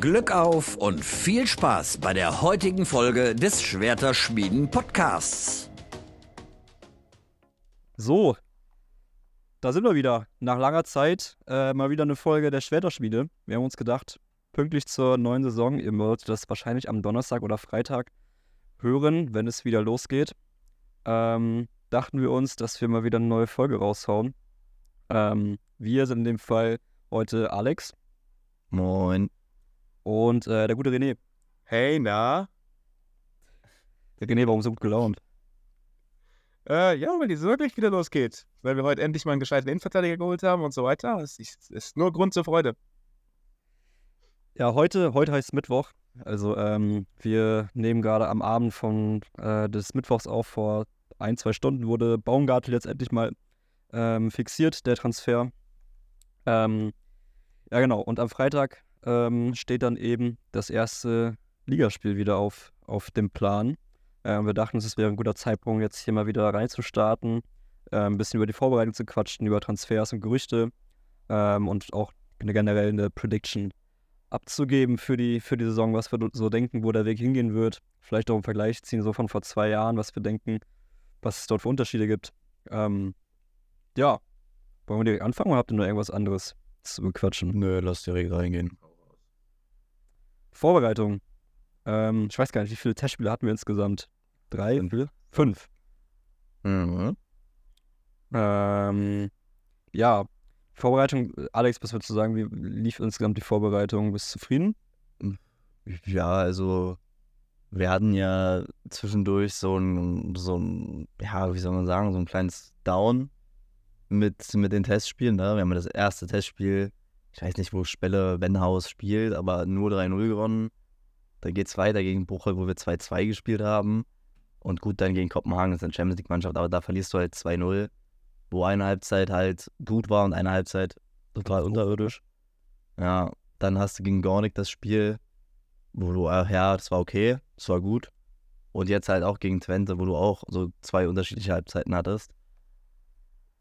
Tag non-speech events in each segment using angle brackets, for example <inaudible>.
Glück auf und viel Spaß bei der heutigen Folge des Schwerterschmieden Podcasts. So, da sind wir wieder. Nach langer Zeit äh, mal wieder eine Folge der Schwerterschmiede. Wir haben uns gedacht, pünktlich zur neuen Saison, ihr werdet das wahrscheinlich am Donnerstag oder Freitag hören, wenn es wieder losgeht, ähm, dachten wir uns, dass wir mal wieder eine neue Folge raushauen. Ähm, wir sind in dem Fall heute Alex Moin. Und äh, der gute René. Hey, na? Der René, warum so gut gelaunt? Äh, ja, weil die gleich wieder losgeht. Weil wir heute endlich mal einen gescheiten Innenverteidiger geholt haben und so weiter. Es ist, ist nur Grund zur Freude. Ja, heute, heute heißt Mittwoch. Also ähm, wir nehmen gerade am Abend von äh, des Mittwochs auf. Vor ein, zwei Stunden wurde Baumgartel jetzt endlich mal ähm, fixiert, der Transfer. Ähm, ja, genau. Und am Freitag ähm, steht dann eben das erste Ligaspiel wieder auf, auf dem Plan. Ähm, wir dachten, es wäre ein guter Zeitpunkt, jetzt hier mal wieder reinzustarten, äh, ein bisschen über die Vorbereitung zu quatschen, über Transfers und Gerüchte ähm, und auch eine generell eine Prediction abzugeben für die, für die Saison, was wir so denken, wo der Weg hingehen wird. Vielleicht auch im Vergleich ziehen, so von vor zwei Jahren, was wir denken, was es dort für Unterschiede gibt. Ähm, ja, wollen wir direkt anfangen oder habt ihr noch irgendwas anderes zu bequatschen? Nö, lass direkt reingehen. Vorbereitung. Ähm, ich weiß gar nicht, wie viele Testspiele hatten wir insgesamt? Drei? Fünf. Fünf. Mhm. Ähm, ja, Vorbereitung, Alex, was würdest du sagen, wie lief insgesamt die Vorbereitung? Bist du zufrieden? Ja, also wir hatten ja zwischendurch so ein, so ein, ja, wie soll man sagen, so ein kleines Down mit, mit den Testspielen. Ne? Wir haben ja das erste Testspiel, ich weiß nicht, wo Spelle Benhaus spielt, aber nur 3-0 gewonnen. Da geht es weiter gegen Buchholz, wo wir 2-2 gespielt haben. Und gut, dann gegen Kopenhagen, das ist eine Champions League-Mannschaft, aber da verlierst du halt 2-0, wo eine Halbzeit halt gut war und eine Halbzeit total unterirdisch. Ja, dann hast du gegen Gornik das Spiel, wo du, äh, ja, das war okay, das war gut. Und jetzt halt auch gegen Twente, wo du auch so zwei unterschiedliche Halbzeiten hattest.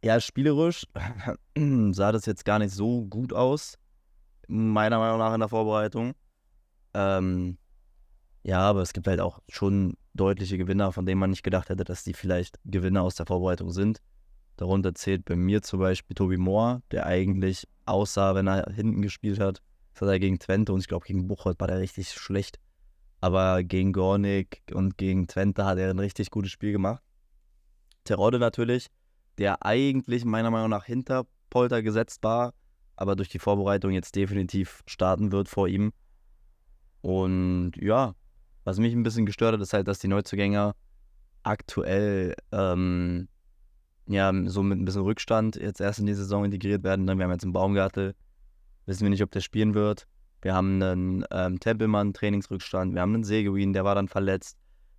Ja, spielerisch <clears throat> sah das jetzt gar nicht so gut aus, meiner Meinung nach in der Vorbereitung. Ähm, ja, aber es gibt halt auch schon deutliche Gewinner, von denen man nicht gedacht hätte, dass die vielleicht Gewinner aus der Vorbereitung sind. Darunter zählt bei mir zum Beispiel Tobi Moore, der eigentlich aussah, wenn er hinten gespielt hat. Das hat er gegen Twente und ich glaube gegen Buchholz war der richtig schlecht. Aber gegen Gornik und gegen Twente hat er ein richtig gutes Spiel gemacht. Terodde natürlich, der eigentlich meiner Meinung nach hinter Polter gesetzt war, aber durch die Vorbereitung jetzt definitiv starten wird vor ihm. Und ja, was mich ein bisschen gestört hat, ist halt, dass die Neuzugänger aktuell ähm, ja, so mit ein bisschen Rückstand jetzt erst in die Saison integriert werden. Dann, wir haben jetzt einen Baumgartel, wissen wir nicht, ob der spielen wird. Wir haben einen ähm, Tempelmann, Trainingsrückstand. Wir haben einen Seguin, der war dann verletzt.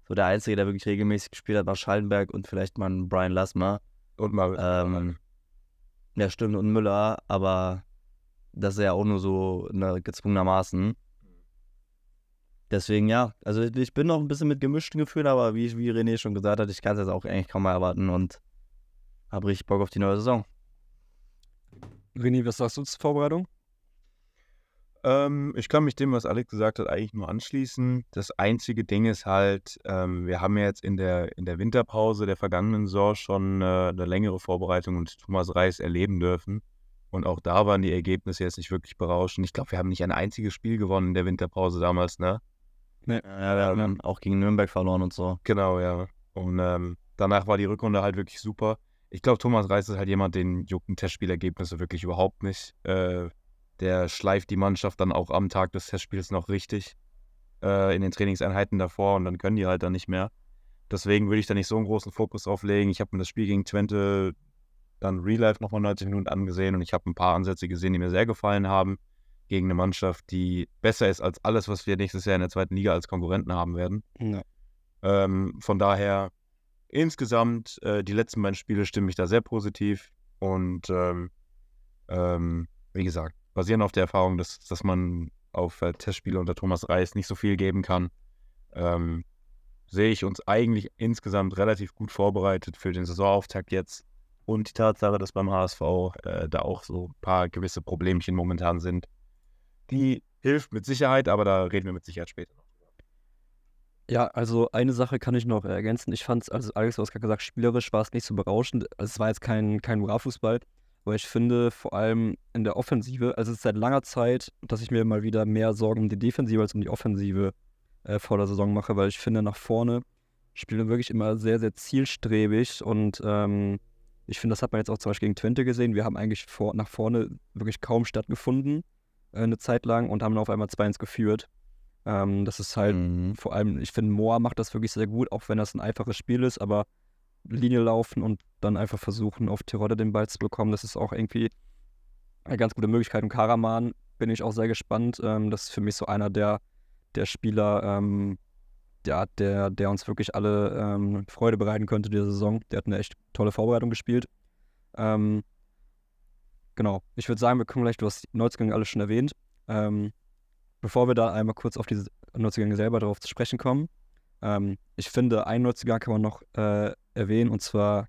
So der Einzige, der wirklich regelmäßig gespielt hat, war Schallenberg und vielleicht mal ein Brian Lassmer. Und mal. Ähm, ja, stimmt, und Müller, aber das ist ja auch nur so ne, gezwungenermaßen. Deswegen ja, also ich bin noch ein bisschen mit gemischten Gefühlen, aber wie, wie René schon gesagt hat, ich kann es jetzt auch eigentlich kaum mal erwarten und habe richtig Bock auf die neue Saison. René, was sagst du zur Vorbereitung? Ähm, ich kann mich dem, was Alex gesagt hat, eigentlich nur anschließen. Das einzige Ding ist halt, ähm, wir haben ja jetzt in der, in der Winterpause der vergangenen Saison schon äh, eine längere Vorbereitung mit Thomas Reis erleben dürfen. Und auch da waren die Ergebnisse jetzt nicht wirklich berauschend. Ich glaube, wir haben nicht ein einziges Spiel gewonnen in der Winterpause damals, ne? Ja, wir haben auch gegen Nürnberg verloren und so. Genau, ja. Und ähm, danach war die Rückrunde halt wirklich super. Ich glaube, Thomas Reis ist halt jemand, den jucken Testspielergebnisse wirklich überhaupt nicht. Äh, der schleift die Mannschaft dann auch am Tag des Testspiels noch richtig äh, in den Trainingseinheiten davor und dann können die halt dann nicht mehr. Deswegen würde ich da nicht so einen großen Fokus drauf legen. Ich habe mir das Spiel gegen Twente dann Real Life nochmal 90 Minuten angesehen und ich habe ein paar Ansätze gesehen, die mir sehr gefallen haben. Gegen eine Mannschaft, die besser ist als alles, was wir nächstes Jahr in der zweiten Liga als Konkurrenten haben werden. Ja. Ähm, von daher insgesamt, äh, die letzten beiden Spiele stimmen mich da sehr positiv und ähm, ähm, wie gesagt, basieren auf der Erfahrung, dass, dass man auf äh, Testspiele unter Thomas Reis nicht so viel geben kann, ähm, sehe ich uns eigentlich insgesamt relativ gut vorbereitet für den Saisonauftakt jetzt. Und die Tatsache, dass beim HSV äh, da auch so ein paar gewisse Problemchen momentan sind, die hilft mit Sicherheit, aber da reden wir mit Sicherheit später noch. Ja, also eine Sache kann ich noch ergänzen. Ich fand es, also Alex, du hast gerade gesagt, spielerisch war es nicht so berauschend. Also es war jetzt kein, kein Hurra-Fußball, aber ich finde vor allem in der Offensive, also es ist seit langer Zeit, dass ich mir mal wieder mehr Sorgen um die Defensive als um die Offensive äh, vor der Saison mache, weil ich finde, nach vorne spielen wir wirklich immer sehr, sehr zielstrebig und ähm, ich finde, das hat man jetzt auch zum Beispiel gegen Twente gesehen. Wir haben eigentlich vor, nach vorne wirklich kaum stattgefunden äh, eine Zeit lang und haben dann auf einmal 2-1 geführt. Ähm, das ist halt Mhm. vor allem, ich finde, Moa macht das wirklich sehr gut, auch wenn das ein einfaches Spiel ist, aber Linie laufen und dann einfach versuchen, auf Tirode den Ball zu bekommen, das ist auch irgendwie eine ganz gute Möglichkeit. Und Karaman bin ich auch sehr gespannt. Ähm, das ist für mich so einer der, der Spieler, ähm, der, der, der uns wirklich alle ähm, Freude bereiten könnte diese Saison. Der hat eine echt tolle Vorbereitung gespielt. Ähm, genau, ich würde sagen, wir kommen gleich, du hast die Neuzugänge alle schon erwähnt. Ähm, bevor wir da einmal kurz auf diese Neuzugänge selber darauf zu sprechen kommen, ähm, ich finde, einen Neuzugang kann man noch äh, erwähnen und zwar,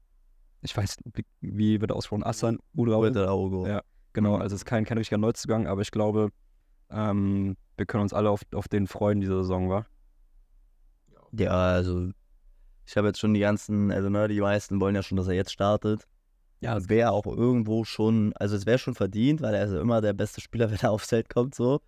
ich weiß, wie, wie wird er ausgesprochen, Assan Udraogo. Ja. Genau, also es ist kein, kein richtiger Neuzugang, aber ich glaube, ähm, wir können uns alle auf, auf den freuen diese Saison, wa? Ja, also ich habe jetzt schon die ganzen, also ne, die meisten wollen ja schon, dass er jetzt startet. Ja, Das wäre auch irgendwo schon, also es wäre schon verdient, weil er ist ja immer der beste Spieler, <laughs> wenn er aufs Feld kommt, so.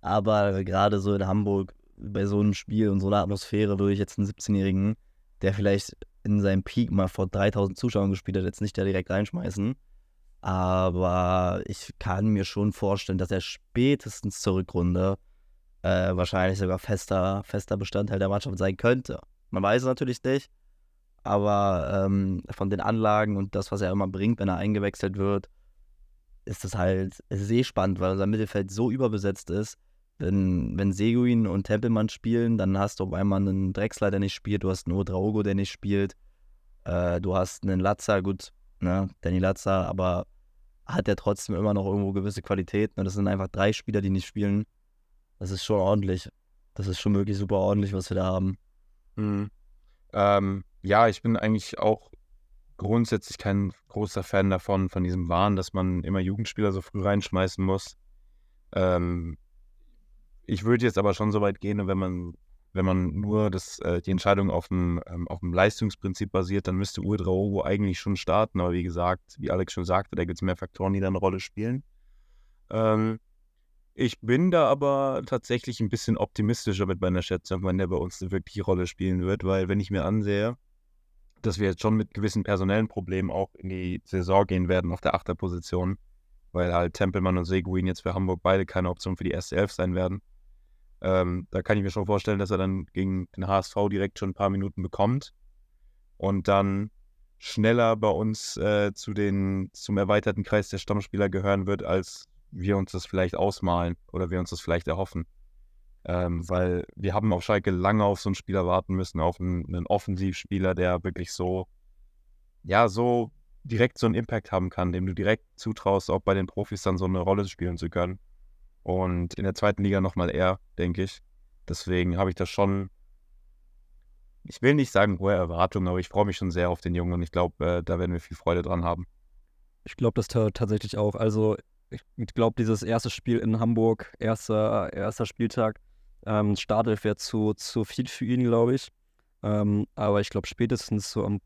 Aber gerade so in Hamburg, bei so einem Spiel und so einer Atmosphäre würde ich jetzt einen 17-Jährigen, der vielleicht in seinem Peak mal vor 3000 Zuschauern gespielt hat, jetzt nicht direkt reinschmeißen. Aber ich kann mir schon vorstellen, dass er spätestens zur Rückrunde äh, wahrscheinlich sogar fester, fester Bestandteil der Mannschaft sein könnte. Man weiß es natürlich nicht, aber ähm, von den Anlagen und das, was er immer bringt, wenn er eingewechselt wird, ist das halt sehr spannend, weil unser Mittelfeld so überbesetzt ist. Wenn, wenn Seguin und Tempelmann spielen, dann hast du auf einmal einen Drechsler, der nicht spielt, du hast einen Odraogo, der nicht spielt, äh, du hast einen Latza, gut, ne, Danny Latza, aber hat er trotzdem immer noch irgendwo gewisse Qualitäten. Und das sind einfach drei Spieler, die nicht spielen. Das ist schon ordentlich. Das ist schon wirklich super ordentlich, was wir da haben. Mhm. Ähm, ja, ich bin eigentlich auch grundsätzlich kein großer Fan davon, von diesem Wahn, dass man immer Jugendspieler so früh reinschmeißen muss. Ähm, ich würde jetzt aber schon so weit gehen, wenn man, wenn man nur das, äh, die Entscheidung auf dem, ähm, auf dem Leistungsprinzip basiert, dann müsste Uedraogo eigentlich schon starten. Aber wie gesagt, wie Alex schon sagte, da gibt es mehr Faktoren, die da eine Rolle spielen. Ähm, ich bin da aber tatsächlich ein bisschen optimistischer mit meiner Schätzung, wann der bei uns eine wirkliche Rolle spielen wird, weil wenn ich mir ansehe, dass wir jetzt schon mit gewissen personellen Problemen auch in die Saison gehen werden auf der Achterposition, weil halt Tempelmann und Seguin jetzt für Hamburg beide keine Option für die erste Elf sein werden. Ähm, da kann ich mir schon vorstellen, dass er dann gegen den HSV direkt schon ein paar Minuten bekommt und dann schneller bei uns äh, zu den, zum erweiterten Kreis der Stammspieler gehören wird, als wir uns das vielleicht ausmalen oder wir uns das vielleicht erhoffen. Ähm, weil wir haben auf Schalke lange auf so einen Spieler warten müssen, auf einen, einen Offensivspieler, der wirklich so, ja, so direkt so einen Impact haben kann, dem du direkt zutraust, auch bei den Profis dann so eine Rolle spielen zu können. Und in der zweiten Liga nochmal eher, denke ich. Deswegen habe ich das schon, ich will nicht sagen hohe Erwartungen, aber ich freue mich schon sehr auf den Jungen und ich glaube, äh, da werden wir viel Freude dran haben. Ich glaube das ta- tatsächlich auch. Also ich glaube, dieses erste Spiel in Hamburg, erster, erster Spieltag, ähm, Startelf wäre zu, zu viel für ihn, glaube ich. Ähm, aber ich glaube, spätestens so am,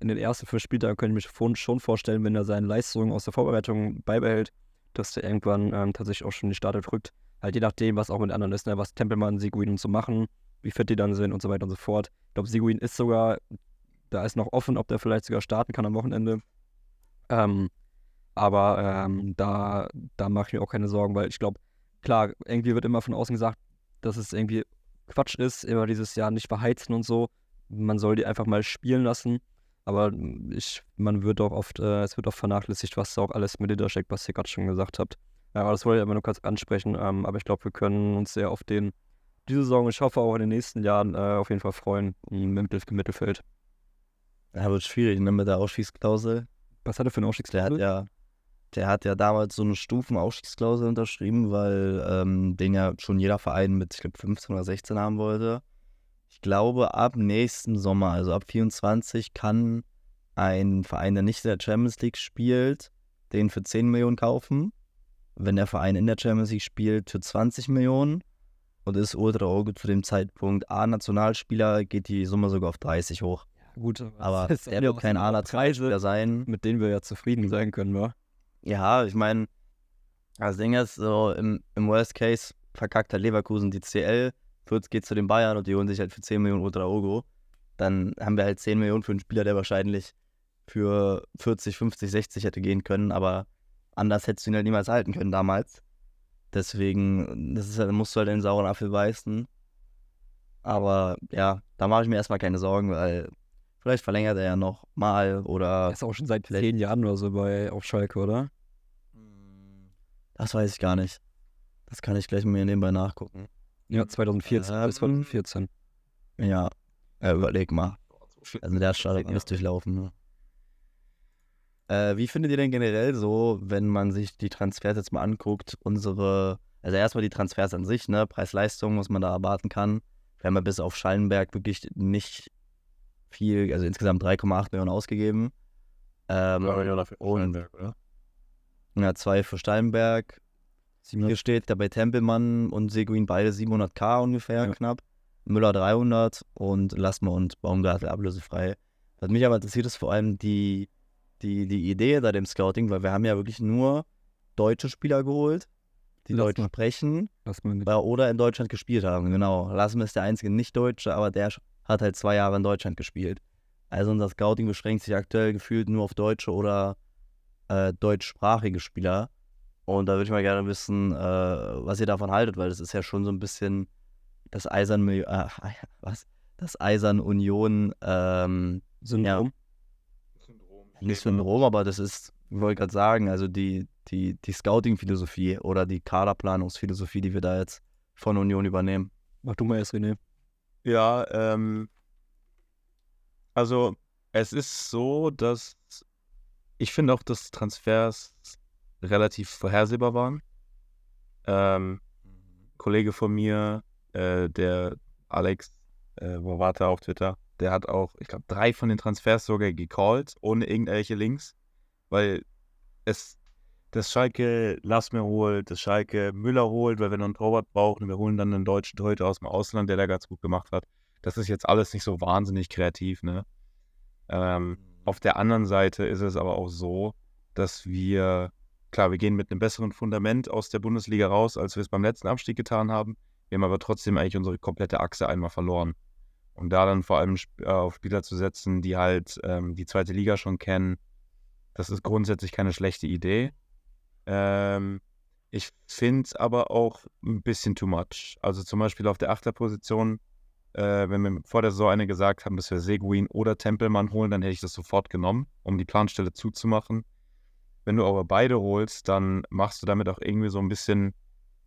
in den ersten fünf Spieltagen könnte ich mir schon- schon vorstellen, wenn er seine Leistungen aus der Vorbereitung beibehält, dass er irgendwann ähm, tatsächlich auch schon die Startelf rückt. Halt je nachdem, was auch mit anderen ist, ne? was Tempelmann, Seguin und so machen, wie fit die dann sind und so weiter und so fort. Ich glaube, Seguin ist sogar, da ist noch offen, ob der vielleicht sogar starten kann am Wochenende. Ähm, aber ähm, da, da mache ich mir auch keine Sorgen, weil ich glaube, klar, irgendwie wird immer von außen gesagt, dass es irgendwie Quatsch ist, immer dieses Jahr nicht verheizen und so. Man soll die einfach mal spielen lassen. Aber ich, man wird auch oft, äh, es wird auch vernachlässigt, was da auch alles mit hinter steckt, was ihr gerade schon gesagt habt. Ja, aber das wollte ich aber nur kurz ansprechen. Ähm, aber ich glaube, wir können uns sehr auf den, diese Saison, ich hoffe auch in den nächsten Jahren, äh, auf jeden Fall freuen im Mittel- Mittelfeld. Ja, wird schwierig, ne, mit der Ausstiegsklausel. Was hat er für einen Der Ausstiegsklausel? hat ja, der hat ja damals so eine Stufenausstiegsklausel unterschrieben, weil ähm, den ja schon jeder Verein mit, ich glaube, 15 oder 16 haben wollte. Ich glaube, ab nächsten Sommer, also ab 24, kann ein Verein, der nicht in der Champions League spielt, den für 10 Millionen kaufen. wenn der Verein in der Champions League spielt, für 20 Millionen und ist Ultra Ogo zu dem Zeitpunkt A-Nationalspieler, geht die Summe sogar auf 30 hoch. Gut, Aber das der wird kein A-Nationalspieler sein. mit denen wir ja zufrieden sein können, wa? Ja, ich meine, das Ding ist, so im, im Worst Case verkackt halt Leverkusen die CL, Fürth geht zu den Bayern und die holen sich halt für 10 Millionen Ultra Ogo. Dann haben wir halt 10 Millionen für einen Spieler, der wahrscheinlich für 40, 50, 60 hätte gehen können, aber anders hättest du ihn halt niemals halten können damals. Deswegen, das ist halt, musst du halt den sauren Apfel beißen. Aber ja, da mache ich mir erstmal keine Sorgen, weil vielleicht verlängert er ja noch mal oder Er ist auch schon seit zehn Jahren oder so bei auf Schalke, oder? das weiß ich gar nicht. Das kann ich gleich mir nebenbei nachgucken. Ja, 2014 bis Ähm, 2014. Ja, ja überleg mal. Also der schon alles durchlaufen. Ne? Äh, wie findet ihr denn generell so, wenn man sich die Transfers jetzt mal anguckt, unsere, also erstmal die Transfers an sich, ne, Preis-Leistung, was man da erwarten kann. Wir haben ja bis auf Schallenberg wirklich nicht viel, also insgesamt 3,8 Millionen ausgegeben. Ähm, und- oder? ja, zwei für Steinberg. Hier steht da bei Tempelmann und Seguin beide 700k ungefähr, Ja. knapp. Müller 300 und Lassmer und Baumgartel ablösefrei. Was mich aber interessiert, ist vor allem die, die, die Idee da dem Scouting, weil wir haben ja wirklich nur deutsche Spieler geholt, die Deutsch sprechen Lass mal mit. äh, oder in Deutschland gespielt haben. Genau. Lassmer ist der einzige Nicht-Deutsche, aber der hat halt zwei Jahre in Deutschland gespielt. Also unser Scouting beschränkt sich aktuell gefühlt nur auf deutsche oder äh, deutschsprachige Spieler. Und da würde ich mal gerne wissen, äh, was ihr davon haltet, weil das ist ja schon so ein bisschen das Eisern, äh, <laughs> was? Das Eisern Union, ähm, Syndrom. nicht Syndrom, aber das ist, ich wollte gerade sagen, also die, die, die Scouting-Philosophie oder die Kaderplanungsphilosophie, die wir da jetzt von Union übernehmen. Mach du mal erst, René. Ja, ähm, also es ist so, dass ich finde auch, dass Transfers relativ vorhersehbar waren. Ähm, Kollege von mir, äh, der Alex äh, Wawata auf Twitter, der hat auch, ich glaube, drei von den Transfers sogar gecallt, ohne irgendwelche Links, weil es das Schalke Lassmer holt, das Schalke Müller holt, weil wir noch einen Torwart brauchen und wir holen dann einen deutschen Torhüter aus dem Ausland, der da ganz gut gemacht hat. Das ist jetzt alles nicht so wahnsinnig kreativ, ne? Ähm, auf der anderen Seite ist es aber auch so, dass wir, klar, wir gehen mit einem besseren Fundament aus der Bundesliga raus, als wir es beim letzten Abstieg getan haben. Wir haben aber trotzdem eigentlich unsere komplette Achse einmal verloren. Und da dann vor allem äh, auf Spieler zu setzen, die halt ähm, die zweite Liga schon kennen, das ist grundsätzlich keine schlechte Idee. Ähm, ich finde es aber auch ein bisschen too much. Also zum Beispiel auf der Achterposition, äh, wenn wir vor der Saison eine gesagt haben, dass wir Seguin oder Tempelmann holen, dann hätte ich das sofort genommen, um die Planstelle zuzumachen. Wenn du aber beide holst, dann machst du damit auch irgendwie so ein bisschen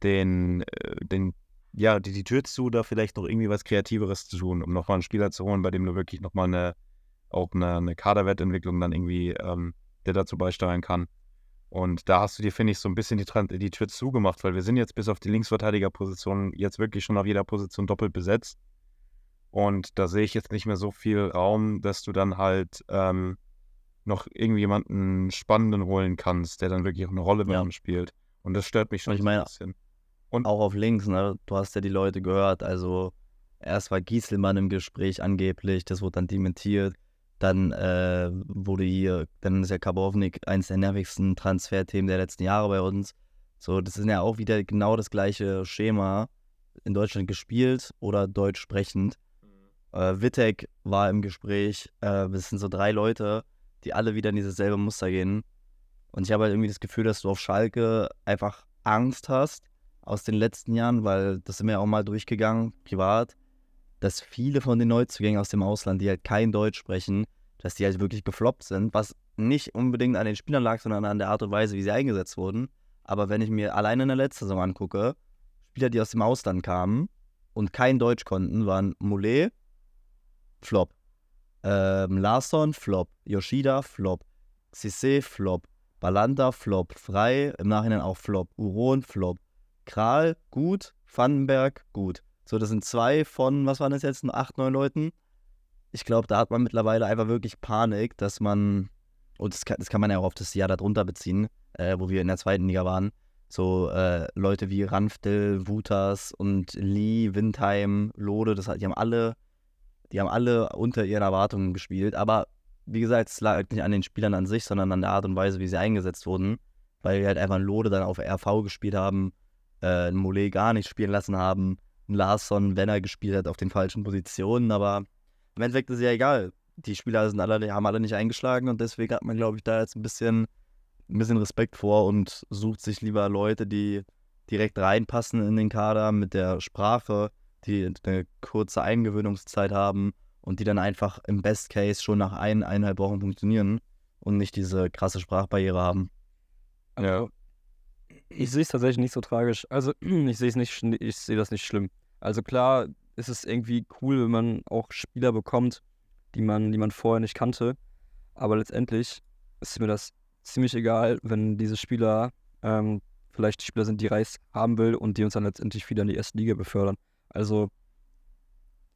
den, äh, den ja, die, die Tür zu, da vielleicht noch irgendwie was Kreativeres zu tun, um nochmal einen Spieler zu holen, bei dem du wirklich nochmal eine, auch eine, eine Kaderwertentwicklung dann irgendwie, ähm, der dazu beisteuern kann. Und da hast du dir, finde ich, so ein bisschen die, die Tür zugemacht, weil wir sind jetzt bis auf die Linksverteidigerposition jetzt wirklich schon auf jeder Position doppelt besetzt. Und da sehe ich jetzt nicht mehr so viel Raum, dass du dann halt ähm, noch irgendjemanden Spannenden holen kannst, der dann wirklich auch eine Rolle bei Ja. uns spielt. Und das stört mich schon Und ich so ein meine, bisschen. Auch auf links, ne? Du hast ja die Leute gehört. Also erst war Gieselmann im Gespräch angeblich, das wurde dann dementiert. Dann äh, wurde hier, dann ist ja Kabownik eins der nervigsten Transferthemen der letzten Jahre bei uns. So, das ist ja auch wieder genau das gleiche Schema. In Deutschland gespielt oder deutsch sprechend. Äh, Wittek war im Gespräch. Äh, das sind so drei Leute, die alle wieder in dieses selbe Muster gehen. Und ich habe halt irgendwie das Gefühl, dass du auf Schalke einfach Angst hast aus den letzten Jahren, weil das sind wir auch mal durchgegangen, privat, dass viele von den Neuzugängen aus dem Ausland, die halt kein Deutsch sprechen, dass die halt wirklich gefloppt sind, was nicht unbedingt an den Spielern lag, sondern an der Art und Weise, wie sie eingesetzt wurden. Aber wenn ich mir alleine in der letzten Saison angucke, Spieler, die aus dem Ausland kamen und kein Deutsch konnten, waren Moulet, Flop. Ähm, Larsson, Flop. Yoshida, Flop. Cissé, Flop. Balanda, Flop. Frei, im Nachhinein auch Flop. Uron, Flop. Kral, gut. Vandenberg, gut. So, das sind zwei von, was waren das jetzt, acht, neun Leuten. Ich glaube, da hat man mittlerweile einfach wirklich Panik, dass man, und das kann, das kann man ja auch auf das Jahr darunter beziehen, äh, wo wir in der zweiten Liga waren, so äh, Leute wie Ranftel, Wutas und Lee, Windheim, Lode, das, die haben alle, die haben alle unter ihren Erwartungen gespielt. Aber wie gesagt, es lag nicht an den Spielern an sich, sondern an der Art und Weise, wie sie eingesetzt wurden. Weil wir halt einfach einen Lode dann auf RV gespielt haben, äh, einen Mollet gar nicht spielen lassen haben, einen Larsson, wenn er gespielt hat, auf den falschen Positionen. Aber im Endeffekt ist es ja egal. Die Spieler sind alle, haben alle nicht eingeschlagen und deswegen hat man, glaube ich, da jetzt ein bisschen ein bisschen Respekt vor und sucht sich lieber Leute, die direkt reinpassen in den Kader mit der Sprache, die eine kurze Eingewöhnungszeit haben und die dann einfach im Best Case schon nach ein, eineinhalb Wochen funktionieren und nicht diese krasse Sprachbarriere haben. Ja. Ich sehe es tatsächlich nicht so tragisch. Also <clears throat> ich sehe es nicht, ich sehe das nicht schlimm. Also klar ist es irgendwie cool, wenn man auch Spieler bekommt, die man, die man vorher nicht kannte. Aber letztendlich ist mir das ziemlich egal, wenn diese Spieler ähm, vielleicht die Spieler sind, die Reis haben will und die uns dann letztendlich wieder in die erste Liga befördern. Also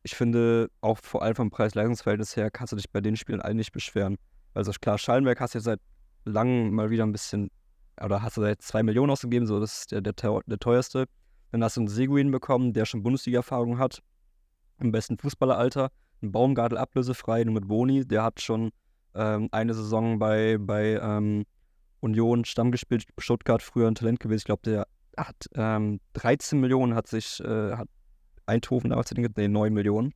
ich finde, auch vor allem vom Preis-Leistungsverhältnis her kannst du dich bei den Spielern allen nicht beschweren. Also klar, Schallenberg hast du jetzt seit langem mal wieder ein bisschen, oder hast du seit zwei Millionen ausgegeben, so das ist der, der, der teuerste. Dann hast du einen Seguin bekommen, der schon Bundesliga-Erfahrung hat, im besten Fußballeralter. Ein Baumgartel ablösefrei, nur mit Boni, der hat schon ähm, eine Saison bei, bei ähm, Union Stamm gespielt, Stuttgart früher ein Talent gewesen. Ich glaube, der hat ähm, 13 Millionen hat sich, äh, hat Eindhoven damals den, nee, 9 Millionen.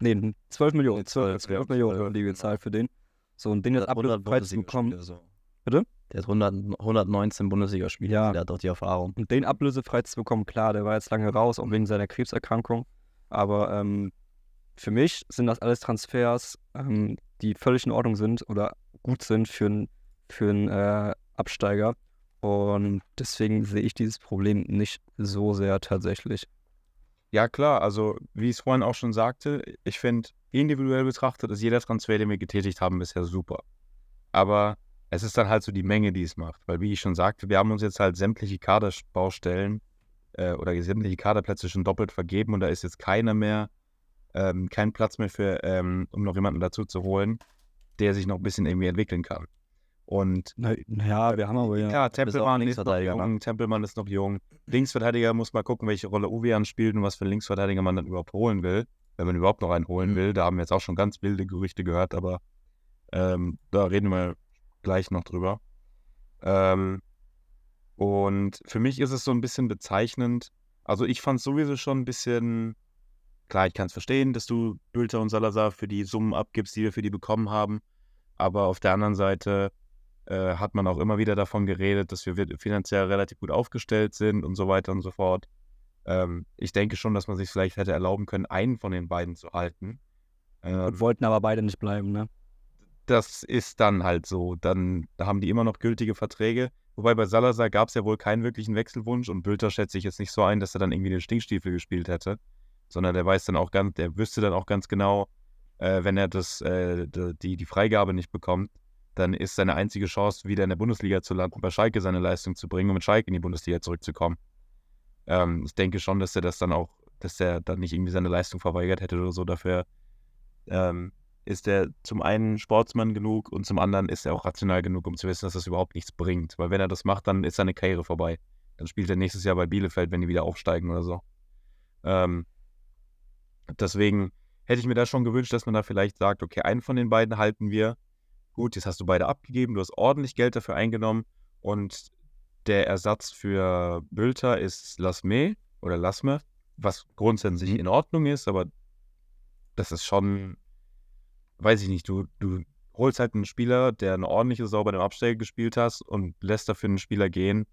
Nee, 12 Millionen, 12, 12 ja, Millionen ja. die gezahlt für den. So, und den jetzt ablösefrei zu bekommen. So. Bitte? Der hat 100, 119 Bundesligaspiele, ja. der hat auch die Erfahrung. Und den ablösefrei zu bekommen, klar, der war jetzt lange raus, auch wegen seiner Krebserkrankung. Aber ähm, für mich sind das alles Transfers, ähm, die völlig in Ordnung sind oder gut sind für, ein, für einen äh, Absteiger. Und deswegen sehe ich dieses Problem nicht so sehr tatsächlich. Ja, klar, also wie ich es vorhin auch schon sagte, ich finde, individuell betrachtet ist jeder Transfer, den wir getätigt haben, bisher super. Aber es ist dann halt so die Menge, die es macht. Weil, wie ich schon sagte, wir haben uns jetzt halt sämtliche Kaderbaustellen äh, oder sämtliche Kaderplätze schon doppelt vergeben und da ist jetzt keiner mehr, ähm, kein Platz mehr für, ähm, um noch jemanden dazu zu holen, der sich noch ein bisschen irgendwie entwickeln kann. Und naja, na wir haben aber ja. Ja, Tempelmann ist noch jung, ne? Tempelmann ist noch jung. Linksverteidiger muss mal gucken, welche Rolle Uwean spielt und was für einen Linksverteidiger man dann überhaupt holen will. Wenn man überhaupt noch einen holen mhm. will. Da haben wir jetzt auch schon ganz wilde Gerüchte gehört, aber ähm, da reden wir gleich noch drüber. Ähm, und für mich ist es so ein bisschen bezeichnend. Also ich fand es sowieso schon ein bisschen Klar, ich kann es verstehen, dass du Bülter und Salazar für die Summen abgibst, die wir für die bekommen haben. Aber auf der anderen Seite äh, hat man auch immer wieder davon geredet, dass wir finanziell relativ gut aufgestellt sind und so weiter und so fort. Ähm, ich denke schon, dass man sich vielleicht hätte erlauben können, einen von den beiden zu halten. Ähm, und wollten aber beide nicht bleiben, ne? Das ist dann halt so. Dann haben die immer noch gültige Verträge. Wobei bei Salazar gab es ja wohl keinen wirklichen Wechselwunsch und Bülter schätze ich jetzt nicht so ein, dass er dann irgendwie den Stinkstiefel gespielt hätte sondern der weiß dann auch ganz, der wüsste dann auch ganz genau, äh, wenn er das, äh, die, die Freigabe nicht bekommt, dann ist seine einzige Chance, wieder in der Bundesliga zu landen, bei Schalke seine Leistung zu bringen und mit Schalke in die Bundesliga zurückzukommen. Ähm, ich denke schon, dass er das dann auch, dass er dann nicht irgendwie seine Leistung verweigert hätte oder so. Dafür ähm, ist er zum einen Sportsmann genug und zum anderen ist er auch rational genug, um zu wissen, dass das überhaupt nichts bringt. Weil wenn er das macht, dann ist seine Karriere vorbei. Dann spielt er nächstes Jahr bei Bielefeld, wenn die wieder aufsteigen oder so. Ähm, Deswegen hätte ich mir da schon gewünscht, dass man da vielleicht sagt, okay, einen von den beiden halten wir. Gut, jetzt hast du beide abgegeben, du hast ordentlich Geld dafür eingenommen und der Ersatz für Bülter ist Lasme oder Lasme, was grundsätzlich mhm. in Ordnung ist, aber das ist schon, weiß ich nicht, du, du holst halt einen Spieler, der eine ordentliche Sau bei dem Absteiger gespielt hast und lässt dafür einen Spieler gehen,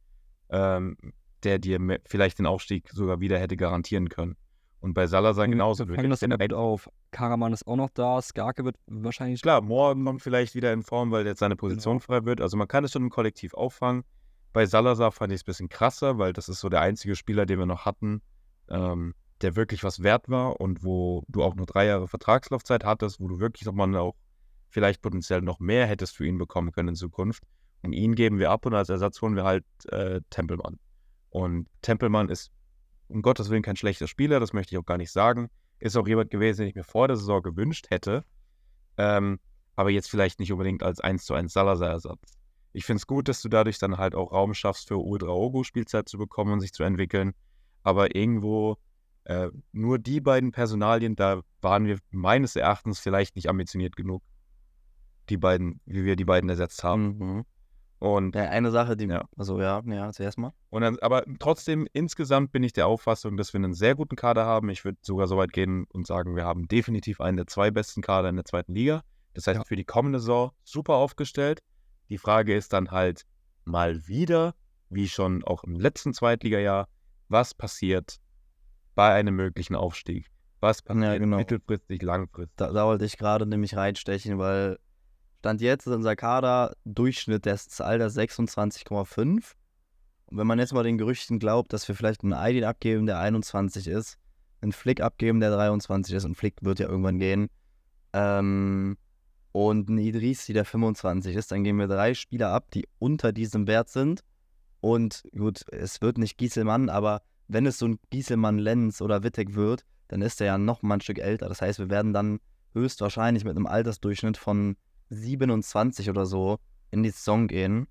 ähm, der dir vielleicht den Aufstieg sogar wieder hätte garantieren können. Und bei Salazar genauso. Wir fangen das immer auf. Karaman ist auch noch da, Skarke wird wahrscheinlich. Klar, morgen kommt vielleicht wieder in Form, weil jetzt seine Position genau. frei wird. Also man kann es schon im Kollektiv auffangen. Bei Salazar fand ich es ein bisschen krasser, weil das ist so der einzige Spieler, den wir noch hatten, ähm, der wirklich was wert war und wo du auch nur drei Jahre Vertragslaufzeit hattest, wo du wirklich nochmal auch vielleicht potenziell noch mehr hättest für ihn bekommen können in Zukunft. Und ihn geben wir ab und als Ersatz holen wir halt äh, Tempelmann. Und Tempelmann ist um Gottes Willen kein schlechter Spieler, das möchte ich auch gar nicht sagen. Ist auch jemand gewesen, den ich mir vor der Saison gewünscht hätte. Ähm, aber jetzt vielleicht nicht unbedingt als 1 zu 1 Salazar-Ersatz. Ich finde es gut, dass du dadurch dann halt auch Raum schaffst, für Uedraogo Spielzeit zu bekommen und sich zu entwickeln. Aber irgendwo äh, nur die beiden Personalien, da waren wir meines Erachtens vielleicht nicht ambitioniert genug. Die beiden, wie wir die beiden ersetzt haben. Mhm. Und, Ja, eine Sache, die. Ja. Also ja, ja, zuerst mal. und dann, aber trotzdem, insgesamt bin ich der Auffassung, dass wir einen sehr guten Kader haben. Ich würde sogar so weit gehen und sagen, wir haben definitiv einen der zwei besten Kader in der zweiten Liga. Das heißt, Ja. für die kommende Saison super aufgestellt. Die Frage ist dann halt mal wieder, wie schon auch im letzten Zweitligajahr, was passiert bei einem möglichen Aufstieg? Was passiert genau. mittelfristig, langfristig? Da, da wollte ich gerade nämlich reinstechen, weil Stand jetzt ist unser Kader Durchschnitt des Alters 26,5. Und wenn man jetzt mal den Gerüchten glaubt, dass wir vielleicht einen Aydin abgeben, der 21 ist, einen Flick abgeben, der 23 ist, und Flick wird ja irgendwann gehen, ähm, und einen Idrissi, der 25 ist, dann geben wir drei Spieler ab, die unter diesem Wert sind. Und gut, es wird nicht Gieselmann, aber wenn es so ein Gieselmann-Lenz oder Wittek wird, dann ist er ja noch mal ein Stück älter. Das heißt, wir werden dann höchstwahrscheinlich mit einem Altersdurchschnitt von 27 oder so in die Saison gehen.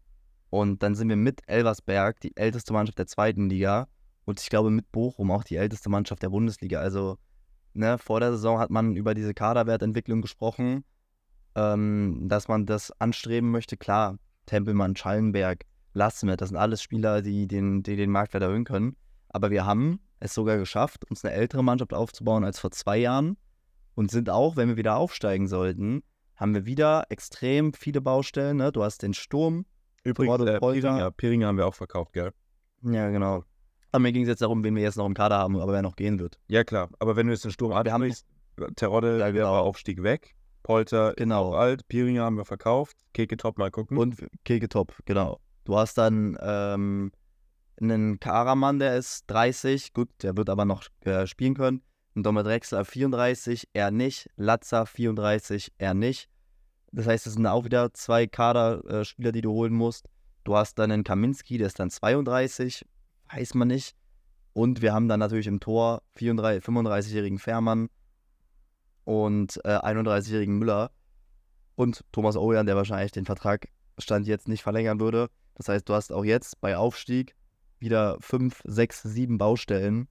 Und dann sind wir mit Elversberg die älteste Mannschaft der zweiten Liga. Und ich glaube mit Bochum auch die älteste Mannschaft der Bundesliga. Also, ne, vor der Saison hat man über diese Kaderwertentwicklung gesprochen, ähm, dass man das anstreben möchte. Klar, Tempelmann, Schallenberg, Lassmet, das sind alles Spieler, die den, die den Marktwert erhöhen können. Aber wir haben es sogar geschafft, uns eine ältere Mannschaft aufzubauen als vor zwei Jahren und sind auch, wenn wir wieder aufsteigen sollten, haben wir wieder extrem viele Baustellen. Ne? Du hast den Sturm. Übrigens, äh, Polter. Piringer, Piringer haben wir auch verkauft, gell? Ja, genau. Aber mir ging es jetzt darum, wen wir jetzt noch im Kader haben, aber wer noch gehen wird. Ja, klar. Aber wenn du jetzt den Sturm Wir haben ansprichst, Terodde, Ja, genau. Aufstieg weg. Polter Genau. auch alt. Piringer haben wir verkauft. Keke Top mal gucken. Und Keke Top, genau. Du hast dann ähm, einen Karaman, der ist 30, gut, der wird aber noch äh, spielen können. Ein Domet Drexler 34, er nicht. Latza 34, er nicht. Das heißt, es sind auch wieder zwei Kaderspieler, die du holen musst. Du hast dann einen Kaminski, der ist dann 32, weiß man nicht. Und wir haben dann natürlich im Tor 34 35-jährigen Fährmann und äh, 31-jährigen Müller und Thomas Ojan, der wahrscheinlich den Vertrag Stand jetzt nicht verlängern würde. Das heißt, du hast auch jetzt bei Aufstieg wieder fünf, sechs, sieben Baustellen,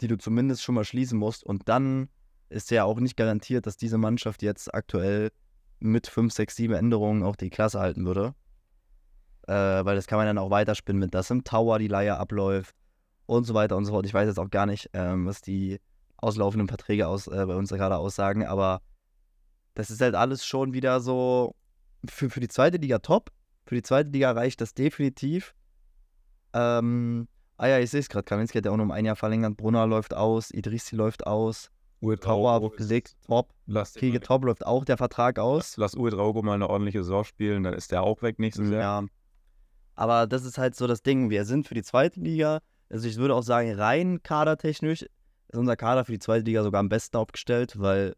die du zumindest schon mal schließen musst. Und dann ist ja auch nicht garantiert, dass diese Mannschaft jetzt aktuell mit fünf, sechs, sieben Änderungen auch die Klasse halten würde. Äh, weil das kann man dann auch weiterspinnen mit, dass im Tower die Leier abläuft und so weiter und so fort. Ich weiß jetzt auch gar nicht, ähm, was die auslaufenden Verträge aus, äh, bei uns gerade aussagen, aber das ist halt alles schon wieder so für, für die zweite Liga top. Für die zweite Liga reicht das definitiv. Ähm, ah ja, ich sehe es gerade. Kaminski hat ja auch nur um ein Jahr verlängert. Brunner läuft aus. Idrissi läuft aus. Ist- belegt top. Lass, Kege top läuft auch der Vertrag aus. lass Uwe Draugo mal eine ordentliche Saison spielen, dann ist der auch weg nächstes Jahr. Ja. Aber das ist halt so das Ding. Wir sind für die zweite Liga, also ich würde auch sagen, rein kadertechnisch ist unser Kader für die zweite Liga sogar am besten aufgestellt, weil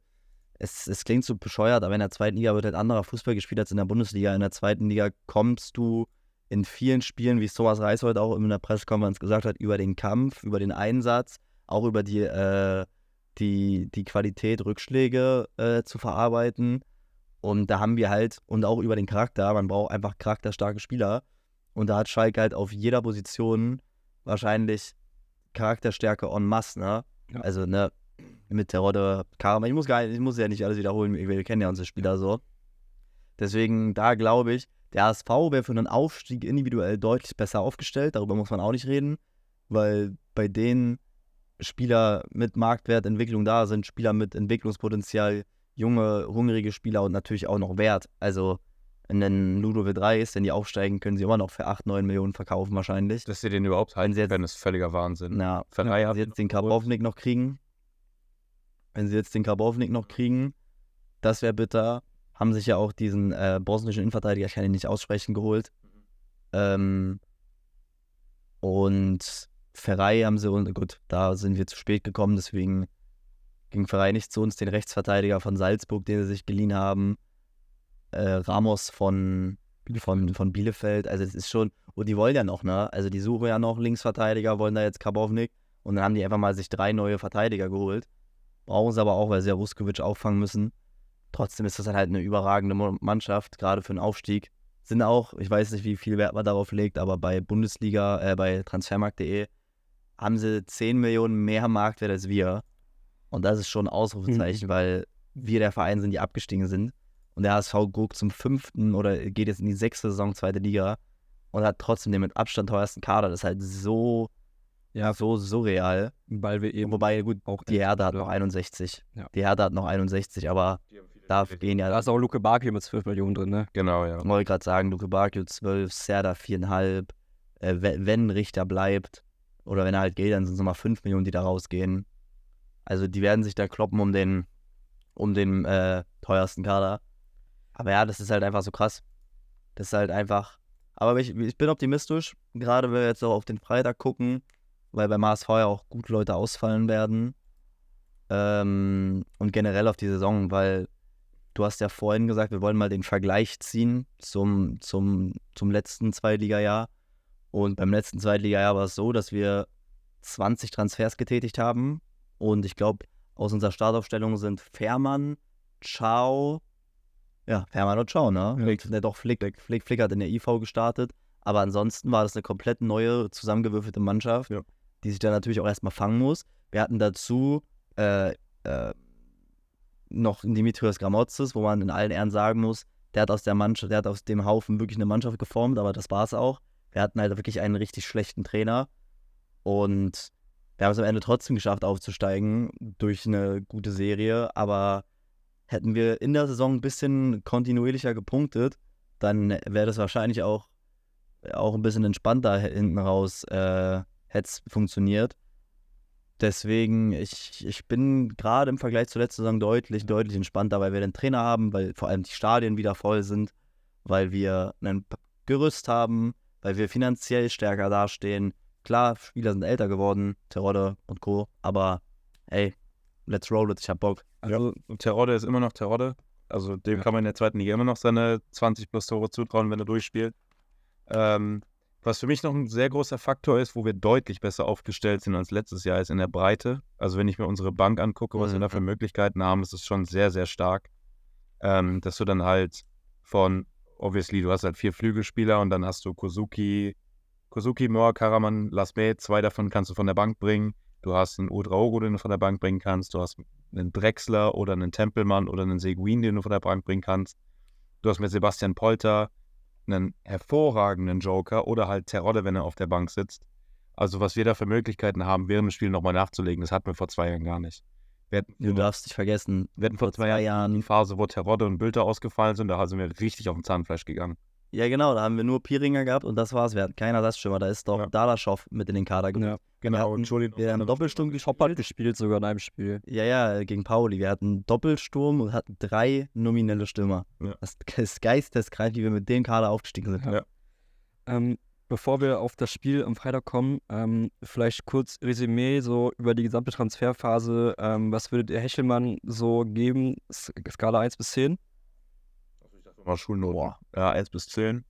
es, es klingt so bescheuert, aber in der zweiten Liga wird halt anderer Fußball gespielt als in der Bundesliga. In der zweiten Liga kommst du in vielen Spielen, wie es Thomas Reis heute auch in der Pressekonferenz gesagt hat, über den Kampf, über den Einsatz, auch über die, äh, die, die Qualität, Rückschläge äh, zu verarbeiten. Und da haben wir halt, und auch über den Charakter, man braucht einfach charakterstarke Spieler. Und da hat Schalke halt auf jeder Position wahrscheinlich Charakterstärke en masse, ne? Ja. Also, ne, mit Terodde, Karma, ich muss gar nicht, ich muss ja nicht alles wiederholen, wir, wir kennen ja unsere Spieler so. Deswegen, da glaube ich, der HSV wäre für einen Aufstieg individuell deutlich besser aufgestellt, darüber muss man auch nicht reden, weil bei denen Spieler mit Marktwertentwicklung da sind, Spieler mit Entwicklungspotenzial, junge, hungrige Spieler und natürlich auch noch Wert. Also einen Ludovic 3 ist, wenn die aufsteigen, können sie immer noch für 8, 9 Millionen verkaufen wahrscheinlich. Dass sie den überhaupt halten jetzt- können, ist völliger Wahnsinn. Na, wenn sie jetzt den Karbovnik noch kriegen, wenn sie jetzt den Karbovnik noch kriegen, das wäre bitter. Haben sich ja auch diesen äh, bosnischen Innenverteidiger, ich kann ihn nicht aussprechen, geholt. Ähm, und Ferrei haben sie, und gut, da sind wir zu spät gekommen, deswegen ging Ferrei nicht zu uns, den Rechtsverteidiger von Salzburg, den sie sich geliehen haben. Äh, Ramos von, von, von Bielefeld, also es ist schon, und die wollen ja noch, ne? Also die suchen ja noch Linksverteidiger, wollen da jetzt Karbovnik und dann haben die einfach mal sich drei neue Verteidiger geholt. Brauchen sie aber auch, weil sie ja Ruskovic auffangen müssen. Trotzdem ist das dann halt eine überragende Mannschaft, gerade für einen Aufstieg. sind auch, ich weiß nicht, wie viel Wert man darauf legt, aber bei Bundesliga, äh, bei transfermarkt.de haben sie 10 Millionen mehr Marktwert als wir. Und das ist schon ein Ausrufezeichen, weil wir der Verein sind, die abgestiegen sind. Und der HSV guckt zum fünften oder geht jetzt in die sechste Saison, zweite Liga und hat trotzdem den mit Abstand teuersten Kader. Das ist halt so, Ja, so surreal. weil wir eben Wobei, gut, auch die Hertha hat noch 61. Ja. Die Hertha hat noch 61, aber da gehen ja Da ist auch Luke Bakio mit 12 Millionen drin, ne? Genau, ja. Ich wollte gerade sagen, Luke Bakio 12, Serda 4,5. Äh, we- wenn Richter bleibt oder wenn er halt geht, dann sind es nochmal 5 Millionen, die da rausgehen. Also die werden sich da kloppen um den, um den äh, teuersten Kader. Aber ja, das ist halt einfach so krass. Das ist halt einfach. Aber ich, ich bin optimistisch, gerade wenn wir jetzt auch auf den Freitag gucken, weil beim HSV ja auch gut Leute ausfallen werden. Ähm, und generell auf die Saison, weil du hast ja vorhin gesagt, wir wollen mal den Vergleich ziehen zum, zum, zum letzten Zweitliga-Jahr. Und beim letzten Zweitliga-Jahr war es so, dass wir 20 Transfers getätigt haben. Und ich glaube, aus unserer Startaufstellung sind Fährmann, Ciao, ja, Fährmann und Ciao, ne? Flick, ne, doch, Flick, Flick, Flick hat in der IV gestartet. Aber ansonsten war das eine komplett neue, zusammengewürfelte Mannschaft, Ja. die sich dann natürlich auch erstmal fangen muss. Wir hatten dazu äh, äh, noch Dimitrios Gramotzes, wo man in allen Ehren sagen muss, der hat aus der Mannschaft, der hat aus dem Haufen wirklich eine Mannschaft geformt, aber das war es auch. Wir hatten halt wirklich einen richtig schlechten Trainer und wir haben es am Ende trotzdem geschafft aufzusteigen durch eine gute Serie, aber hätten wir in der Saison ein bisschen kontinuierlicher gepunktet, dann wäre das wahrscheinlich auch, auch ein bisschen entspannter hinten raus, äh, hätte es funktioniert. Deswegen, ich, ich bin gerade im Vergleich zur letzten Saison deutlich, deutlich entspannter, weil wir den Trainer haben, weil vor allem die Stadien wieder voll sind, weil wir ein Gerüst haben, weil wir finanziell stärker dastehen. Klar, Spieler sind älter geworden, Terodde und Co., aber hey, let's roll it, ich hab Bock. Also, Und Terodde ist immer noch Terodde. Also dem Ja. kann man in der zweiten Liga immer noch seine 20 plus Tore zutrauen, wenn er durchspielt. Ähm, was für mich noch ein sehr großer Faktor ist, wo wir deutlich besser aufgestellt sind als letztes Jahr, ist in der Breite. Also wenn ich mir unsere Bank angucke, was wir da für Möglichkeiten haben, ist es schon sehr, sehr stark. Ähm, dass du dann halt von, obviously, du hast halt vier Flügelspieler und dann hast du Kozuki, Kozuki, Moa, Karaman, Lasme, zwei davon kannst du von der Bank bringen. Du hast einen Udraogo, den du von der Bank bringen kannst. Du hast einen Drexler oder einen Tempelmann oder einen Seguin, den du von der Bank bringen kannst. Du hast mit Sebastian Polter einen hervorragenden Joker oder halt Terodde, wenn er auf der Bank sitzt. Also was wir da für Möglichkeiten haben, während dem Spiel nochmal nachzulegen, das hatten wir vor zwei Jahren gar nicht. Hatten, Du darfst nicht vergessen, wir hatten vor zwei Jahren die Phase, wo Terodde und Bülter ausgefallen sind, da sind wir richtig auf dem Zahnfleisch gegangen. Ja, genau, da haben wir nur Piringer gehabt und das war's. Wir hatten keinen Ersatzstürmer. Da ist doch Ja. Dalaschow mit in den Kader gekommen. ja. Genau, Wir hatten- Entschuldigung. Wir haben Doppelsturm hat gespielt. gespielt sogar in einem Spiel. Ja, ja, gegen Pauli. Wir hatten Doppelsturm und hatten drei nominelle Stürmer. Ja. Das ist geisteskrank, wie wir mit dem Kader aufgestiegen sind. Ja. Ähm, bevor wir auf das Spiel am Freitag kommen, ähm, vielleicht kurz Resümee so über die gesamte Transferphase. Ähm, was würdet ihr Hechelmann so geben? Skala 1 bis 10? Mal Schulnoten. Boah. Ja, 1 bis 10.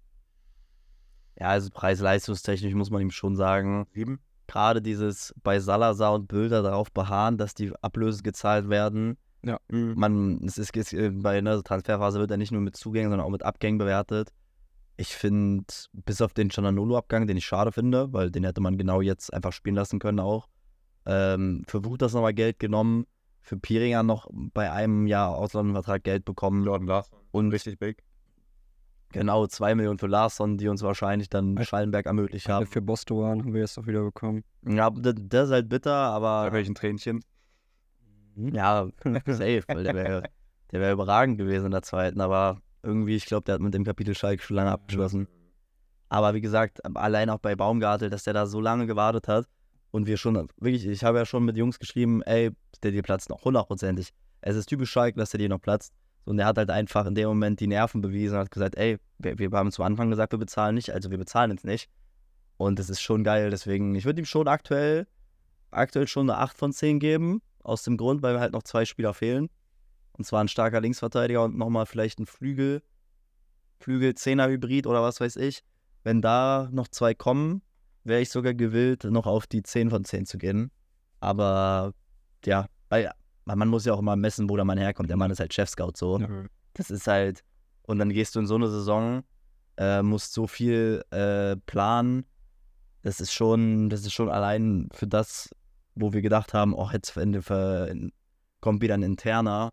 Ja, also preis-leistungstechnisch muss man ihm schon sagen, 7. gerade dieses bei Salazar und Bilder darauf beharren, dass die Ablöse gezahlt werden. Mhm. Man, es ist, es, äh, bei einer Transferphase wird er nicht nur mit Zugängen, sondern auch mit Abgängen bewertet. Ich finde, bis auf den Chananolo-Abgang, den ich schade finde, weil den hätte man genau jetzt einfach spielen lassen können auch. Ähm, für Wuchters nochmal Geld genommen, für Piringer noch bei einem Jahr Auslandsvertrag Geld bekommen. Jordan Larson. Und Richtig big. Genau zwei Millionen für Larsson, die uns wahrscheinlich dann Schallenberg ermöglicht haben. für Bostoan haben wir jetzt auch wieder bekommen. Ja, das, das ist halt bitter, Da aber welchen Tränchen. ja, <laughs> safe, weil der wäre der wär überragend gewesen in der zweiten, aber irgendwie, ich glaube, der hat mit dem Kapitel Schalke schon lange abgeschlossen. Aber wie gesagt, allein auch bei Baumgartel, dass der da so lange gewartet hat und wir schon, wirklich, ich habe ja schon mit Jungs geschrieben, ey, der dir platzt noch hundertprozentig. Es ist typisch Schalke, dass der dir noch platzt. Und er hat halt einfach in dem Moment die Nerven bewiesen und hat gesagt, ey, wir, wir haben zu Anfang gesagt, wir bezahlen nicht, also wir bezahlen jetzt nicht. Und das ist schon geil, deswegen, ich würde ihm schon aktuell, aktuell schon eine 8 von 10 geben, aus dem Grund, weil halt noch zwei Spieler fehlen. Und zwar ein starker Linksverteidiger und nochmal vielleicht ein Flügel, Flügel-Zehner-Hybrid oder was weiß ich. Wenn da noch zwei kommen, wäre ich sogar gewillt, noch auf die 10 von 10 zu gehen. Aber ja, weil man muss ja auch immer messen, wo der Mann herkommt. Der Mann ist halt Chef-Scout so. Ja. Das ist halt, und dann gehst du in so eine Saison, äh, musst so viel äh, planen. Das ist schon, das ist schon allein für das, wo wir gedacht haben, oh, jetzt wenn, für, kommt wieder ein interner,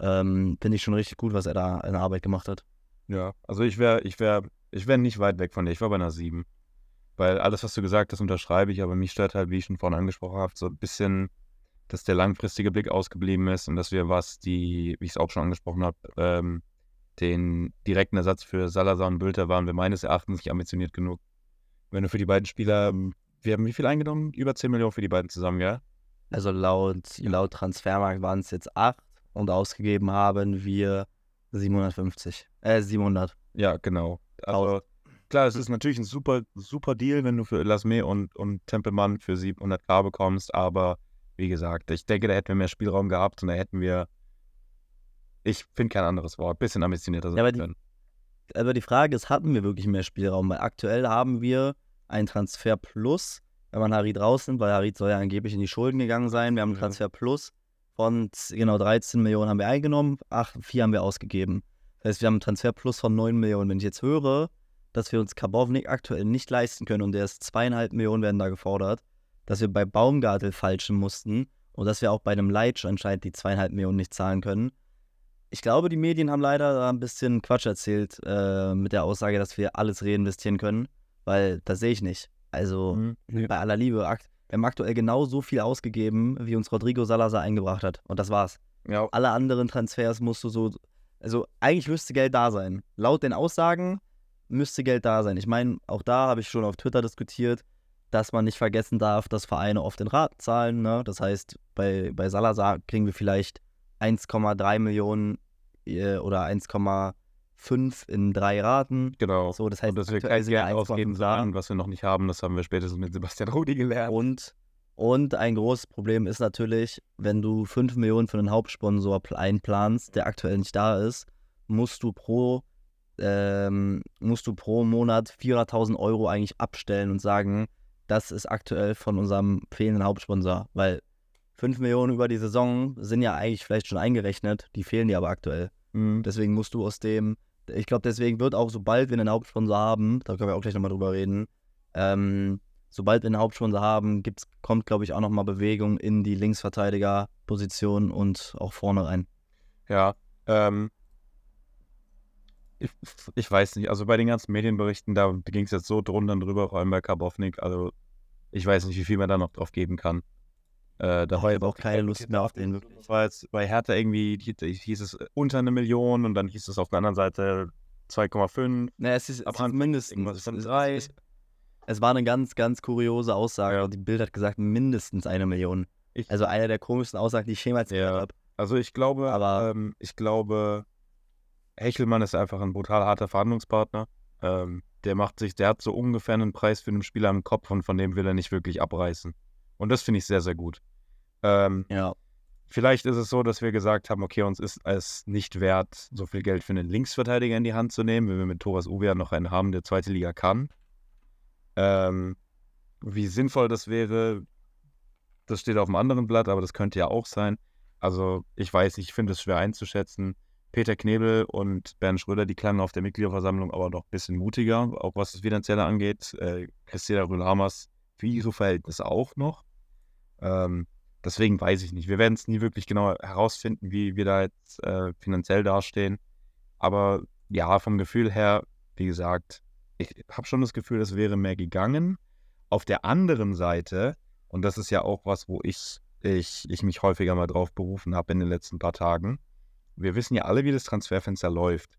ähm, finde ich schon richtig gut, was er da in der Arbeit gemacht hat. Ja, also ich wäre, ich wäre, ich wäre nicht weit weg von dir. Ich war bei einer 7. Weil alles, was du gesagt hast, unterschreibe ich, aber mich stört halt, wie ich schon vorhin angesprochen habe, so ein bisschen, dass der langfristige Blick ausgeblieben ist und dass wir was, die, wie ich es auch schon angesprochen habe, ähm, den direkten Ersatz für Salazar und Bülter waren wir meines Erachtens nicht ambitioniert genug. Wenn du für die beiden Spieler, wir haben wie viel eingenommen? Über 10 Millionen für die beiden zusammen, ja? Also laut, laut Transfermarkt waren es jetzt 8 und ausgegeben haben wir 750. Äh, 700. Ja, genau. Also, klar, es ist natürlich ein super, super Deal, wenn du für Lasme und, und Tempelmann für 700k bekommst, aber wie gesagt, ich denke, da hätten wir mehr Spielraum gehabt und da hätten wir, ich finde kein anderes Wort, bisschen ambitionierter sein Ja, aber die- können. Aber die Frage ist, hatten wir wirklich mehr Spielraum? Weil aktuell haben wir einen Transfer Plus, wenn man Harid rausnimmt, weil Harid soll ja angeblich in die Schulden gegangen sein. Wir haben einen. Transfer Plus von genau 13 Millionen haben wir eingenommen, 8, 4 haben wir ausgegeben. Das heißt, wir haben einen Transfer Plus von 9 Millionen. Wenn ich jetzt höre, dass wir uns Karbovnik aktuell nicht leisten können und der ist zweieinhalb Millionen werden da gefordert, dass wir bei Baumgartel falschen mussten und dass wir auch bei einem Leitsch anscheinend die zweieinhalb Millionen nicht zahlen können. Ich glaube, die Medien haben leider da ein bisschen Quatsch erzählt äh, mit der Aussage, dass wir alles reinvestieren können, weil das sehe ich nicht. Also Mhm. bei aller Liebe, wir haben aktuell genau so viel ausgegeben, wie uns Rodrigo Salazar eingebracht hat. Und das war's. Ja, Alle anderen Transfers musst du so, also eigentlich müsste Geld da sein. Laut den Aussagen müsste Geld da sein. Ich meine, auch da habe ich schon auf Twitter diskutiert, dass man nicht vergessen darf, dass Vereine oft in Raten zahlen. Ne? Das heißt, bei, bei Salazar kriegen wir vielleicht 1,3 Millionen äh, oder 1,5 in drei Raten. genau. So, das heißt, und dass wir kein Geld ausgeben 1,5 da. sollen, was wir noch nicht haben, das haben wir spätestens mit Sebastian Rudi gelernt. Und, und ein großes Problem ist natürlich, wenn du 5 Millionen für einen Hauptsponsor pl- einplanst, der aktuell nicht da ist, musst du pro, ähm, musst du pro Monat 400.000 Euro eigentlich abstellen und sagen, das ist aktuell von unserem fehlenden Hauptsponsor. Weil 5 Millionen über die Saison sind ja eigentlich vielleicht schon eingerechnet, die fehlen dir aber aktuell. Mhm. Deswegen musst du aus dem, ich glaube, deswegen wird auch, sobald wir einen Hauptsponsor haben, da können wir auch gleich nochmal drüber reden, ähm, sobald wir einen Hauptsponsor haben, gibt's, kommt, glaube ich, auch nochmal Bewegung in die Linksverteidigerposition und auch vorne rein. Ja, ähm, ich, ich weiß nicht, also bei den ganzen Medienberichten, da ging es jetzt so drunter und drüber, vor allem bei Karbovnik, also ich weiß nicht, wie viel man da noch drauf geben kann. Äh, da habe ich aber auch keine Lust mehr auf den war jetzt bei Hertha irgendwie, hieß, hieß es unter eine Million und dann hieß es auf der anderen Seite 2,5. Ne, es ist, es ist mindestens. Es, es, es war eine ganz, ganz kuriose Aussage. Ja. Die Bild hat gesagt, mindestens eine Million. Ich, Also eine der komischsten Aussagen, die ich jemals Ja. gehört habe. Also ich glaube, Aber- ähm, ich glaube, Hechelmann ist einfach ein brutal harter Verhandlungspartner. Ähm, der macht sich, der hat so ungefähr einen Preis für einen Spieler im Kopf und von dem will er nicht wirklich abreißen. Und das finde ich sehr, sehr gut. Ähm, Ja. vielleicht ist es so, dass wir gesagt haben, okay, uns ist es nicht wert, so viel Geld für einen Linksverteidiger in die Hand zu nehmen, wenn wir mit Thomas Uwe noch einen haben, der zweite Liga kann. Ähm, wie sinnvoll das wäre, das steht auf dem anderen Blatt, aber das könnte ja auch sein. Also ich weiß ich finde es schwer einzuschätzen. Peter Knebel und Bernd Schröder, die klangen auf der Mitgliederversammlung aber noch ein bisschen mutiger, auch was das Finanzielle angeht. Äh, Christina Rühl-Hamers für ihre Verhältnisse auch noch. Ähm, deswegen weiß ich nicht. Wir werden es nie wirklich genau herausfinden, wie wir da jetzt äh, finanziell dastehen. Aber ja, vom Gefühl her, wie gesagt, ich habe schon das Gefühl, es wäre mehr gegangen. Auf der anderen Seite, und das ist ja auch was, wo ich, ich, ich mich häufiger mal drauf berufen habe in den letzten paar Tagen. Wir wissen ja alle, wie das Transferfenster läuft.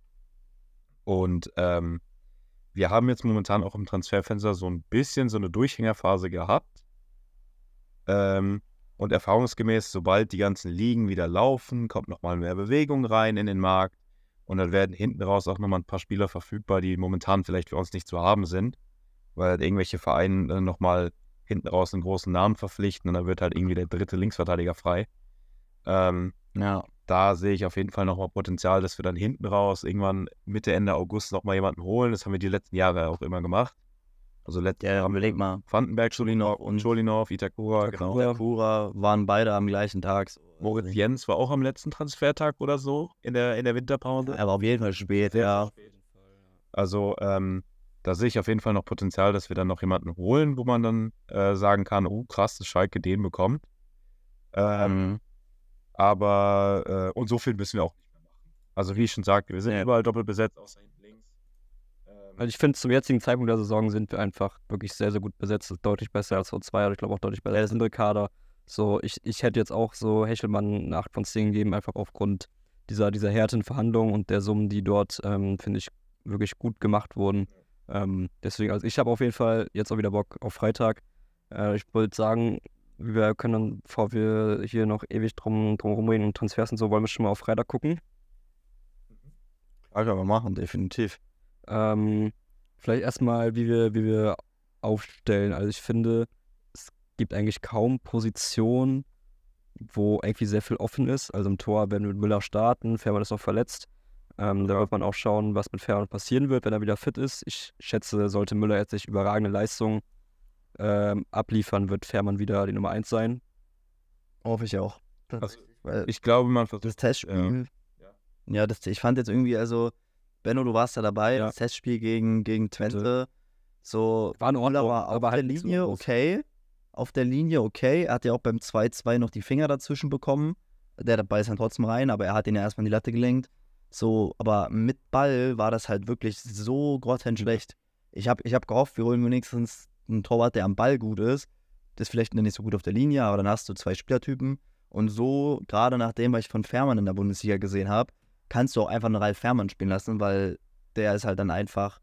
Und ähm, wir haben jetzt momentan auch im Transferfenster so ein bisschen so eine Durchhängerphase gehabt. Ähm, und erfahrungsgemäß, sobald die ganzen Ligen wieder laufen, kommt nochmal mehr Bewegung rein in den Markt. Und dann werden hinten raus auch nochmal ein paar Spieler verfügbar, die momentan vielleicht für uns nicht zu haben sind. Weil halt irgendwelche Vereine äh, nochmal hinten raus einen großen Namen verpflichten und dann wird halt irgendwie der dritte Linksverteidiger frei. Ähm, Ja. Da sehe ich auf jeden Fall nochmal Potenzial, dass wir dann hinten raus irgendwann Mitte, Ende August nochmal jemanden holen. Das haben wir die letzten Jahre auch immer gemacht. Also letztes Ja, Jahr haben wir mal. Vandenberg, Scholinov und- Scholinov, Itakura, Genau. genau. Pura waren beide am gleichen Tag. Moritz Jens war auch am letzten Transfertag oder so in der, in der Winterpause. Aber auf jeden Fall spät, ja. Also ähm, da sehe ich auf jeden Fall noch Potenzial, dass wir dann noch jemanden holen, wo man dann äh, sagen kann, oh krass, dass Schalke den bekommt. Ähm, Mhm. Aber äh, und so viel müssen wir auch nicht mehr machen. Also wie ich schon sagte, wir sind Ja. überall doppelt besetzt, außer hinten links. Ähm, Also ich finde, zum jetzigen Zeitpunkt der Saison sind wir einfach wirklich sehr, sehr gut besetzt. Deutlich besser als vor zwei Jahren. Ich glaube auch deutlich besser als andere Kader. So, ich, ich hätte jetzt auch so Hechelmann eine 8 von 10 gegeben, einfach aufgrund dieser, dieser härten Verhandlungen und der Summen, die dort, ähm, finde ich, wirklich gut gemacht wurden. Ähm, deswegen, also ich habe auf jeden Fall jetzt auch wieder Bock auf Freitag. Äh, ich wollte sagen, wir können dann, bevor wir hier noch ewig drum, drum rumreden und Transfers und so, wollen wir schon mal auf Freitag gucken. Klar können wir machen, definitiv. Ähm, vielleicht erstmal, wie wir, wie wir aufstellen. Also ich finde, es gibt eigentlich kaum Positionen, wo irgendwie sehr viel offen ist. Also im Tor werden wir mit Müller starten, Fährmann ist noch verletzt. Ähm, da wird man auch schauen, was mit Fährmann passieren wird, wenn er wieder fit ist. Ich schätze, sollte Müller jetzt nicht überragende Leistung ähm, abliefern, wird Fährmann wieder die Nummer 1 sein. Hoffe ich auch. Also, Weil ich glaube, man versucht. das Testspiel. Ja. Ja, das, ich fand jetzt irgendwie, also, Benno, du warst ja dabei, Ja. das Testspiel gegen, gegen Twente. So, War in Ordnung, war auf aber halt der so Linie okay. Auf der Linie okay. Er hat ja auch beim 2-2 noch die Finger dazwischen bekommen. Der Ball ist dann trotzdem rein, aber er hat ihn ja erstmal in die Latte gelenkt. So, aber mit Ball war das halt wirklich so grottenschlecht. Ich habe ich hab gehofft, wir holen wenigstens einen Torwart, der am Ball gut ist. Das ist vielleicht nicht so gut auf der Linie, aber dann hast du zwei Spielertypen. Und so, gerade nach dem, was ich von Fährmann in der Bundesliga gesehen habe, kannst du auch einfach einen Ralf Fährmann spielen lassen, weil der ist halt dann einfach,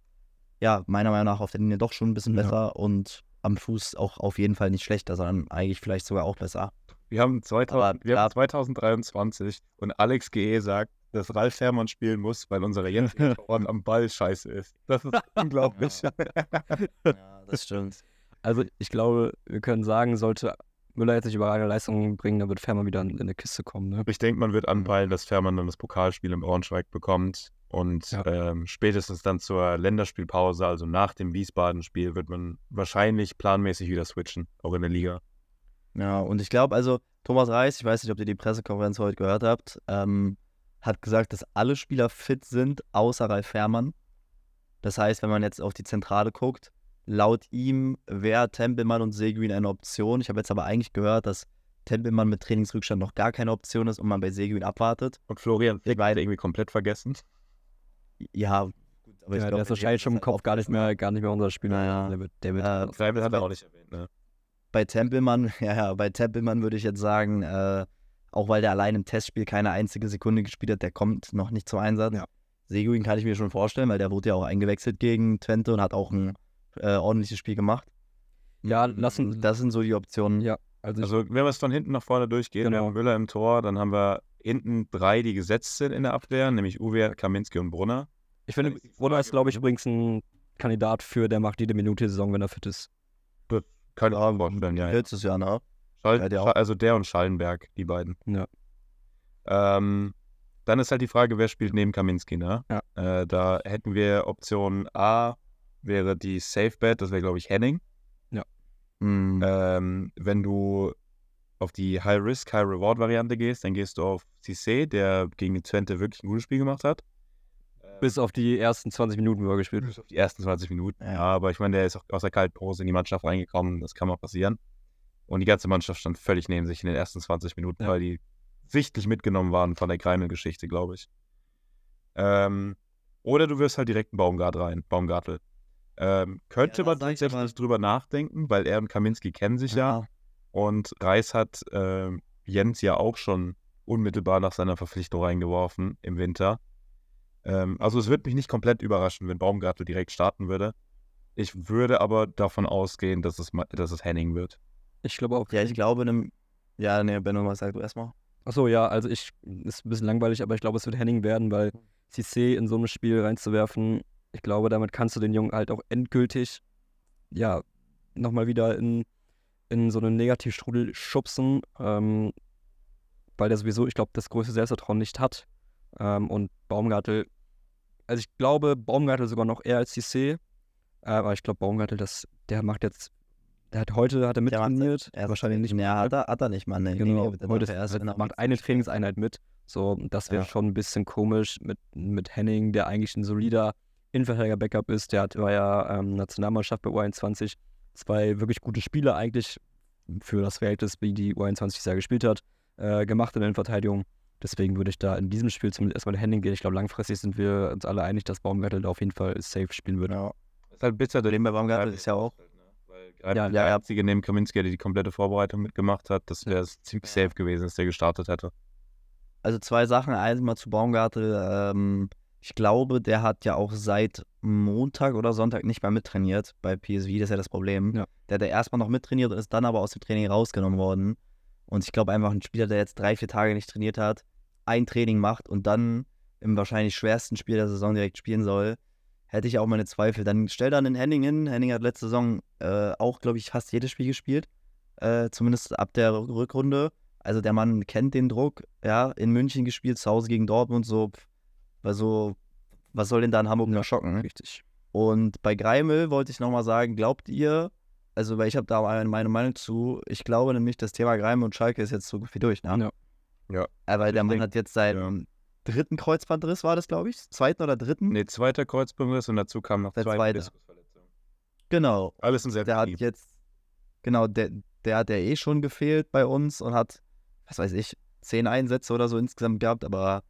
ja, meiner Meinung nach auf der Linie doch schon ein bisschen Ja. besser und am Fuß auch auf jeden Fall nicht schlechter, sondern eigentlich vielleicht sogar auch besser. Wir haben, 2000, Aber wir haben klar. 2023 und Alex GE sagt, dass Ralf Herrmann spielen muss, weil unsere jetzige am Ball scheiße ist. Das ist <laughs> unglaublich. Ja, das stimmt. Also ich glaube, wir können sagen, sollte Müller jetzt nicht überragende Leistungen bringen, dann wird Fährmann wieder in, in eine Kiste kommen. Ne? Ich denke, man wird anpeilen, dass Fährmann dann das Pokalspiel im Braunschweig bekommt. Und Ja. ähm, spätestens dann zur Länderspielpause, also nach dem Wiesbaden-Spiel, wird man wahrscheinlich planmäßig wieder switchen, auch in der Liga. Ja, und ich glaube, also Thomas Reis, ich weiß nicht, ob ihr die Pressekonferenz heute gehört habt, ähm, hat gesagt, dass alle Spieler fit sind, außer Ralf Fährmann. Das heißt, wenn man jetzt auf die Zentrale guckt, laut ihm wäre Tempelmann und Seguin eine Option. Ich habe jetzt aber eigentlich gehört, dass Tempelmann mit Trainingsrückstand noch gar keine Option ist und man bei Seguin abwartet. Und Florian Flick war irgendwie komplett vergessen. Ja, gut, aber ich ja, glaube, der ist wahrscheinlich schon im Kopf gar nicht mehr, gar nicht mehr unser Spieler. Der wird, der wird Äh, hat er auch nicht erwähnt, ne? bei Tempelmann, <laughs> ja, ja, bei Tempelmann würde ich jetzt sagen, äh, auch weil der allein im Testspiel keine einzige Sekunde gespielt hat, der kommt noch nicht zum Einsatz. Ja. Seguin kann ich mir schon vorstellen, weil der wurde ja auch eingewechselt gegen Twente und hat auch ein äh, ordentliches Spiel gemacht. ja, lassen. Das sind so die Optionen. Ja, also, Also, wenn wir es von hinten nach vorne durchgehen, wir Genau. haben Müller im Tor, dann haben wir hinten drei, die gesetzt sind in der Abwehr, nämlich Uwe, Kaminski und Brunner. ich finde, Brunner ist, glaube ich, ne? übrigens ein Kandidat für, der macht jede Minute die Saison, wenn er fit ist. Vorstellen, ja. ja. Letztes Jahr, ne? Schall, Ja, der also der und Schallenberg, die beiden. Ja. Ähm, dann ist halt die Frage, wer spielt neben Kaminski, ne? Ja. Äh, da hätten wir Option A, wäre die Safe Bet, das wäre, glaube ich, Henning. Mhm. Ähm, wenn du auf die High-Risk, High-Reward-Variante gehst, dann gehst du auf Cissé, der gegen die Twente wirklich ein gutes Spiel gemacht hat. Ähm, Bis auf die ersten 20 Minuten, wo er gespielt hat. bis auf die ersten 20 Minuten. Ja. Ja, aber ich meine, der ist auch aus der kalten Hose in die Mannschaft reingekommen, das kann mal passieren. Und die ganze Mannschaft stand völlig neben sich in den ersten 20 Minuten, Ja. weil die sichtlich mitgenommen waren von der Greimel-Geschichte, glaube ich. Ähm, oder du wirst halt direkt einen Baumgart rein, Baumgartel. Ähm, könnte Ja, man grundsätzlich aber- drüber nachdenken, weil er und Kaminski kennen sich ja. Und Reis hat ähm, Jens ja auch schon unmittelbar nach seiner Verpflichtung reingeworfen im Winter. Ähm, also es würde mich nicht komplett überraschen, wenn Baumgartel direkt starten würde. Ich würde aber davon ausgehen, dass es, dass es Henning wird. Ich glaube auch. Ja, ich glaube, einem. Ja, ne, Benno, was sagst du erstmal? Achso, ja, also ich, ist ein bisschen langweilig, aber ich glaube, es wird Henning werden, weil Cissé in so ein Spiel reinzuwerfen, ich glaube, damit kannst du den Jungen halt auch endgültig, ja, nochmal wieder in, in so einen Negativstrudel schubsen, ähm, weil der sowieso, ich glaube, das größte Selbstvertrauen nicht hat. Ähm, und Baumgartel, also ich glaube, Baumgartel sogar noch eher als Cissé, äh, aber ich glaube, Baumgartel, das, der macht jetzt, der hat heute, hat er mittrainiert, Er wahrscheinlich nicht mehr. hat er, hat er nicht, Mann. Nee, Genau, nee, heute ist, wenn er macht eine Trainingseinheit mit. So, das wäre Ja. schon ein bisschen komisch mit, mit Henning, der eigentlich ein solider Innenverteidiger-Backup ist. Der hat, war ja ähm, Nationalmannschaft bei U21. Zwei wirklich gute Spiele eigentlich für das Verhältnis, wie die U21 dieses Jahr gespielt hat, äh, gemacht in der Innenverteidigung. Deswegen würde ich da in diesem Spiel zumindest erstmal Henning gehen. Ich glaube, langfristig sind wir uns alle einig, dass Baumgartel da auf jeden Fall safe spielen würde. Ja. ist halt bitter, bei Baumgartel ist ja auch, Ja, der einzige neben Kaminski, der die komplette Vorbereitung mitgemacht hat, das wäre ziemlich safe gewesen, dass der gestartet hätte. Also zwei Sachen. Einmal zu Baumgartel. Ähm, ich glaube, der hat ja auch seit Montag oder Sonntag nicht mehr mittrainiert bei PSV. Das ist ja das Problem. Ja. Der hat ja erstmal noch mittrainiert und ist dann aber aus dem Training rausgenommen worden. Und ich glaube einfach, ein Spieler, der jetzt drei, vier Tage nicht trainiert hat, ein Training macht und dann im wahrscheinlich schwersten Spiel der Saison direkt spielen soll, hätte ich auch meine Zweifel. Dann stell dann den Henning hin. Henning hat letzte Saison äh, auch, glaube ich, fast jedes Spiel gespielt. Äh, zumindest ab der Rückrunde. Also der Mann kennt den Druck, ja, in München gespielt, zu Hause gegen Dortmund, so, also, was soll denn da in Hamburg noch schocken? Richtig. Und bei Greimel wollte ich nochmal sagen, glaubt ihr, also weil ich habe da meine Meinung zu, ich glaube nämlich, das Thema Greimel und Schalke ist jetzt so gut wie durch, ne? Ja. Ja. Aber der Ich Mann hat jetzt seinen ja. Dritten Kreuzbandriss, war das, glaube ich? Zweiten oder dritten? Nee, zweiter Kreuzbandriss und dazu kam noch Der zwei zweite. Genau. Alles im selben Der hat jetzt, genau, der, der hat ja eh schon gefehlt bei uns und hat, was weiß ich, zehn Einsätze oder so insgesamt gehabt, aber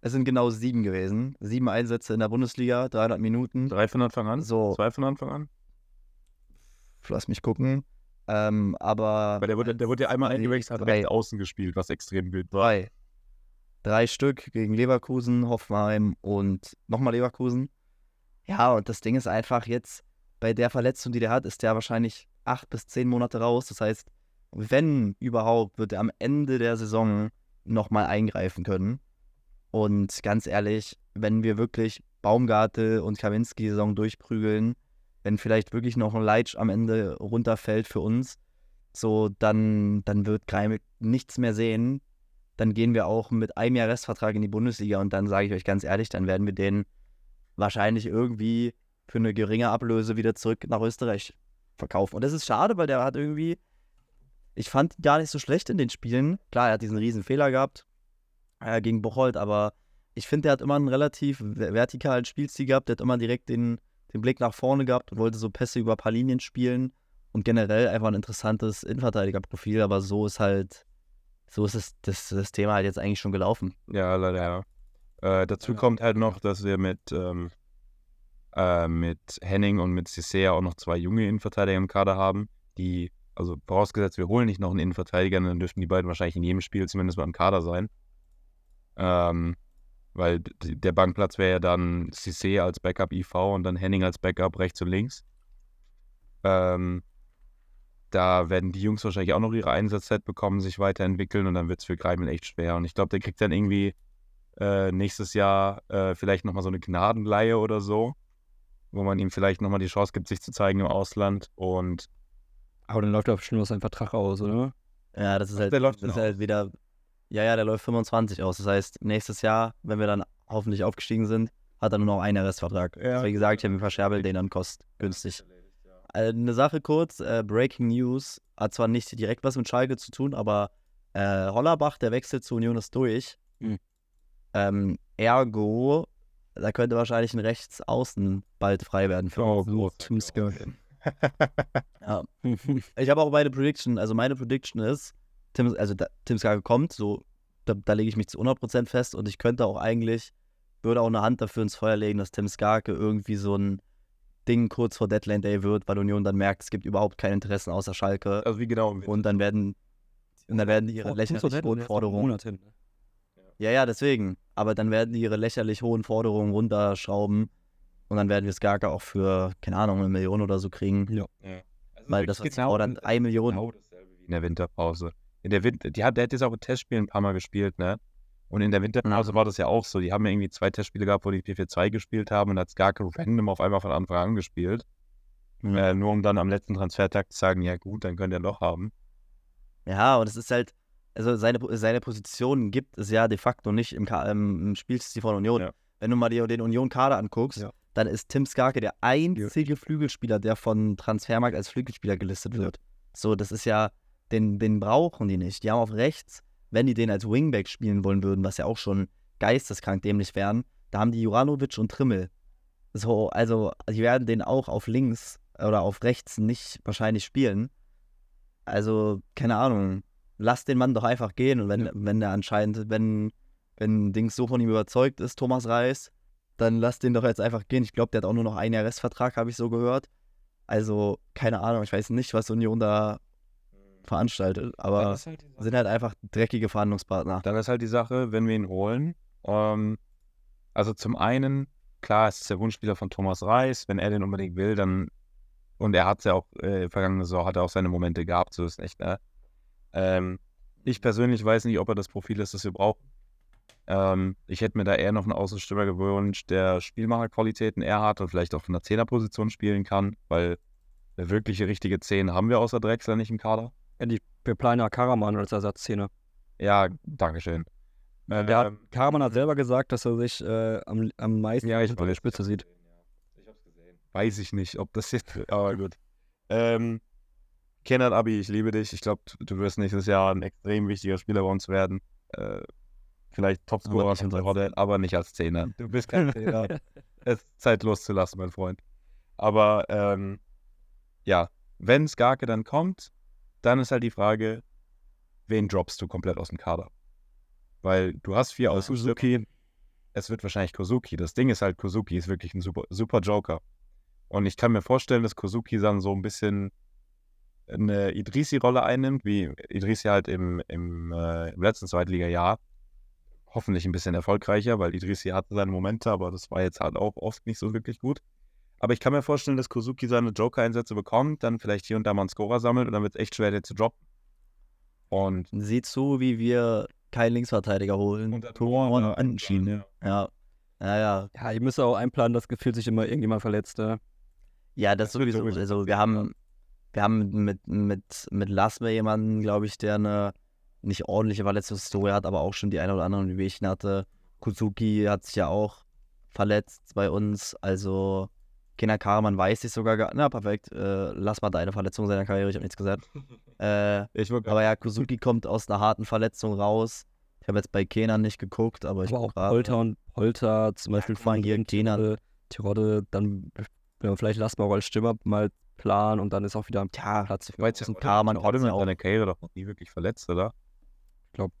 es sind genau sieben gewesen. Sieben Einsätze in der Bundesliga, 300 Minuten. Drei von Anfang an? So. Zwei von Anfang an? Lass mich gucken. Ähm, aber. Weil der wurde, der wurde ja einmal eingewechselt, hat rechts außen gespielt, was extrem wild war. Drei. Drei Stück gegen Leverkusen, Hoffenheim und nochmal Leverkusen. Ja, und das Ding ist einfach jetzt, bei der Verletzung, die der hat, ist der wahrscheinlich acht bis zehn Monate raus. Das heißt, wenn überhaupt, wird er am Ende der Saison nochmal eingreifen können. Und ganz ehrlich, wenn wir wirklich Baumgartel und Kaminski Saison durchprügeln, wenn vielleicht wirklich noch ein Leitsch am Ende runterfällt für uns, so dann, dann wird Greimel nichts mehr sehen. Dann gehen wir auch mit einem Jahr Restvertrag in die Bundesliga und dann sage ich euch ganz ehrlich, dann werden wir den wahrscheinlich irgendwie für eine geringe Ablöse wieder zurück nach Österreich verkaufen. Und das ist schade, weil der hat irgendwie, ich fand ihn gar nicht so schlecht in den Spielen. Klar, er hat diesen riesen Fehler gehabt äh, gegen Bocholt, aber ich finde, der hat immer einen relativ ver- vertikalen Spielstil gehabt. Der hat immer direkt den, den Blick nach vorne gehabt und wollte so Pässe über ein paar Linien spielen und generell einfach ein interessantes Innenverteidigerprofil, aber so ist halt, so ist es, das, das Thema halt jetzt eigentlich schon gelaufen. Ja, leider, ja. Äh, dazu kommt halt noch, dass wir mit, ähm, äh, mit Henning und mit Cissé auch noch zwei junge Innenverteidiger im Kader haben, die, also vorausgesetzt, wir holen nicht noch einen Innenverteidiger, dann dürften die beiden wahrscheinlich in jedem Spiel zumindest mal im Kader sein. Ähm, weil der Bankplatz wäre ja dann Cissé als Backup IV und dann Henning als Backup rechts und links. Ähm, da werden die Jungs wahrscheinlich auch noch ihre Einsatzzeit bekommen, sich weiterentwickeln und dann wird es für Greimel echt schwer. Und ich glaube, der kriegt dann irgendwie äh, nächstes Jahr äh, vielleicht nochmal so eine Gnadenleihe oder so, wo man ihm vielleicht nochmal die Chance gibt, sich zu zeigen im Ausland. Und Aber dann läuft doch bestimmt noch sein Vertrag aus, oder? Ja, das ist Ach, halt, der läuft das ist halt wieder, ja, ja, der läuft 25 aus. Das heißt, nächstes Jahr, wenn wir dann hoffentlich aufgestiegen sind, hat er nur noch einen Restvertrag. Ja. Wie gesagt, ich habe ihn verscherbelt, den dann kostet günstig. Äh, eine Sache kurz, äh, Breaking News, hat zwar nicht direkt was mit Schalke zu tun, aber äh, Hollerbach, der Wechsel zu Union ist durch. Hm. Ähm, ergo, da könnte wahrscheinlich ein Rechtsaußen bald frei werden für Oh, uns. Skirr. <laughs> Ja. Ich habe auch meine Prediction, also meine Prediction ist, Tim, also da, Tim Skake kommt, so, da, da lege ich mich zu 100% fest und ich könnte auch eigentlich, würde auch eine Hand dafür ins Feuer legen, dass Tim Skake irgendwie so ein Ding kurz vor Deadline Day wird, weil Union dann merkt, es gibt überhaupt kein Interessen außer Schalke Also wie genau? und dann werden und dann werden die ihre lächerlich hohen Forderungen hin. ja, ja, deswegen. Aber dann werden die ihre lächerlich hohen Forderungen runterschrauben und dann werden wir Skake auch für, keine Ahnung, eine Million oder so kriegen. Also Weil das, was genau, dann drei Millionen. genau dasselbe wie in der Winterpause. In der Winter, die hat, der hat jetzt auch in Testspielen ein paar Mal gespielt, ne? Und in der Winterpause war das ja auch so. Die haben ja irgendwie zwei Testspiele gehabt, wo die 4-4-2 gespielt haben und hat Skarke random auf einmal von Anfang an gespielt. Äh, nur um dann am letzten Transfertag zu sagen, ja gut, dann könnt ihr doch haben. Ja, und es ist halt, also seine, seine Position gibt es ja de facto nicht im, Ka- im, Spielstil von Union. Ja. Wenn du mal dir den Union-Kader anguckst, Ja. dann ist Tim Skarke der einzige Flügelspieler, der von Transfermarkt als Flügelspieler gelistet wird. So, das ist ja, den, den brauchen die nicht. Die haben auf rechts, wenn die den als Wingback spielen wollen würden, was ja auch schon geisteskrank dämlich wären, da haben die Juranovic und Trimmel. so, also die werden den auch auf links oder auf rechts nicht wahrscheinlich spielen. Also, keine Ahnung. Lass den Mann doch einfach gehen. Und wenn, Ja. wenn der anscheinend, wenn, wenn Dings so von ihm überzeugt ist, Thomas Reis, dann lass den doch jetzt einfach gehen. Ich glaube, der hat auch nur noch ein Jahr Restvertrag, habe ich so gehört. Also, keine Ahnung, ich weiß nicht, was Union da veranstaltet, aber halt sind halt einfach dreckige Verhandlungspartner. Dann ist halt die Sache, wenn wir ihn holen. Ähm, also zum einen, klar, es ist der Wunschspieler von Thomas Reis. Wenn er den unbedingt will, dann. Und er hat es ja auch, äh, vergangene Saison hat er auch seine Momente gehabt, so ist nicht, ne? Ähm, ich persönlich weiß nicht, ob er das Profil ist, das wir brauchen. Ähm, ich hätte mir da eher noch einen Außenstürmer gewünscht, der Spielmacherqualitäten eher hat und vielleicht auch in der Zehnerposition spielen kann, weil eine wirkliche richtige Zehn haben wir außer Drexler nicht im Kader. Ja, planen ja Karaman als Ersatzszene. Ja, Dankeschön. Der hat, Ähm, Karaman hat selber gesagt, dass er sich äh, am, am meisten Ja, ich hinter der Spitze sieht. Ich hab's gesehen. Weiß ich nicht, ob das jetzt. <laughs> Aber gut. Ähm, Kenneth Abi, ich liebe dich. Ich glaube, du wirst nächstes Jahr ein extrem wichtiger Spieler bei uns werden. Äh, vielleicht Topscorer von der Rolle, aber nicht als Zehner. Du <laughs> bist kein Zehner. es ist Zeit loszulassen, mein Freund. Aber ähm, ja, wenn Skarke dann kommt, dann ist halt die Frage, wen droppst du komplett aus dem Kader? Weil du hast vier aus Suzuki. es wird wahrscheinlich Kozuki. Das Ding ist halt, Kozuki ist wirklich ein super, super Joker. Und ich kann mir vorstellen, dass Kozuki dann so ein bisschen eine Idrisi-Rolle einnimmt, wie Idrisi halt im, im, äh, im letzten Zweitliga-Jahr. Hoffentlich ein bisschen erfolgreicher, weil Idrisi hatte seine Momente, aber das war jetzt halt auch oft nicht so wirklich gut. Aber ich kann mir vorstellen, dass Kozuki seine Joker-Einsätze bekommt, dann vielleicht hier und da mal einen Scorer sammelt und dann wird es echt schwer, den zu droppen. Und Sieh zu, wie wir keinen Linksverteidiger holen. Und Tor und anschieben. Ja. Ja, ja. Ja, ihr müsst auch einplanen, dass gefühlt sich immer irgendjemand verletzt. Ja, das Das sowieso Also wir haben, wir haben mit, mit, mit Lasme jemanden, glaube ich, der eine nicht ordentliche Verletzungshistorie hat, aber auch schon die eine oder anderen Wehchen hatte. Kuzuki hat sich ja auch verletzt bei uns. Also Kinder Karaman weiß ich sogar gar Na, perfekt. Äh, Lasme hat eine Verletzung seiner Karriere, ich habe nichts gesagt. <laughs> äh, ich aber ja, Kuzuki kommt aus einer harten Verletzung raus. Ich habe jetzt bei Kenan nicht geguckt, aber ich Aber auch grad. Polter und Polter zum Beispiel guck mal, hier von Kenan. Tirode, dann wenn wir vielleicht lassen wir auch als Stürmer mal planen und dann ist auch wieder Ja, Platz. Weil jetzt ein Karaman hat ja auch. seine Karriere doch noch nie wirklich verletzt, oder?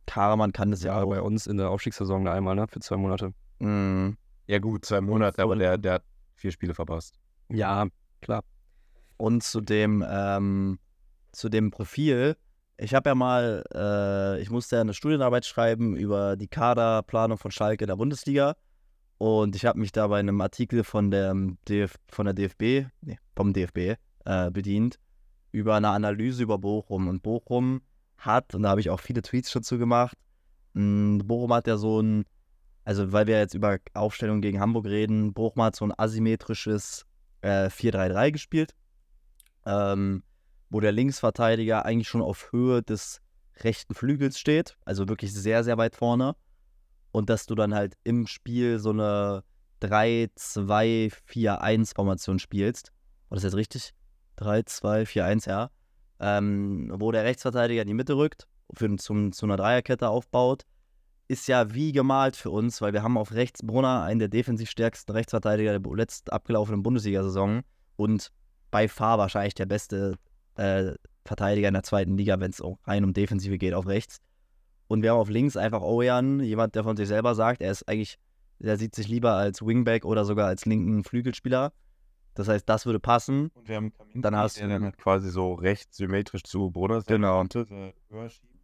Karaman kann das ja Ja, auch. bei uns in der Aufstiegssaison da einmal, ne? Für zwei Monate. Mm. Ja gut, zwei Monate, aber der, der hat vier Spiele verpasst. Ja, klar. Und zu dem, ähm, zu dem Profil, ich habe ja mal, äh, ich musste ja eine Studienarbeit schreiben über die Kaderplanung von Schalke in der Bundesliga. Und ich habe mich da bei einem Artikel von der, DF, von der DFB, nee, vom DFB, äh, bedient, über eine Analyse über Bochum. Und Bochum hat, und da habe ich auch viele Tweets schon zu gemacht, mh, Bochum hat ja so ein, also weil wir jetzt über Aufstellung gegen Hamburg reden, Bochum hat so ein asymmetrisches äh, 4-3-3 gespielt, ähm, wo der Linksverteidiger eigentlich schon auf Höhe des rechten Flügels steht, also wirklich sehr, sehr weit vorne. Und dass du dann halt im Spiel so eine 3-2-4-1-Formation spielst. War das jetzt richtig? 3-2-4-1, ja. Ähm, wo der Rechtsverteidiger in die Mitte rückt, für, zum, zu einer Dreierkette aufbaut, ist ja wie gemalt für uns, weil wir haben auf rechts Brunner einen der defensiv stärksten Rechtsverteidiger der letzt abgelaufenen Bundesliga-Saison und bei Fahr wahrscheinlich der beste äh, Verteidiger in der zweiten Liga, wenn es auch rein um Defensive geht, auf rechts. Und wir haben auf links einfach Ojan, jemand, der von sich selber sagt, er ist eigentlich, der sieht sich lieber als Wingback oder sogar als linken Flügelspieler. Das heißt, das würde passen. Und wir haben Kaminski, Dann hast der du- dann halt quasi so rechts symmetrisch zu Bruder Genau. Äh.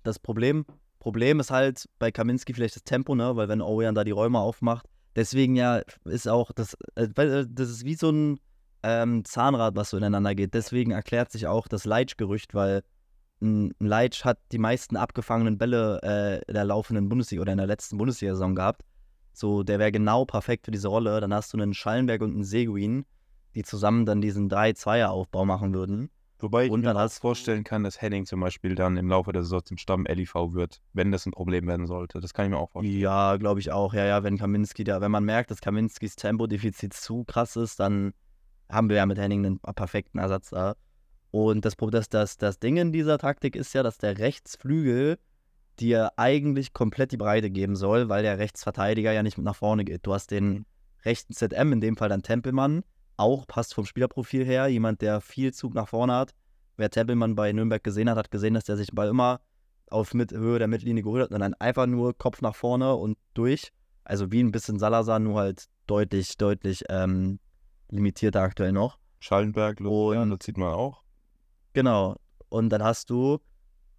Das Problem, Problem ist halt bei Kaminski vielleicht das Tempo, ne? Weil wenn Ojan da die Räume aufmacht, deswegen ja ist auch das, äh, äh, das ist wie so ein ähm, Zahnrad, was so ineinander geht. Deswegen erklärt sich auch das Leitsch-Gerücht, weil ein Leitsch hat die meisten abgefangenen Bälle äh, in der laufenden Bundesliga oder in der letzten Bundesliga-Saison gehabt. So, der wäre genau perfekt für diese Rolle. Dann hast du einen Schallenberg und einen Seguin, die zusammen dann diesen 3-2er-Aufbau machen würden. Wobei ich Und mir du- vorstellen kann, dass Henning zum Beispiel dann im Laufe der Saison zum Stamm LIV wird, wenn das ein Problem werden sollte. Das kann ich mir auch vorstellen. Ja, glaube ich auch. Ja, ja, wenn Kaminski da, wenn man merkt, dass Kaminskis Tempodefizit zu krass ist, dann haben wir ja mit Henning einen perfekten Ersatz da. Und das, das, das, das Ding in dieser Taktik ist ja, dass der Rechtsflügel dir eigentlich komplett die Breite geben soll, weil der Rechtsverteidiger ja nicht mit nach vorne geht. Du hast den rechten ZM, in dem Fall dann Tempelmann, auch passt vom Spielerprofil her, jemand, der viel Zug nach vorne hat. Wer Tempelmann bei Nürnberg gesehen hat, hat gesehen, dass der sich den Ball immer auf mit Höhe der Mittellinie geholt hat und dann einfach nur Kopf nach vorne und durch. Also wie ein bisschen Salazar, nur halt deutlich, deutlich ähm, limitierter aktuell noch. Schallenberg, Lorian, Und- das sieht man auch. Genau. Und dann hast du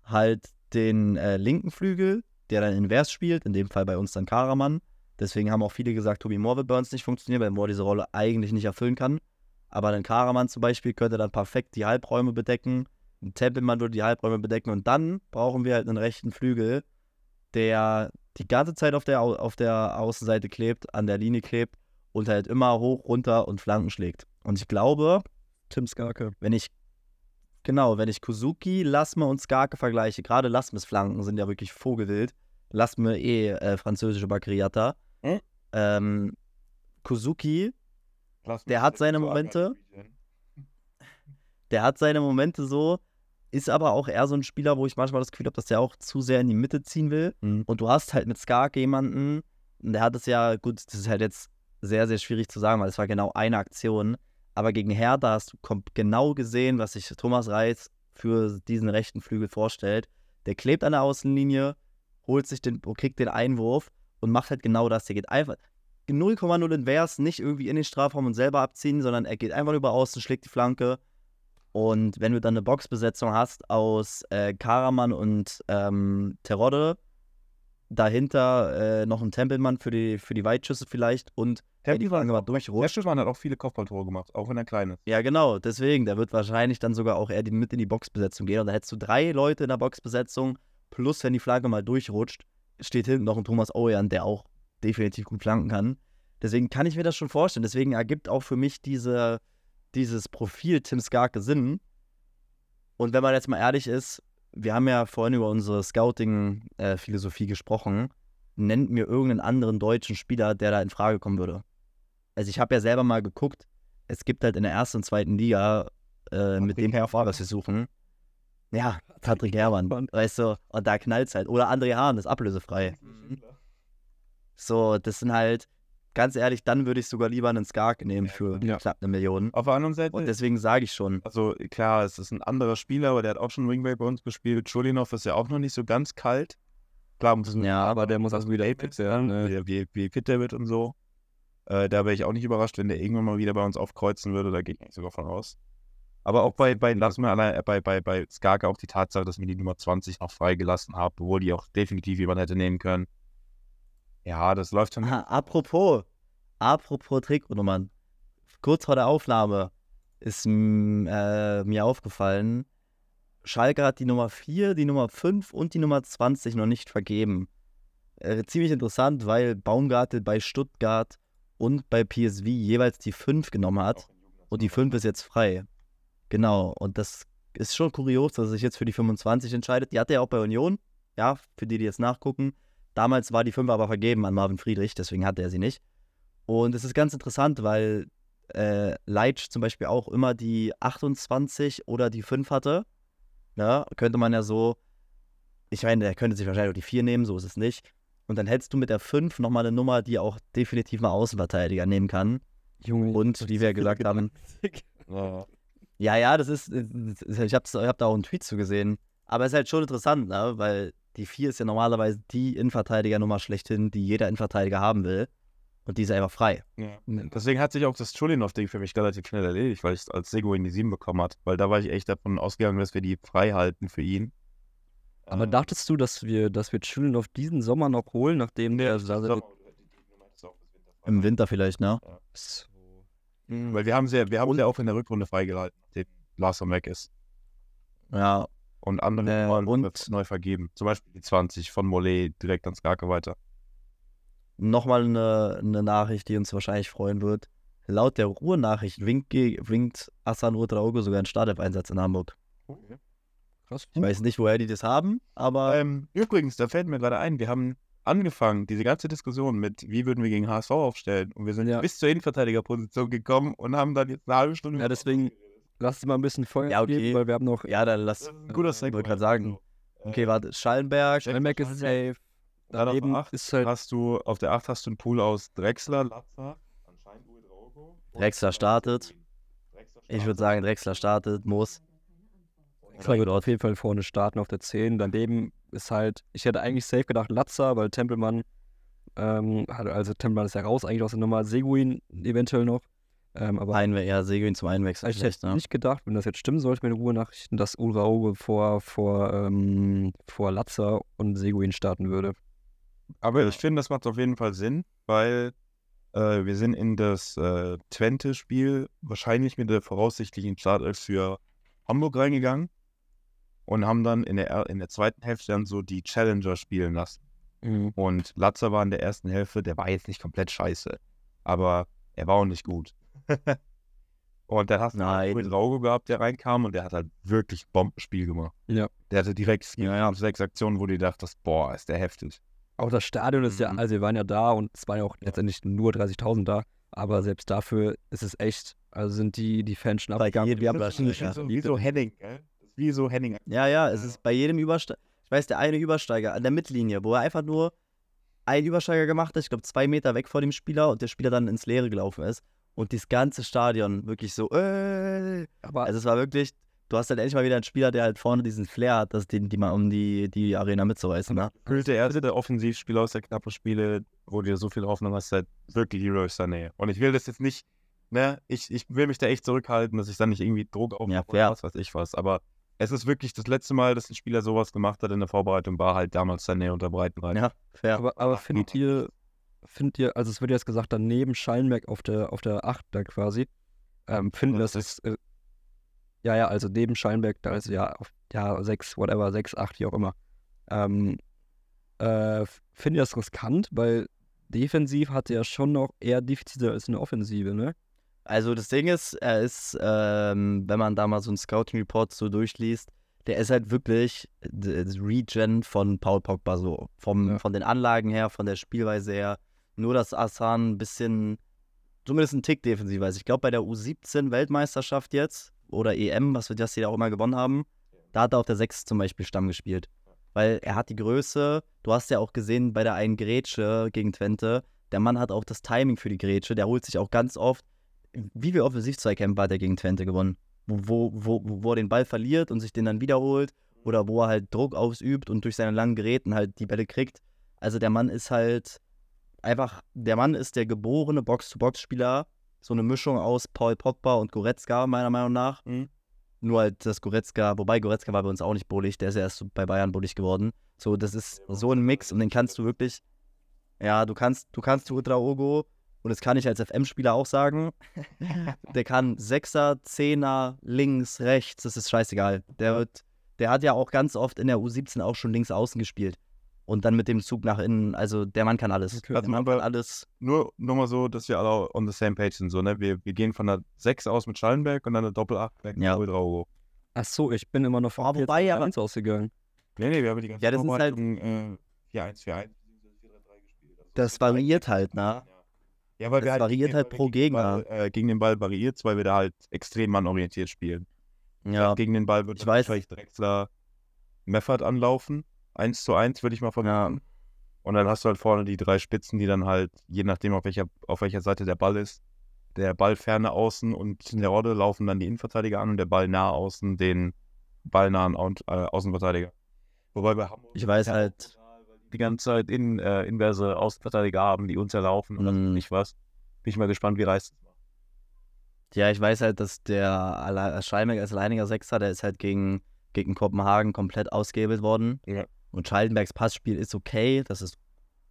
halt den äh, linken Flügel, der dann invers spielt, in dem Fall bei uns dann Karaman. Deswegen haben auch viele gesagt, Tobi Moore wird bei uns nicht funktionieren, weil Moore diese Rolle eigentlich nicht erfüllen kann. Aber ein Karaman zum Beispiel könnte dann perfekt die Halbräume bedecken. Ein Tempelmann würde die Halbräume bedecken. Und dann brauchen wir halt einen rechten Flügel, der die ganze Zeit auf der, Au- auf der Außenseite klebt, an der Linie klebt und halt immer hoch, runter und Flanken schlägt. Und ich glaube, Tim Skarke. wenn ich, genau, wenn ich Kuzuki, Lasme und Skarke vergleiche, gerade Lasmes Flanken sind ja wirklich vogelwild. Lasme eh äh, französische Bakriata. Hm? Ähm, Kuzuki, Der hat seine Momente. der hat seine Momente so, ist aber auch eher so ein Spieler, wo ich manchmal das Gefühl habe, dass der auch zu sehr in die Mitte ziehen will. Mhm. Und du hast halt mit Skarke jemanden, und der hat es ja, gut, das ist halt jetzt sehr, sehr schwierig zu sagen, weil es war genau eine Aktion. Aber gegen Hertha hast du genau gesehen, was sich Thomas Reis für diesen rechten Flügel vorstellt. Der klebt an der Außenlinie, holt sich den, kriegt den Einwurf und macht halt genau das. Der geht einfach 0,0 invers, nicht irgendwie in den Strafraum und selber abziehen, sondern er geht einfach über außen, schlägt die Flanke. Und wenn du dann eine Boxbesetzung hast aus äh, Karaman und ähm, Terodde, dahinter äh, noch ein Tempelmann für die, für die Weitschüsse vielleicht und Flanke mal durchrutscht. Tempelmann hat auch viele Kopfballtore gemacht, auch wenn er klein ist. Ja, genau, deswegen, der wird wahrscheinlich dann sogar auch eher die, mit in die Boxbesetzung gehen. Und da hättest du drei Leute in der Boxbesetzung, plus wenn die Flanke mal durchrutscht, steht hinten noch ein Thomas Ojan, der auch definitiv gut flanken kann. Deswegen kann ich mir das schon vorstellen. Deswegen ergibt auch für mich diese, dieses Profil Tim Skarke Sinn. Und wenn man jetzt mal ehrlich ist, wir haben ja vorhin über unsere Scouting-Philosophie gesprochen. Nennt mir irgendeinen anderen deutschen Spieler, der da in Frage kommen würde. Also ich habe ja selber mal geguckt, es gibt halt in der ersten und zweiten Liga äh, mit dem Herfahr, was wir suchen. Ja, Patrick Herrmann, weißt du, und da knallt's halt. Oder André Hahn ist ablösefrei. So, das sind halt, ganz ehrlich, dann würde ich sogar lieber einen Skark nehmen für Ja. knapp eine Million. Auf der anderen Seite, Und deswegen sage ich schon, also klar, es ist ein anderer Spieler, aber der hat auch schon Wingback bei uns gespielt. Chulinov ist ja auch noch nicht so ganz kalt. Klar, muss es Ja, aber der muss also wieder fit werden. ne? Äh, wie, wie fit der wird und so. Äh, da wäre ich auch nicht überrascht, wenn der irgendwann mal wieder bei uns aufkreuzen würde. Da gehe ich sogar von aus. Aber auch bei, bei, lass mir allein, äh, bei, bei, bei Skarke auch die Tatsache, dass wir die Nummer 20 noch freigelassen haben, obwohl die auch definitiv jemand hätte nehmen können. Ja, das läuft schon. Ah, apropos, apropos Trikotnummern. Kurz vor der Aufnahme ist äh, mir aufgefallen, Schalke hat die Nummer 4, die Nummer 5 und die Nummer 20 noch nicht vergeben. Äh, ziemlich interessant, weil Baumgartel bei Stuttgart und bei PSV jeweils die 5 genommen hat und die 5 ist jetzt frei. Genau, und das ist schon kurios, dass er sich jetzt für die 25 entscheidet. Die hatte er auch bei Union, ja, für die, die jetzt nachgucken. Damals war die 5 aber vergeben an Marvin Friedrich, deswegen hatte er sie nicht. Und es ist ganz interessant, weil äh, Leitsch zum Beispiel auch immer die 28 oder die 5 hatte. Ja, könnte man ja so, ich meine, der könnte sich wahrscheinlich auch die 4 nehmen, so ist es nicht. Und dann hättest du mit der 5 nochmal eine Nummer, die auch definitiv mal Außenverteidiger nehmen kann. Junge. Und wie wir gesagt haben, <laughs> Ja. Ja, ja, das ist, ich habe hab da auch einen Tweet zu gesehen. Aber es ist halt schon interessant, ne? weil die 4 ist ja normalerweise die Innenverteidigernummer schlechthin, die jeder Innenverteidiger haben will. Und die ist einfach frei. Ja. Deswegen hat sich auch das Chulinov-Ding für mich relativ schnell erledigt, weil ich es als Seguin die 7 bekommen hat. Weil da war ich echt davon ausgegangen, dass wir die frei halten für ihn. Aber Ähm, dachtest du, dass wir, dass wir Chulinov diesen Sommer noch holen, nachdem der da ist auch- Im Winter vielleicht, ne? so. Weil wir haben sie, wir haben sie auch in der Rückrunde freigehalten, Larson weg ist. Ja, Und andere Äh, und- neu vergeben. Zum Beispiel die 20 von Mollet direkt ans Skarke weiter. nochmal eine, eine Nachricht, die uns wahrscheinlich freuen wird. Laut der Ruhrnachricht winkt, winkt Hassan Rutraogo sogar einen Startelf-Einsatz in Hamburg. Krass. Ich weiß nicht, woher die das haben, aber Ähm, übrigens, da fällt mir gerade ein, wir haben angefangen, diese ganze Diskussion mit, wie würden wir gegen HSV aufstellen. Und wir sind Ja. bis zur Innenverteidigerposition gekommen und haben dann jetzt eine halbe Stunde. Ja, deswegen- Lass uns mal ein bisschen Feuer Ja, okay. geben, weil wir haben noch ja, dann lass. Das ist ein guter Ich wollte gerade sagen. Also, Okay, äh, warte, Schallenberg, Steinbeck ist safe. Dann auf Daneben acht ist halt hast du, auf der 8 hast du einen Pool aus Drexler, Latza, Drexler startet. Ich würde sagen, Drexler startet, muss. Drexler wird auf jeden Fall vorne starten auf der 10. Daneben ist halt, ich hätte eigentlich safe gedacht Latza, weil Tempelmann, ähm, hat, also Tempelmann ist ja raus, eigentlich aus der Nummer, Seguin eventuell noch. Ähm, aber Einwe ja, Seguin zum Einwechseln. ich hätte ne? nicht gedacht, wenn das jetzt stimmen sollte mit den Ruhe-Nachrichten, dass Ulraoge vor, vor, ähm, vor Latza und Seguin starten würde. Aber ich finde, das macht auf jeden Fall Sinn, weil äh, wir sind in das äh, Twente-Spiel wahrscheinlich mit der voraussichtlichen Startelf für Hamburg reingegangen und haben dann in der, er- in der zweiten Hälfte dann so die Challenger spielen lassen. Und Latzer war in der ersten Hälfte, der war jetzt nicht komplett scheiße, aber er war auch nicht gut. <laughs> und dann hast du Nein. mit Raugo gehabt, der reinkam und der hat halt wirklich Bombenspiel gemacht. Ja. Der hatte direkt vier, Ja, ja. sechs Aktionen, wo du dachtest, boah, ist der heftig. Auch das Stadion ist ja, Mhm. also wir waren ja da und es waren ja auch letztendlich nur 30.000 da, aber selbst dafür ist es echt, also sind die, die Fans schon abgegangen. Wir haben Das schon so- wie so Henning, gell? Wie so Henning. Ja, ja, es ist bei jedem Übersteiger. Ich weiß, der eine Übersteiger an der Mittellinie, wo er einfach nur einen Übersteiger gemacht hat, ich glaube zwei Meter weg vor dem Spieler und der Spieler dann ins Leere gelaufen ist. Und das ganze Stadion wirklich so, äh. aber Also es war wirklich, du hast halt endlich mal wieder einen Spieler, der halt vorne diesen Flair hat, dass den, die mal um die, die Arena mitzureißen. Ne? Gefühlt der erste Offensivspieler aus der knappen Spiele, wo du dir so viel Hoffnung hast, halt wirklich Hero Sané. Und ich will das jetzt nicht, ne, ich, ich will mich da echt zurückhalten, dass ich dann nicht irgendwie Druck auf Ja, oder fair. was weiß ich was. Aber es ist wirklich das letzte Mal, dass ein Spieler sowas gemacht hat in der Vorbereitung, war halt damals Sané unter Breitenreiter. Ja, fair. Aber, aber findet ihr, findet ihr, also es wird jetzt gesagt, dann neben Schallenberg auf der, auf der 8 da quasi, ähm, finden das ist, äh, ja, ja, also neben Schallenberg, da ist ja, auf, ja, 6, whatever, 6, 8, wie auch immer. Ähm, äh, findet ihr das riskant, weil defensiv hat er ja schon noch eher Defizite als eine Offensive, ne? Also das Ding ist, er ist, ähm, wenn man da mal so einen Scouting-Report so durchliest, der ist halt wirklich das Regen von Paul Pogba so. Vom, Ja. Von den Anlagen her, von der Spielweise her. Nur, dass Asan ein bisschen, zumindest ein Tick defensiver ist. Ich glaube, bei der U17-Weltmeisterschaft jetzt oder EM, was wir das hier auch immer gewonnen haben, da hat er auf der 6 zum Beispiel Stamm gespielt. Weil er hat die Größe, du hast ja auch gesehen bei der einen Grätsche gegen Twente, der Mann hat auch das Timing für die Grätsche, der holt sich auch ganz oft wie viele Offensivzweikämpfe hat er gegen Twente gewonnen? Wo, wo, wo, wo er den Ball verliert und sich den dann wiederholt oder wo er halt Druck ausübt und durch seine langen Geräten halt die Bälle kriegt. Also der Mann ist halt einfach, der Mann ist der geborene Box-to-Box-Spieler. So eine Mischung aus Paul Pogba und Goretzka, meiner Meinung nach. Mhm. Nur halt das Goretzka, wobei Goretzka war bei uns auch nicht bullig, der ist ja erst bei Bayern bullig geworden. So, das ist so ein Mix und den kannst du wirklich, ja, du kannst, du kannst Udraogo, und das kann ich als FM-Spieler auch sagen, <laughs> der kann Sechser, Zehner, links, rechts, das ist scheißegal. Der wird, der hat ja auch ganz oft in der U17 auch schon links außen gespielt. Und dann mit dem Zug nach innen, also der Mann kann alles. Okay. Der Mann kann alles. Nur nochmal so, dass wir alle on the same page sind. So, ne? wir, wir gehen von der 6 aus mit Schallenberg und dann eine Doppel-8 weg Ja. mit Raugo. Ach so, ich bin immer noch von Oh, wobei, aber- 1 ausgegangen. Nee, nee, wir haben die ganze Ja, das ist halt- äh, 4-1, 4-1, 4-3-3 gespielt. Also Das variiert halt, ne? Ja, weil Das wir halt variiert gegen- halt pro gegen den Gegner. Ball, äh, gegen den Ball variiert weil wir da halt extrem mannorientiert spielen. Ja, Gegen den Ball wird Ich weiß. wahrscheinlich Drexler Meffert anlaufen. 1 zu 1 würde ich mal vermuten. Und dann hast du halt vorne die drei Spitzen, die dann halt, je nachdem auf welcher, auf welcher Seite der Ball ist, der Ball ferne außen und in der Rodde laufen dann die Innenverteidiger an und der Ball nah außen den ballnahen Au- äh, Außenverteidiger. Wobei bei Hamburg ich weiß ja halt, die ganze Zeit in, äh, inverse Außenverteidiger haben, die uns erlaufen und Mhm. nicht was. Bin ich mal gespannt, wie das macht. ja, ich weiß halt, dass der Schallenberg als alleiniger Sechser, der ist halt gegen, gegen Kopenhagen komplett ausgehebelt worden. Ja. Und Schallenbergs Passspiel ist okay, das ist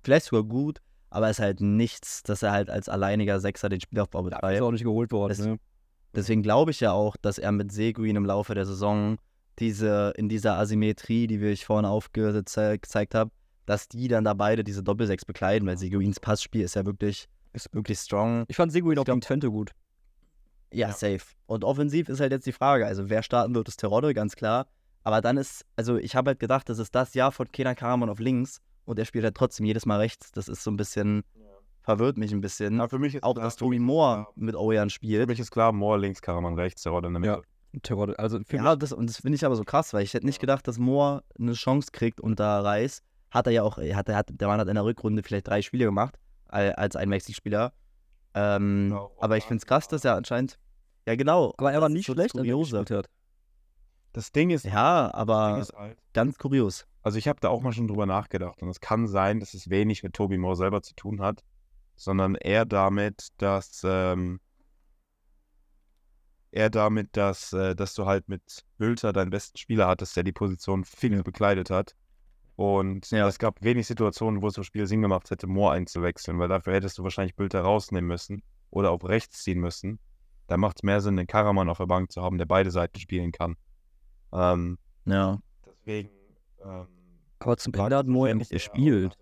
vielleicht sogar gut, aber ist halt nichts, dass er halt als alleiniger Sechser den Spielaufbau Dafür ist betreibt. auch nicht geholt worden, Das- ne? Deswegen glaube ich ja auch, dass er mit Seguin im Laufe der Saison diese, in dieser Asymmetrie, die wir ich vorhin aufgezeigt habe, dass die dann da beide diese Doppelsechs bekleiden, weil Seguins Passspiel ist ja wirklich, ist wirklich strong. Ich fand Seguin auch gegen Twente gut. Ja, Ja. safe. Und offensiv ist halt jetzt die Frage, also wer starten wird, ist Terodde, ganz klar. Aber dann ist, also ich habe halt gedacht, das ist das Jahr von Kenan Karaman auf links und er spielt halt trotzdem jedes Mal rechts. Das ist so ein bisschen, verwirrt mich ein bisschen. Ja, für mich ist Auch, klar, dass für Tobi Moore mit Ojan Für spielt. mich ist klar, Moore links, Karaman rechts, der Rodde in der Ja. Mitte. Terodde, also für Ja, das, und das finde ich aber so krass, weil ich hätte nicht gedacht, dass Moore eine Chance kriegt unter Reis. Hat er ja auch, er hat, er hat, der Mann hat in der Rückrunde vielleicht drei Spiele gemacht al- als Einwechselspieler. Ähm, Ja, auch aber ich finde es krass, dass er anscheinend. Ja, genau. Aber er war nicht schlecht, als er gespielt hat. Das Ding ist, Ja, aber ist halt, ganz kurios. Also ich habe da auch mal schon drüber nachgedacht und es kann sein, dass es wenig mit Toby Moore selber zu tun hat, sondern eher damit, dass ähm, eher damit, dass, äh, dass du halt mit Bülter deinen besten Spieler hattest, der die Position viel bekleidet hat. Und Ja. es gab wenig Situationen, wo es im Spiel Sinn gemacht hätte, Moore einzuwechseln, weil dafür hättest du wahrscheinlich Bülter rausnehmen müssen oder auf rechts ziehen müssen. Da macht es mehr Sinn, den Karaman auf der Bank zu haben, der beide Seiten spielen kann. Ähm, Ja. deswegen ähm, Aber zum Ende hat ja wahrscheinlich nicht gespielt.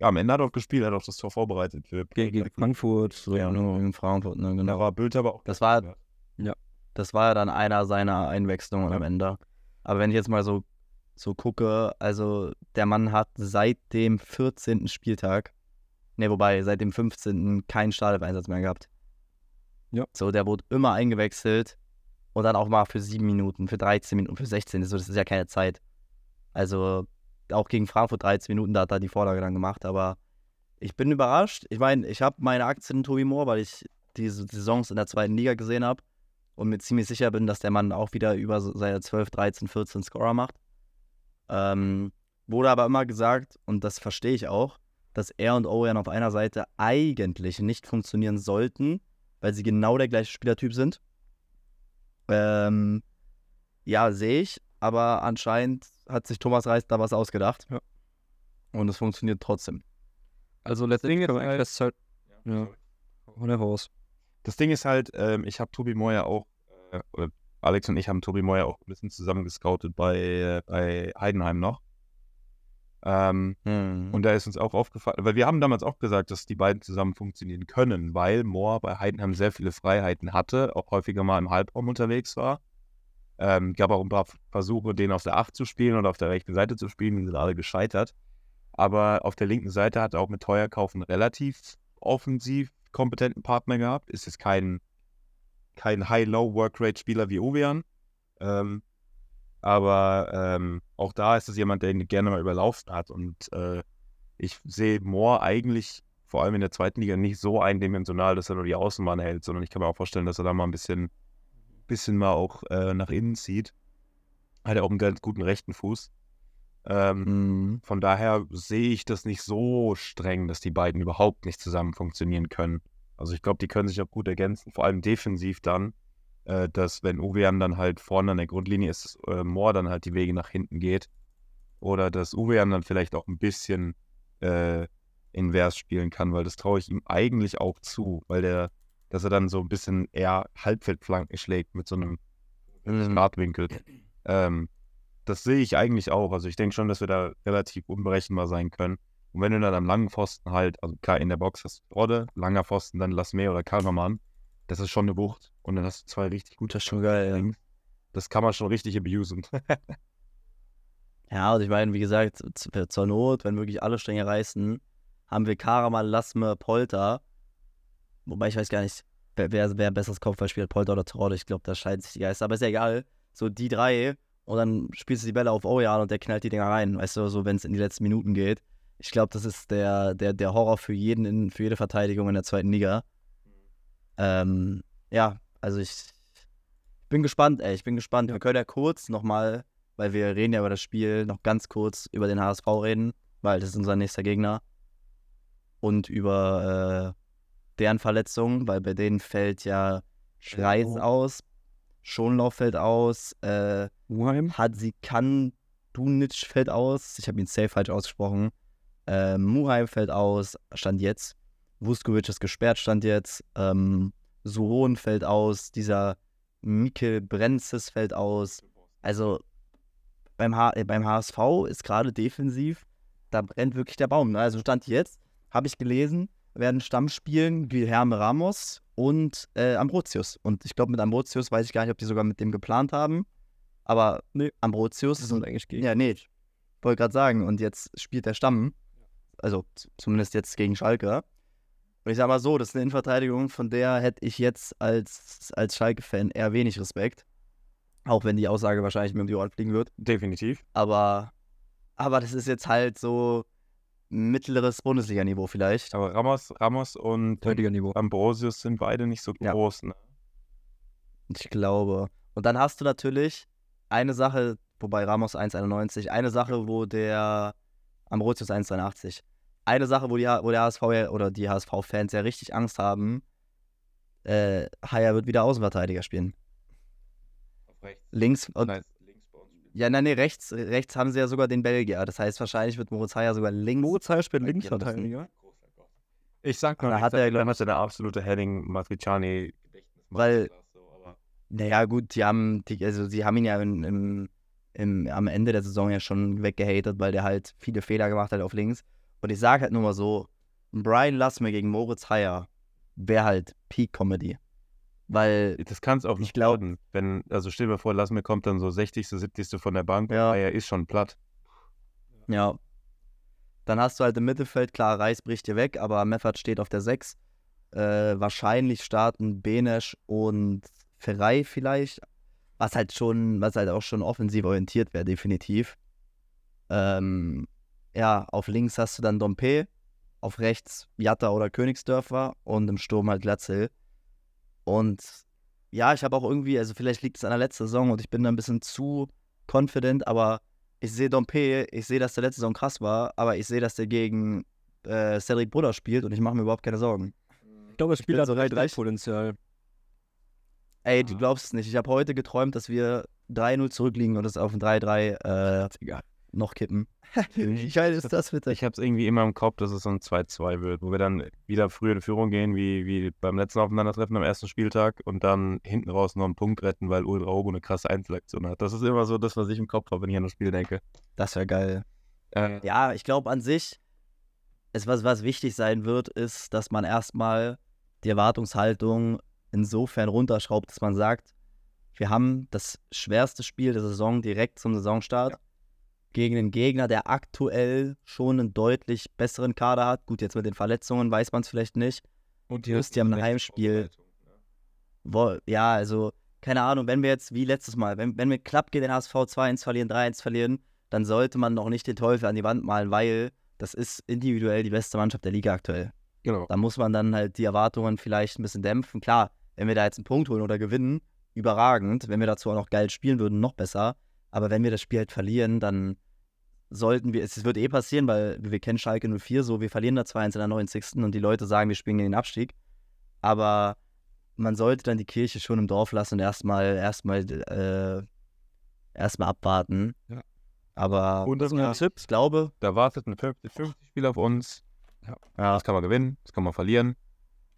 Ja, am Ende hat er auch gespielt, er hat auch das Tor vorbereitet für Gegen, gegen Frankfurt. So, ja, nur in Frankfurt, ne, Da genau. war Bild aber auch. Das war- Ja. Das war ja dann einer seiner Einwechslungen am Ende. Aber wenn ich jetzt mal so, so gucke, also der Mann hat seit dem 14. Spieltag, ne, wobei seit dem 15. keinen Startelf-Einsatz mehr gehabt. Ja. So, der wurde immer eingewechselt und dann auch mal für 7 Minuten, für 13 Minuten, für 16. So, das ist ja keine Zeit. Also auch gegen Frankfurt 13 Minuten, da hat er die Vorlage dann gemacht, aber ich bin überrascht. Ich meine, ich habe meine Aktien in Tobi Moore, weil ich diese Saisons in der zweiten Liga gesehen habe und mir ziemlich sicher bin, dass der Mann auch wieder über seine 12, 13, 14 Scorer macht. Ähm, wurde aber immer gesagt, und das verstehe ich auch, dass er und Owen auf einer Seite eigentlich nicht funktionieren sollten, weil sie genau der gleiche Spielertyp sind. Ähm, ja, sehe ich, aber anscheinend hat sich Thomas Reis da was ausgedacht. Ja. Und es funktioniert trotzdem. Also letztendlich Ding kann ist man eigentlich halt- Ja. von der Haus. Das Ding ist halt, ähm, ich habe Tobi Moyer auch, äh, Alex und ich haben Tobi Moyer auch ein bisschen zusammen gescoutet bei, äh, bei Heidenheim noch. Ähm, Hm. Und da ist uns auch aufgefallen, weil wir haben damals auch gesagt, dass die beiden zusammen funktionieren können, weil Moore bei Heidenheim sehr viele Freiheiten hatte, auch häufiger mal im Halbraum unterwegs war. Ähm, gab auch ein paar Versuche, den auf der 8 zu spielen oder auf der rechten Seite zu spielen, die sind alle gescheitert. Aber auf der linken Seite hat er auch mit Teuerkauf einen relativ offensiv kompetenten Partner gehabt. Ist jetzt kein, kein High-Low-Workrate-Spieler wie Ovean. Ähm, aber ähm, auch da ist es jemand, der ihn gerne mal überlaufen hat. Und äh, ich sehe Moore eigentlich vor allem in der zweiten Liga nicht so eindimensional, dass er nur die Außenbahn hält, sondern ich kann mir auch vorstellen, dass er da mal ein bisschen, bisschen mal auch äh, nach innen zieht. Hat er auch einen ganz guten rechten Fuß. Ähm, Hm. von daher sehe ich das nicht so streng, dass die beiden überhaupt nicht zusammen funktionieren können. Also ich glaube, die können sich auch gut ergänzen, vor allem defensiv dann, äh, dass wenn Uwean dann halt vorne an der Grundlinie ist, äh, Moore dann halt die Wege nach hinten geht. Oder dass Uwean dann vielleicht auch ein bisschen äh, invers spielen kann, weil das traue ich ihm eigentlich auch zu, weil der, dass er dann so ein bisschen eher Halbfeldflanken schlägt mit so einem. Startwinkel. Ähm, das sehe ich eigentlich auch. Also ich denke schon, dass wir da relativ unberechenbar sein können. Und wenn du dann am langen Pfosten halt, also klar, in der Box hast du Rodde, langer Pfosten, dann Lasme oder Kalmermann, das ist schon eine Wucht. Und dann hast du zwei richtig gute Das ist schon geil, ja. Das kann man schon richtig abusen. <laughs> Ja, und ich meine, wie gesagt, zur Not, wenn wirklich alle Stränge reißen, haben wir Karaman, Lasme, Polter. Wobei ich weiß gar nicht, wer, wer, wer besseres Kopfballspiel hat, Polter oder Torode. Ich glaube, da scheiden sich die Geister. Aber ist ja egal. So die drei und dann spielst du die Bälle auf Ojan und der knallt die Dinger rein. Weißt du, so wenn es in die letzten Minuten geht. Ich glaube, das ist der, der, der Horror für jeden, in, für jede Verteidigung in der zweiten Liga. Ähm, ja, also ich, bin gespannt, ey. Ich bin gespannt. Wir können ja kurz nochmal weil wir reden ja über das Spiel, noch ganz kurz über den HSV reden, weil das ist unser nächster Gegner. Und über äh, deren Verletzungen, weil bei denen fällt ja Reis aus, Schonlauf fällt aus, äh? Hadzikan Dunic fällt aus, ich habe ihn safe falsch ausgesprochen. Äh, Muheim fällt aus, stand jetzt. Vuskovic ist gesperrt, stand jetzt. Ähm, Suron fällt aus, dieser Mikkel Brenzes fällt aus. Also beim, H äh, beim HSV ist gerade defensiv, da brennt wirklich der Baum. Ne? Also stand jetzt, habe ich gelesen, werden Stamm spielen Guilherme Ramos und äh, Ambrosius. Und ich glaube, mit Ambrosius weiß ich gar nicht, ob die sogar mit dem geplant haben. Aber Nee. Ambrosius Das ist sind eigentlich gegen. ja, nee. Wollte gerade sagen. Und jetzt spielt der Stamm. Also zumindest jetzt gegen Schalke. Und ich sag mal so, das ist eine Innenverteidigung, von der hätte ich jetzt als, als Schalke-Fan eher wenig Respekt. Auch wenn die Aussage wahrscheinlich mir um die Ohren fliegen wird. Definitiv. Aber, aber das ist jetzt halt so, mittleres Bundesliga-Niveau vielleicht. Aber Ramos, Ramos und Niveau. Ambrosius sind beide nicht so Ja. groß. Ne? Ich glaube. Und dann hast du natürlich eine Sache, wobei Ramos 1,91, eine Sache, wo der Ambrosius 1,83. Eine Sache, wo, die, wo der HSV ja, oder die HSV-Fans ja richtig Angst haben. Äh, Haier wird wieder Außenverteidiger spielen. Auf rechts. Links und Nein, links bei uns spielen. ja, nein, nee, rechts, rechts haben sie ja sogar den Belgier. Das heißt, wahrscheinlich wird Moritz Haier sogar links. Moritz Heil spielt Linksverteidiger. Ich sag mal, Da hat er, glaub dann hat er eine absolute Henning Matriciani Weil- Naja, gut, die haben, die, also sie haben ihn ja im, im, im, am Ende der Saison ja schon weggehatet, weil der halt viele Fehler gemacht hat auf links. Und ich sage halt nur mal so, Brian Lassme gegen Moritz Heyer wäre halt Peak Comedy. Weil, das kann es auch Ich nicht glaub- werden. Wenn, also stell dir mal vor, lass mir kommt dann so 60., 70. von der Bank. Ja. Ja. Er ist schon platt. ja, dann hast du halt im Mittelfeld, klar, Reis bricht dir weg, aber Meffert steht auf der 6. Äh, wahrscheinlich starten Benesch und Ferrei vielleicht, was halt schon, was halt auch schon offensiv orientiert wäre, definitiv. Ähm, ja, auf links hast du dann Dompe, auf rechts Jatta oder Königsdörfer und im Sturm halt Glatzel. Und ja, ich habe auch irgendwie, also vielleicht liegt es an der letzten Saison und ich bin da ein bisschen zu confident, aber ich sehe Dompe, ich sehe, dass der letzte Saison krass war, aber ich sehe, dass der gegen äh, Cedric Bruder spielt und ich mache mir überhaupt keine Sorgen. Ich glaube, das Spiel hat so richtig- Potenzial. Ey, du glaubst es nicht. Ich habe heute geträumt, dass wir 3-0 zurückliegen und es auf ein 3-3 äh, Egal. Noch kippen. <laughs> Wie geil ist das bitte? Ich habe es irgendwie immer im Kopf, dass es so ein 2-2 wird, wo wir dann wieder früher in Führung gehen, wie, wie beim letzten Aufeinandertreffen am ersten Spieltag und dann hinten raus noch einen Punkt retten, weil Ultra Hobo eine krasse Einzelaktion hat. Das ist immer so das, was ich im Kopf habe, wenn ich an das Spiel denke. Das wäre geil. Äh, Ja, ich glaube an sich, es, was, was wichtig sein wird, ist, dass man erstmal die Erwartungshaltung insofern runterschraubt, dass man sagt, wir haben das schwerste Spiel der Saison direkt zum Saisonstart gegen einen Gegner, der aktuell schon einen deutlich besseren Kader hat. Gut, jetzt mit den Verletzungen weiß man es vielleicht nicht. und Du musst ja im Heimspiel- Wo, ja, also, keine Ahnung, wenn wir jetzt wie letztes Mal, wenn, wenn wir knapp gegen den HSV 2-1 verlieren, 3-1 verlieren, dann sollte man noch nicht den Teufel an die Wand malen, weil das ist individuell die beste Mannschaft der Liga aktuell. Genau. Da muss man dann halt die Erwartungen vielleicht ein bisschen dämpfen. Klar, wenn wir da jetzt einen Punkt holen oder gewinnen, überragend. Wenn wir dazu auch noch geil spielen würden, noch besser. Aber wenn wir das Spiel halt verlieren, dann sollten wir, es wird eh passieren, weil wir kennen Schalke 04 so, wir verlieren da 2-1 in der 90. und die Leute sagen, wir spielen gegen den Abstieg. Aber man sollte dann die Kirche schon im Dorf lassen und erstmal erstmal äh, erstmal abwarten. Ja. Aber Und das ja, Tipp. ich glaube, Da wartet ein 50-50-Spiel auf uns. ja, Das kann man gewinnen, das kann man verlieren.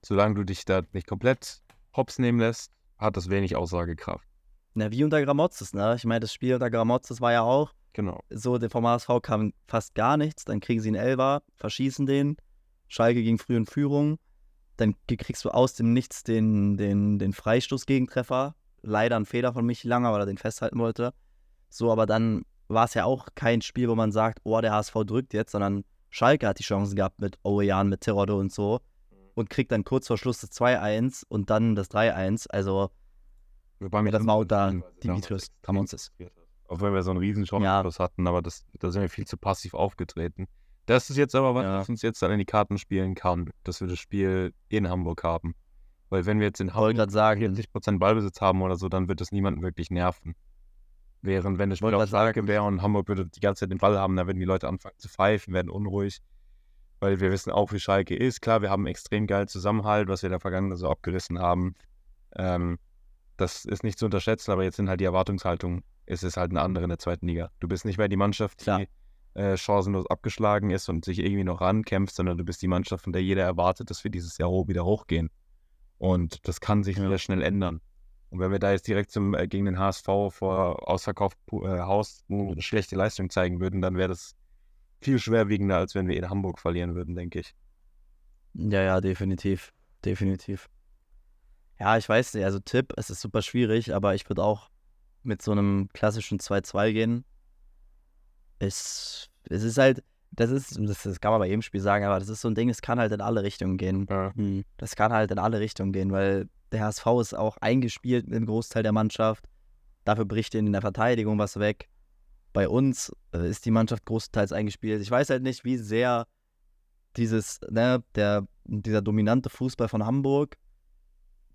Solange du dich da nicht komplett hops nehmen lässt, hat das wenig Aussagekraft. Na, wie unter Gramotzes, ne? Ich meine, das Spiel unter Gramotzes war ja auch Genau. so, vom HSV kam fast gar nichts, dann kriegen sie einen Elfer, verschießen den, Schalke ging früh in Führung, dann kriegst du aus dem Nichts den, den, den Freistoß-Gegentreffer, leider ein Fehler von Michi Langer, weil er den festhalten wollte. So, aber dann war es ja auch kein Spiel, wo man sagt, oh, der HSV drückt jetzt, sondern Schalke hat die Chancen gehabt mit Owejan, mit Terodde und so und kriegt dann kurz vor Schluss das 2-1 und dann das 3-1, also Wobei mir das war damals Dimitrios hat. Auch wenn wir so einen riesen Ja. Chancenschluss hatten, aber das, da sind wir viel zu passiv aufgetreten. Das ist jetzt aber was, Ja. was uns jetzt dann in die Karten spielen kann, dass wir das Spiel in Hamburg haben. Weil wenn wir jetzt in Hamburg sagen, 40% Ballbesitz haben oder so, dann wird das niemanden wirklich nerven. Während wenn das Spiel auf. Schalke wäre und Hamburg würde die ganze Zeit den Ball haben, dann würden die Leute anfangen zu pfeifen, werden unruhig. Weil wir wissen auch, wie Schalke ist. Klar, wir haben einen extrem geilen Zusammenhalt, was wir in der Vergangenheit so abgerissen haben. Ähm, das ist nicht zu unterschätzen, aber jetzt sind halt die Erwartungshaltung, es ist halt eine andere in der zweiten Liga. Du bist nicht mehr die Mannschaft, die äh, chancenlos abgeschlagen ist und sich irgendwie noch rankämpft, sondern du bist die Mannschaft, von der jeder erwartet, dass wir dieses Jahr wieder hochgehen. Und das kann sich Ja. schnell ändern. Und wenn wir da jetzt direkt zum, äh, gegen den HSV vor ausverkauft äh, Haus eine schlechte Leistung zeigen würden, dann wäre das viel schwerwiegender, als wenn wir in Hamburg verlieren würden, denke ich. Ja, ja, definitiv. Definitiv. Ja, ich weiß nicht, also Tipp, es ist super schwierig, aber ich würde auch mit so einem klassischen 2-2 gehen. Es, es ist halt, das ist, das, das kann man bei jedem Spiel sagen, aber das ist so ein Ding, es kann halt in alle Richtungen gehen. Ja. Hm, Das kann halt in alle Richtungen gehen, weil der HSV ist auch eingespielt mit dem Großteil der Mannschaft. Dafür bricht ihnen in der Verteidigung was weg. Bei uns äh, ist die Mannschaft großteils eingespielt. Ich weiß halt nicht, wie sehr dieses, ne, der, dieser dominante Fußball von Hamburg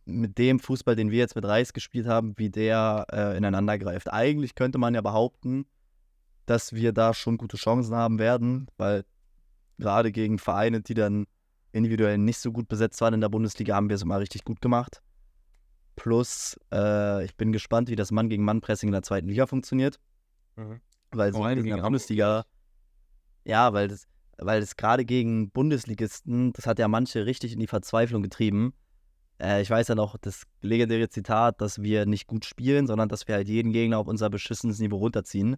mit dem Fußball, den wir jetzt mit Reis gespielt haben, wie der äh, ineinander greift. Eigentlich könnte man ja behaupten, dass wir da schon gute Chancen haben werden, weil gerade gegen Vereine, die dann individuell nicht so gut besetzt waren in der Bundesliga, haben wir es immer richtig gut gemacht. Plus, äh, ich bin gespannt, wie das Mann gegen Mann Pressing in der zweiten Liga funktioniert. Mhm. Weil so allem in gegen der. Bundesliga, ja, weil das, weil das gerade gegen Bundesligisten, das hat ja manche richtig in die Verzweiflung getrieben. Äh, ich weiß ja noch das legendäre Zitat, dass wir nicht gut spielen, sondern dass wir halt jeden Gegner auf unser beschissenes Niveau runterziehen.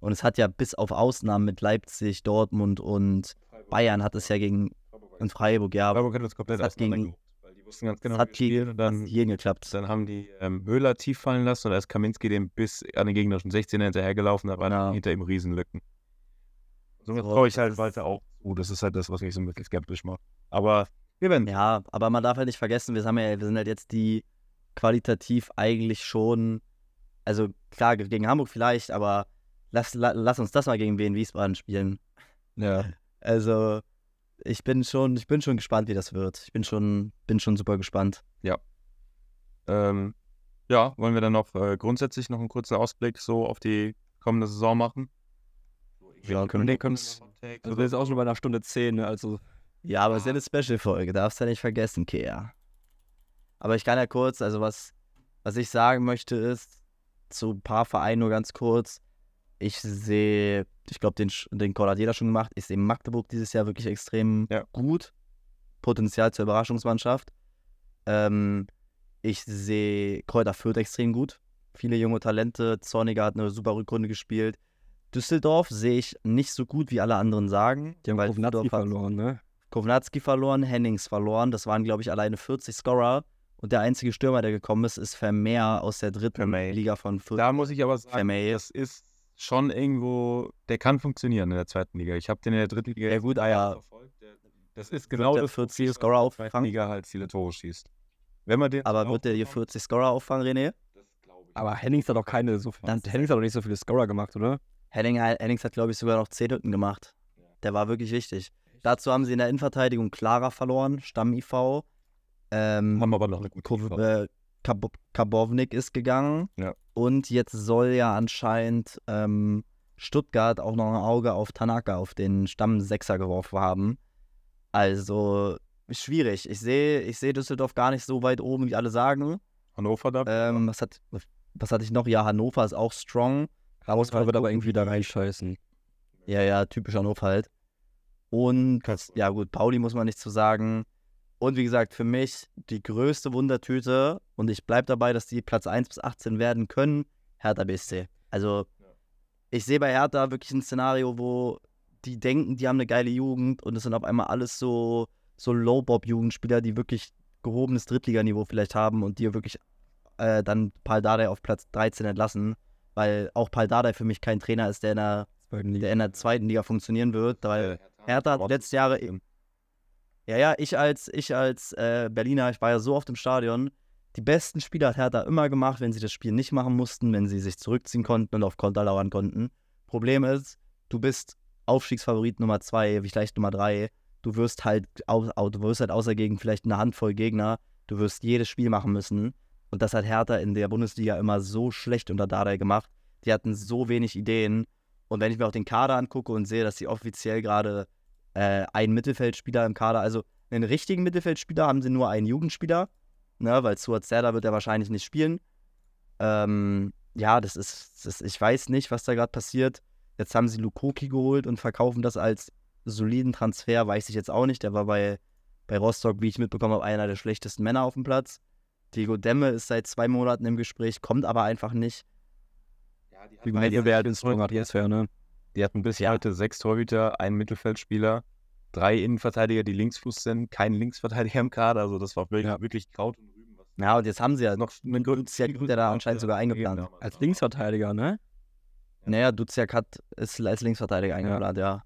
Und es hat ja bis auf Ausnahmen mit Leipzig, Dortmund und Bayern hat es ja gegen in Freiburg, ja, Freiburg hat das komplett das hat gegen- weil die wussten ganz genau, hat wie wir spielen gegen und dann, jeden geklappt. dann haben die ähm, Höhler tief fallen lassen und da ist Kaminski dem bis an den gegnerischen 16er hinterhergelaufen, da waren Ja. hinter ihm Riesenlücken. So So, traue ich halt weiter auch zu. Das ist halt das, was mich so ein bisschen skeptisch macht. Aber werden. Ja, aber man darf halt nicht vergessen, wir, haben ja, wir sind halt jetzt die qualitativ eigentlich schon, also klar, gegen Hamburg vielleicht, aber lass, la, lass uns das mal gegen Wien Wiesbaden spielen. Ja. <laughs> Also ich bin schon, ich bin schon gespannt, wie das wird. Ich bin schon, bin schon super gespannt. Ähm, ja, wollen wir dann noch äh, grundsätzlich noch einen kurzen Ausblick so auf die kommende Saison machen? Ja, können wir- können es- Also wir sind auch schon bei einer Stunde zehn, ne? also Ja, aber es ist ja eine Special-Folge, darfst du ja nicht vergessen, Kea. Aber ich kann ja kurz, also was, was ich sagen möchte ist, zu ein paar Vereinen nur ganz kurz. Ich sehe, ich glaube, den, den Call hat jeder schon gemacht. Ich sehe Magdeburg dieses Jahr wirklich extrem Ja. gut. Potenzial zur Überraschungsmannschaft. Ähm, ich sehe Kräuter Fürth extrem gut. Viele junge Talente. Zorniger hat eine super Rückrunde gespielt. Düsseldorf sehe ich nicht so gut, wie alle anderen sagen. die haben Düsseldorf verloren, ne? Kovnatski verloren, Hennings verloren. Das waren, glaube ich, alleine 40 Scorer. Und der einzige Stürmer, der gekommen ist, ist Vermeer aus der dritten Vermeer. Liga von Fürth. Da muss ich aber sagen, Vermeer. das ist schon irgendwo, der kann funktionieren in der zweiten Liga. Ich habe den in der dritten Liga Ja, gut, verfolgt. Der- Das ist genau der das 40 Profil, was Scorer der auffangen? Liga halt viele Tore schießt. Wenn man den Aber wird der hier aufbekommt, 40 Scorer auffangen, René? das glaub ich Aber nicht. Hennings hat doch keine so Dann- Hennings hat doch nicht so viele Scorer gemacht, oder? Henning, Hennings hat, glaube ich, sogar noch 10 Hütten gemacht. Der war wirklich wichtig. Dazu haben sie in der Innenverteidigung Clara verloren, Stamm-IV. Ähm, haben aber noch eine gute Liefer. äh, Kab Kabownik ist gegangen. Ja. Und jetzt soll ja anscheinend ähm, Stuttgart auch noch ein Auge auf Tanaka, auf den Stamm-Sechser geworfen haben. Also schwierig. Ich sehe ich seh Düsseldorf gar nicht so weit oben, wie alle sagen. Hannover da. Ähm, was, hat, was hatte ich noch? Ja, Hannover ist auch strong. Halt wird aber irgendwie da reinscheißen. Ja, ja, typisch Hannover halt. Und Kannst- ja gut, Pauli muss man nicht zu sagen. Und wie gesagt, für mich die größte Wundertüte, und ich bleibe dabei, dass die Platz 1 bis 18 werden können, Hertha BSC. Also ich sehe bei Hertha wirklich ein Szenario, wo die denken, die haben eine geile Jugend und es sind auf einmal alles so, so Low-Bob-Jugendspieler, die wirklich gehobenes Drittliganiveau vielleicht haben und die wirklich äh, dann Paul Dardai auf Platz 13 entlassen, weil auch Paul Dardai für mich kein Trainer ist, der in der Zweiten Liga. der in der zweiten Liga funktionieren wird, weil Hertha hat aber letztes Jahre, trotzdem. ja, ja, ich als, ich als äh, Berliner, ich war ja so oft im Stadion, die besten Spiele hat Hertha immer gemacht, wenn sie das Spiel nicht machen mussten, wenn sie sich zurückziehen konnten und auf Konter lauern konnten. Problem ist, du bist Aufstiegsfavorit Nummer zwei, vielleicht Nummer drei. Du wirst halt, du wirst halt außer gegen vielleicht eine Handvoll Gegner, du wirst jedes Spiel machen müssen. Und das hat Hertha in der Bundesliga immer so schlecht unter Dardai gemacht. Die hatten so wenig Ideen. Und wenn ich mir auch den Kader angucke und sehe, dass sie offiziell gerade äh, einen Mittelfeldspieler im Kader, also einen richtigen Mittelfeldspieler haben sie nur einen Jugendspieler, ne, weil Suat Serdar wird er wahrscheinlich nicht spielen. Ähm, ja, das ist, das, ich weiß nicht, was da gerade passiert. Jetzt haben sie Lukoki geholt und verkaufen das als soliden Transfer, weiß ich jetzt auch nicht. Der war bei, bei Rostock, wie ich mitbekommen habe, einer der schlechtesten Männer auf dem Platz. Diego Demme ist seit zwei Monaten im Gespräch, kommt aber einfach nicht. Wie meint ihr, wer halt ins Stronger Transfer, ne? Die hatten bis Ja. heute sechs Torhüter, einen Mittelfeldspieler, drei Innenverteidiger, die Linksfuß sind, keinen Linksverteidiger im Kader. Also das war wirklich, Ja. wirklich Kraut und Rüben. Ja, und jetzt haben sie ja noch mit Duziak, der da anscheinend sogar eingeplant. Als Linksverteidiger, ne? Naja, Duziak hat, ist als Linksverteidiger eingeplant, ja.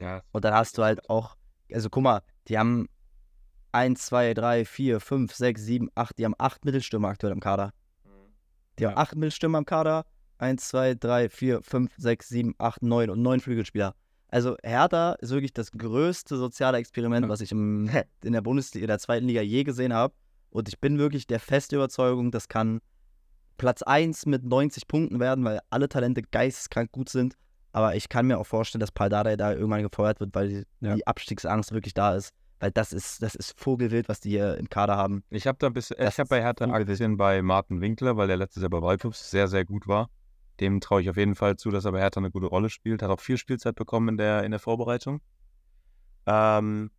Ja, Und dann hast du halt auch, also guck mal, die haben 1, 2, 3, 4, 5, 6, 7, 8, die haben acht Mittelstürmer aktuell im Kader. Die haben Ja. acht Mittelstürmer im Kader. 1, 2, 3, 4, 5, 6, 7, 8, 9 und neun Flügelspieler. Also Hertha ist wirklich das größte soziale Experiment, was ich im, <laughs> in der Bundesliga, in der zweiten Liga je gesehen habe. Und ich bin wirklich der feste Überzeugung, das kann Platz 1 mit 90 Punkten werden, weil alle Talente geisteskrank gut sind. Aber ich kann mir auch vorstellen, dass Paldada da irgendwann gefeuert wird, weil die, Ja. die Abstiegsangst wirklich da ist. Weil das ist, das ist Vogelwild, was die hier im Kader haben. Ich habe da ein bisschen, äh, Das ich habe bei Hertha. Aktien bei Martin Winkler, weil der letztes Jahr bei Waldhof sehr, sehr gut war. Dem traue ich auf jeden Fall zu, dass er bei Hertha eine gute Rolle spielt. Hat auch viel Spielzeit bekommen in der, in der Vorbereitung. Ähm,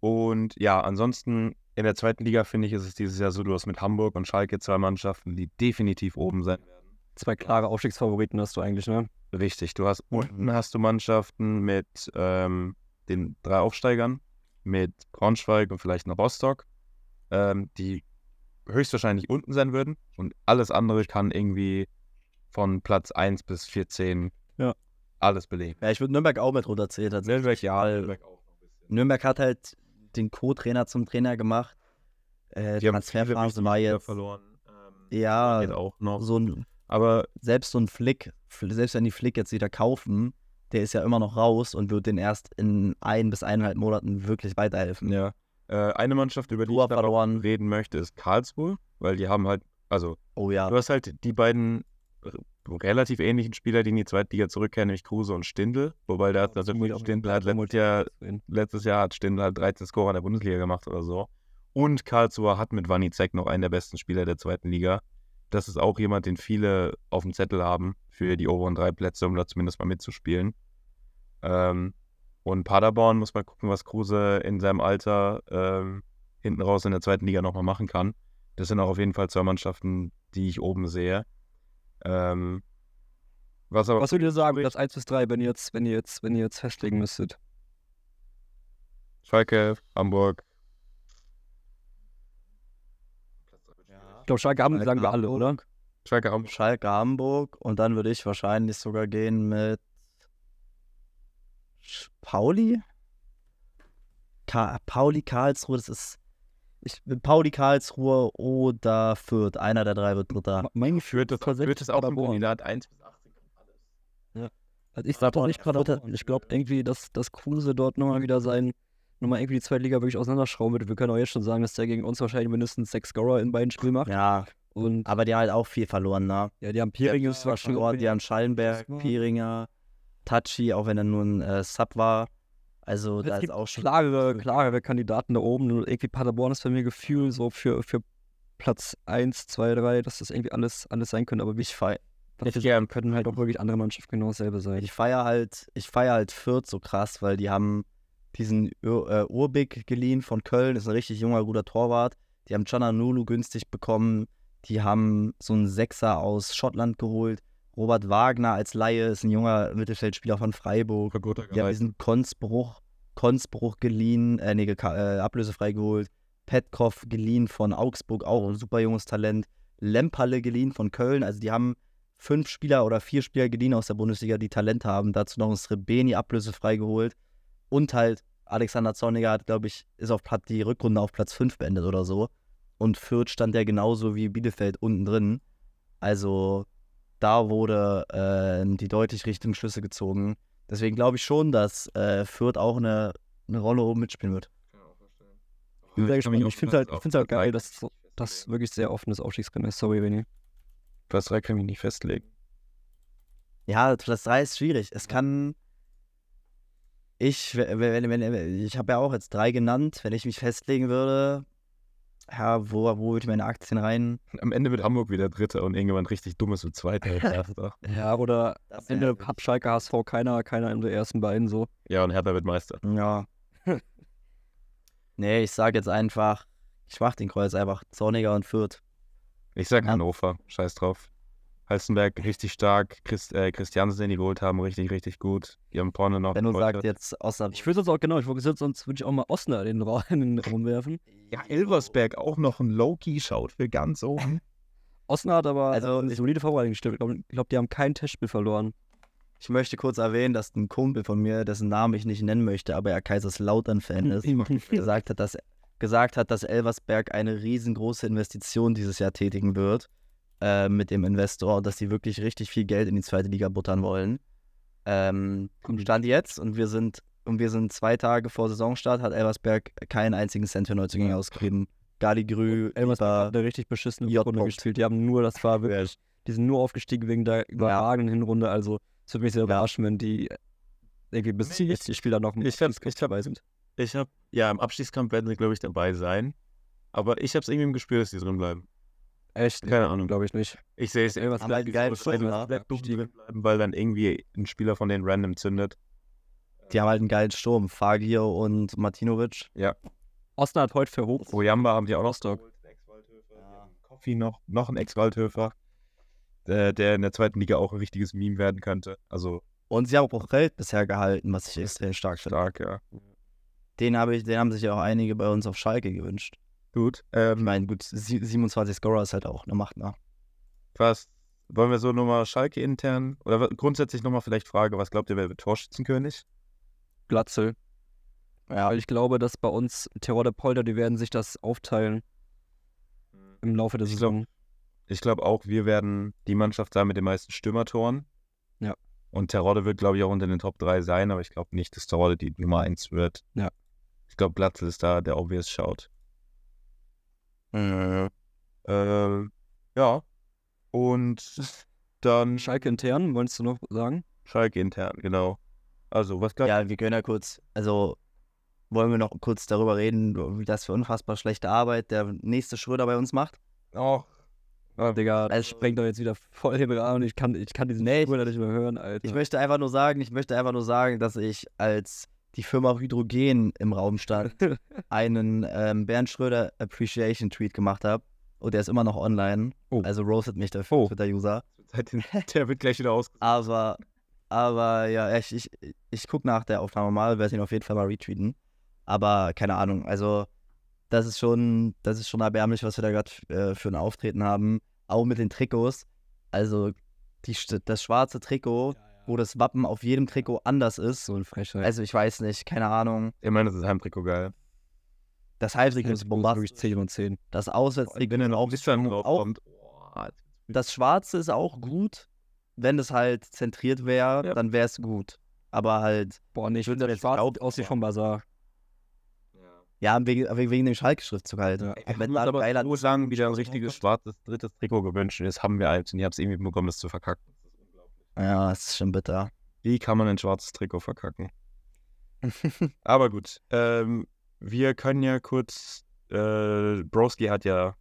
und ja, ansonsten in der zweiten Liga finde ich, ist es dieses Jahr so, du hast mit Hamburg und Schalke zwei Mannschaften, die definitiv oben sein werden. Zwei klare Aufstiegsfavoriten hast du eigentlich, ne? Richtig, du hast unten hast du Mannschaften mit ähm, den drei Aufsteigern, mit Braunschweig und vielleicht noch Rostock, ähm, die höchstwahrscheinlich unten sein würden und alles andere kann irgendwie von Platz 1 bis 14 Ja. alles belegen. Ja, ich würde Nürnberg auch mit runterzählen. tatsächlich. Nürnberg, ja, Nürnberg auch noch ein bisschen. Nürnberg hat halt den Co-Trainer zum Trainer gemacht. Äh, Die Transferphase war jetzt. verloren. Ähm, Ja, geht auch noch. so ein, Aber selbst so ein Flick, selbst wenn die Flick jetzt wieder kaufen, der ist ja immer noch raus und wird den erst in ein bis eineinhalb Monaten wirklich weiterhelfen. ja, äh, eine Mannschaft, über die Dua ich reden möchte, ist Karlsruhe, weil die haben halt, also Oh ja. Du hast halt die beiden relativ ähnlichen Spieler, die in die zweite Liga zurückkehren, nämlich Kruse und Stindl. Wobei der hat natürlich auch Stindl hat letztes Jahr, letztes Jahr hat Stindl halt 13 Scorer in der Bundesliga gemacht oder so. Und Karlsruhe hat mit Wanizek noch einen der besten Spieler der zweiten Liga. Das ist auch jemand, den viele auf dem Zettel haben für die oberen drei Plätze, um da zumindest mal mitzuspielen. Ähm, und Paderborn muss mal gucken, was Kruse in seinem Alter ähm, hinten raus in der zweiten Liga nochmal machen kann. Das sind auch auf jeden Fall zwei Mannschaften, die ich oben sehe. Ähm, was aber Was würdet ihr sagen, Platz 1 bis 3, wenn ihr jetzt, wenn ihr jetzt, wenn ihr jetzt festlegen müsstet? Schalke, Hamburg. Ich glaube, Schalke haben, Schalke, sagen wir alle, Hamburg. oder? Schalke, Hamburg. Schalke Hamburg und dann würde ich wahrscheinlich sogar gehen mit Pauli. Ka Pauli Karlsruhe, das ist ich Pauli Karlsruhe oder Fürth. Einer der drei wird Dritter. Mein Gefühl Fürth ist, Fürth ist auch ein Kandidat 1 bis 18. Also ich sag doch nicht Paderborn. Ich glaube irgendwie, dass, dass Kruse dort nochmal wieder sein, nochmal irgendwie die zweite Liga wirklich auseinanderschrauben wird. Wir können auch jetzt schon sagen, dass der gegen uns wahrscheinlich mindestens sechs Scorer in beiden Spielen macht. Ja, Und aber die haben halt auch viel verloren, ne? ja, die haben Piringus zwar verloren, die haben Schallenberg, Pieringer, Tachi, auch wenn er nur ein äh, Sub war. Also da Es ist gibt auch schon. klarere, klarere Kandidaten da oben. Irgendwie Paderborn ist bei mir Gefühl so für, für Platz 1, 2, 3, dass das irgendwie alles, alles sein könnte. Aber Ich feier, ich gern. können halt auch wirklich andere Mannschaften genau dasselbe sein. ich feier halt, ich feier halt Fürth so krass, weil die haben diesen Ur, äh, Urbik geliehen von Köln, ist ein richtig junger, guter Torwart. Die haben Cananulu günstig bekommen. Die haben so einen Sechser aus Schottland geholt. Robert Wagner als Laie ist ein junger Mittelfeldspieler von Freiburg. Die haben diesen Konzbruch, Konzbruch geliehen, äh, nee, äh, ablösefrei geholt. Petkov geliehen von Augsburg, auch ein super junges Talent. Lemperle geliehen von Köln. Also die haben fünf Spieler oder vier Spieler geliehen aus der Bundesliga, die Talent haben. Dazu noch ein Srebeni ablösefrei geholt. Und halt Alexander Zorniger hat, glaube ich, ist auf Platz, die Rückrunde auf Platz 5 beendet oder so. Und Fürth stand ja genauso wie Bielefeld unten drin. Also da wurde äh, die deutlich richtigen Schlüsse gezogen. Deswegen glaube ich schon, dass äh, Fürth auch eine, eine Rolle oben mitspielen wird. Ich bin sehr gespannt. Ich finde halt, ich find's halt geil, dass das wirklich sehr offenes Aufstiegsrennen ist. Sorry, Benny. Platz 3 kann ich nicht festlegen. Ja, Platz 3 ist schwierig. Es kann. Ich, wenn, wenn, ich habe ja auch jetzt drei genannt. Wenn ich mich festlegen würde, ja, wo, wo würde ich meine Aktien rein? Am Ende wird Hamburg wieder Dritter und irgendjemand richtig Dummes wird Zweiter. <laughs> Ja, oder am Ende hat Schalke HSV keiner, keiner in den ersten beiden so. ja, und Hertha wird Meister. Ja. <laughs> nee, ich sage jetzt einfach, ich mach den Kreuz einfach Zorniger und Fürth. Ich sag Ja. Hannover, scheiß drauf. Halstenberg richtig stark, Christ, äh, Christiansen, den die geholt haben, richtig, richtig gut. Die haben vorne noch. Wenn du sagst jetzt außer. Ich würde sonst auch, genau, ich würde sonst, sonst würde ich auch mal Osner in den, Ra in den Raum werfen. ja, Elversberg auch noch ein Low-Key schaut für ganz oben. <laughs> Osner hat aber Also, eine ich- solide Vorbereitung gestellt. Ich glaube, glaub, die haben kein Testspiel verloren. Ich möchte kurz erwähnen, dass ein Kumpel von mir, dessen Namen ich nicht nennen möchte, aber er Kaiserslautern-Fan ist, <laughs> gesagt hat, dass gesagt hat, dass Elversberg eine riesengroße Investition dieses Jahr tätigen wird äh, mit dem Investor, dass sie wirklich richtig viel Geld in die zweite Liga buttern wollen. Ähm, Stand jetzt und wir sind und wir sind zwei Tage vor Saisonstart, hat Elversberg keinen einzigen Cent für Neuzugänge ausgegeben. Gali Grü, Elversberg hat eine richtig beschissene. Runde gespielt. Die haben nur, das war wirklich, die sind nur aufgestiegen wegen der überragenden Hinrunde. Also es würde mich sehr überraschen, wenn die irgendwie bis Nee, ich- die Spieler noch ich hab- ich dabei sind. Ich habe, ja, im Abstiegskampf werden sie, glaube ich, dabei sein. Aber ich habe es irgendwie im Gespür, dass die drin bleiben. Echt? Keine Ahnung. Glaube ich nicht. Ich sehe es ne? vielleicht dumm drin bleiben, weil dann irgendwie ein Spieler von denen random zündet. Die haben halt einen geilen Sturm. Fagio und Martinovic. Osten hat heute für hoch. Ojamba haben die auch noch. Die haben Koffi noch, noch ein Ex-Waldhöfer, der, der in der zweiten Liga auch ein richtiges Meme werden könnte. Also Und sie haben auch Feld bisher gehalten, was ich extrem stark finde. stark, ja. Den, habe ich, den haben sich ja auch einige bei uns auf Schalke gewünscht. Gut. Ich Ähm, meine, gut, sie- 27 Scorer ist halt auch eine Macht, ne? was wollen wir so nochmal Schalke intern oder grundsätzlich nochmal vielleicht Frage, was glaubt ihr, wer wird Torschützenkönig? Glatzel. Ja, Weil ich glaube, dass bei uns Terror der Polder, die werden sich das aufteilen im Laufe der Ich glaub- Saison. Ich glaube auch, wir werden die Mannschaft sein mit den meisten Stürmertoren. Ja. Und Terodde wird, glaube ich, auch unter den Top 3 sein, aber ich glaube nicht, dass Terodde die Nummer 1 wird. Ja. Ich glaube, Glatzel ist da der obvious Shout. Mhm. Ähm, ja. Und dann Schalke intern, wolltest du noch sagen? Schalke intern, genau. Also, was glaubt ja, wir können ja kurz, also wollen wir noch kurz darüber reden, wie das für unfassbar schlechte Arbeit der nächste Schröder bei uns macht? Oh, Digga, das Also- sprengt doch jetzt wieder voll den Rahmen. Ich kann, ich kann diesen Nee, Spieler nicht mehr hören, Alter. Ich möchte einfach nur sagen, ich möchte einfach nur sagen, dass ich als die Firma Hydrogen im Raum stand, <laughs> einen ähm, Bernd Schröder Appreciation Tweet gemacht habe. Und der ist immer noch online. Oh. Also roastet mich dafür, Oh. Twitter-User. <laughs> der wird gleich wieder aus. Aber, aber ja, ich, ich, ich gucke nach der Aufnahme mal, werde ihn auf jeden Fall mal retweeten. Aber keine Ahnung, also das ist schon, das ist schon erbärmlich, was wir da gerade äh, für ein Auftreten haben. Auch mit den Trikots. Also die, das schwarze Trikot, wo das Wappen auf jedem Trikot anders ist. so ein Frechheit. Also ich weiß nicht, keine Ahnung. Ich meine, das ist Heimtrikot geil. Das Heimtrikot ist bombastisch. 10 und 10. Das Auswärtstrikot ist auch, Bisschen drauf auch kommt. Oh, Das Schwarze ist auch gut. Wenn es halt zentriert wäre, Ja. dann wäre es gut. Aber halt, Boah, nee, finde wir das jetzt schwarz glauben, aussieht vom Bazar. ja, wegen, wegen dem Schalke-Schriftzug halt. Ja. Ich Wenn ein aber nur sagen, wieder ein richtiges schwarzes drittes Trikot gewünscht. Jetzt haben wir eins und ich habe es irgendwie bekommen, das zu verkacken. Ja, das ist schon bitter. Wie kann man ein schwarzes Trikot verkacken? <laughs> Aber gut, ähm, wir können ja kurz, äh, Broski hat ja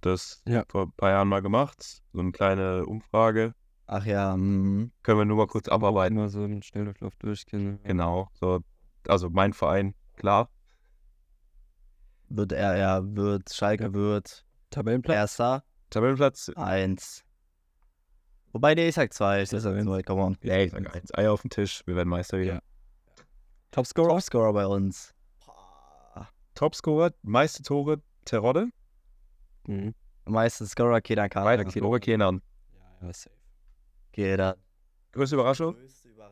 das Ja. vor ein paar Jahren mal gemacht, so eine kleine Umfrage. Ach ja, mm, Können wir nur mal kurz abarbeiten. Immer so einen Schnelldurchlauf durchgehen. Genau, so, also mein Verein, klar. wird er, er wird, Schalke Ja. wird Tabellenplatz. Erster, Tabellenplatz, eins. Wobei, nee, ich sag zwei. Ich Das sag zwei, come on. ja, ich sag eins, Eier auf den Tisch, wir werden Meister wieder. Ja. Topscorer. Topscorer bei uns. Topscorer, meiste Tore, Terodde, Mhm. Meistens Scorer, Kenan meiste Khan. Tore, Kenan. Ja, ja, safe. Kenan. Größte Überraschung?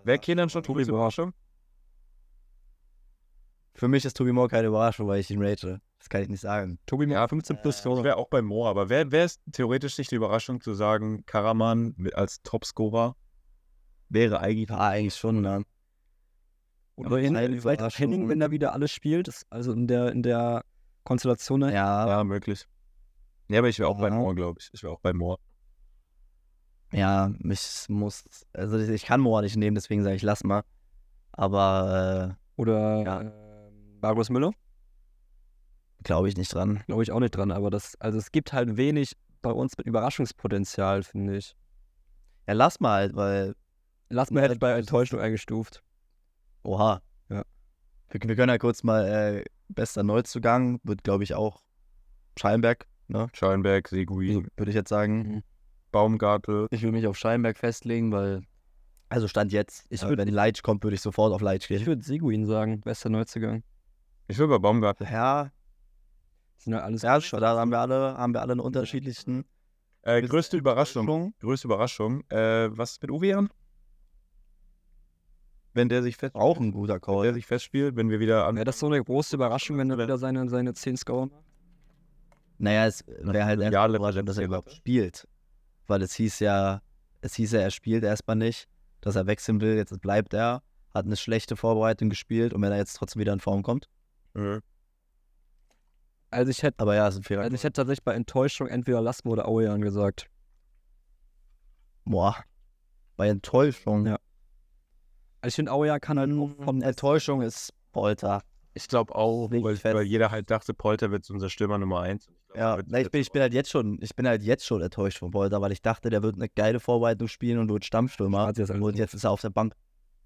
Wer Kenan schon? Größte Überraschung? Für mich ist Tobi Moore keine Überraschung, weil ich ihn rate. Das kann ich nicht sagen. Tobi Ja, ja, 15 plus äh. Ich wäre auch bei Moore, aber wer, wer ist theoretisch nicht die Überraschung zu sagen, Karaman mit als Topscorer wäre eigentlich Ja, eigentlich schon, ne? Oder in, keine vielleicht Überraschung. Henning, wenn er wieder alles spielt. ist Also in der, in der Konstellation. ne? Ja, ja möglich. Ja, aber ich wäre auch bei. Moore, glaube ich. Ich wäre auch bei Moore. ja, mich muss. Also ich kann Moore nicht nehmen, deswegen sage ich, lass mal. Aber Oder Ja. ähm, Markus Müller. Glaube ich nicht dran. Glaube ich auch nicht dran. Aber das, also es gibt halt wenig bei uns mit Überraschungspotenzial, finde ich. Ja, lass mal halt, weil. Lass mal hätte ich bei Enttäuschung eingestuft. Oha. Ja. Wir, wir können ja kurz mal äh, bester Neuzugang, wird glaube ich auch Schallenberg, ne? Schallenberg, Seguin, Würde ich jetzt sagen. Mhm. Baumgartel. Ich will mich auf Schallenberg festlegen, weil. Also Stand jetzt. Ich äh, würd- wenn Leitsch kommt, würde ich sofort auf Leitsch Ich gehen. würde Seguin sagen, bester Neuzugang. Ich will bei Baumgartel. Ja, sind ja alles. ja, schon, da haben wir alle, haben wir alle einen unterschiedlichen. Äh, größte Überraschung. Größte Überraschung. Äh, was ist mit Uwe Wenn der sich fest Auch ein guter wenn der Call. sich festspielt, wenn wir wieder an Wäre das so eine große Überraschung, wenn er wieder seine, seine 10 Scorer macht? Naja, es wäre halt Ja, einfach Le- überraschend, dass er überhaupt spielt. Weil es hieß ja, es hieß ja, er spielt erstmal nicht. dass er wechseln will. Jetzt bleibt er, hat eine schlechte Vorbereitung gespielt und wenn er jetzt trotzdem wieder in Form kommt. Mhm. Also ich hätte Aber ja, ist ein fairer also ich hätte tatsächlich bei Enttäuschung entweder Lassen oder Auejan gesagt. Boah. Bei Enttäuschung. Ja. Also ich finde, Auejan kann halt auch von Enttäuschung ist Polter. Ich glaube auch, weil, fest. weil jeder halt dachte, Polter wird unser Stürmer Nummer 1. Ja, na, ich bin, ich bin halt jetzt schon, ich bin halt jetzt schon enttäuscht von Polter, weil ich dachte, der wird eine geile Vorbereitung spielen und wird Stammstürmer. Hat sie das alles Und jetzt ist er auf der Bank.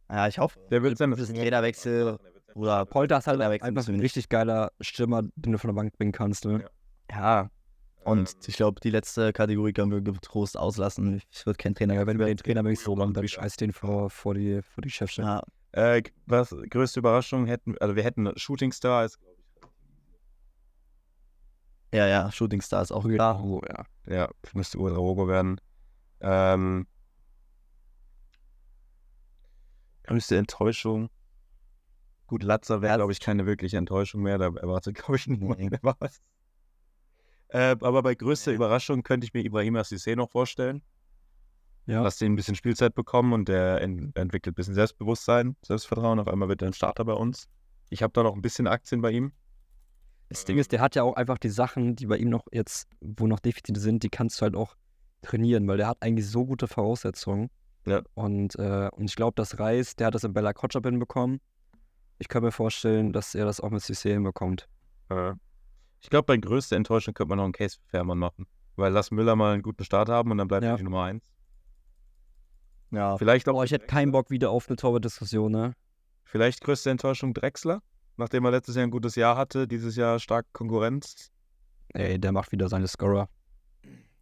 Ja, ich hoffe. Der wird sein Das ist ein Trainerwechsel oder Polter ist halt Trainerwechsel einfach müssen ein richtig geiler Stürmer, den du von der Bank bringen kannst. Ne? Ja. Ja. Und Ähm, ich glaube, die letzte Kategorie können wir getrost auslassen. Ich würde kein Trainer Ja, wenn wir den. Trainer wechseln, dann, dann wieder. scheiß den vor, vor die, vor die Chefs. Ja, Äh, was größte Überraschung hätten, also wir hätten Shooting Star als ja, ja, Shooting Star ist auch klar. Oh, ja. ja, müsste Udraogo werden. Ähm, größte Enttäuschung. Gut, Latzer wäre, glaube ich, keine wirkliche Enttäuschung mehr. Da erwartet, glaube ich, <laughs> niemand mehr was. Äh, aber bei größter Überraschung könnte ich mir Ibrahima Cissé noch vorstellen. Ja. Lass den ein bisschen Spielzeit bekommen und der en entwickelt ein bisschen Selbstbewusstsein, Selbstvertrauen. Auf einmal wird er ein Starter bei uns. Ich habe da noch ein bisschen Aktien bei ihm. Das Ding ist, der hat ja auch einfach die Sachen, die bei ihm noch jetzt, wo noch Defizite sind, die kannst du halt auch trainieren, weil der hat eigentlich so gute Voraussetzungen. Ja. Und, äh, und ich glaube, das Reis, der hat das in Bella Kotschap hinbekommen. Ich kann mir vorstellen, dass er das auch mit Cissé hinbekommt. Äh, Ich glaube, bei größter Enttäuschung könnte man noch einen Case für Fährmann machen. Weil lass Müller mal einen guten Start haben und dann bleibt Ja. er die Nummer 1. Ja, Vielleicht auch Boah, ich hätte keinen Bock wieder auf eine Torwart-Diskussion, ne? Vielleicht größte Enttäuschung Drexler, nachdem er letztes Jahr ein gutes Jahr hatte, dieses Jahr stark Konkurrenz. Ey, der macht wieder seine Scorer.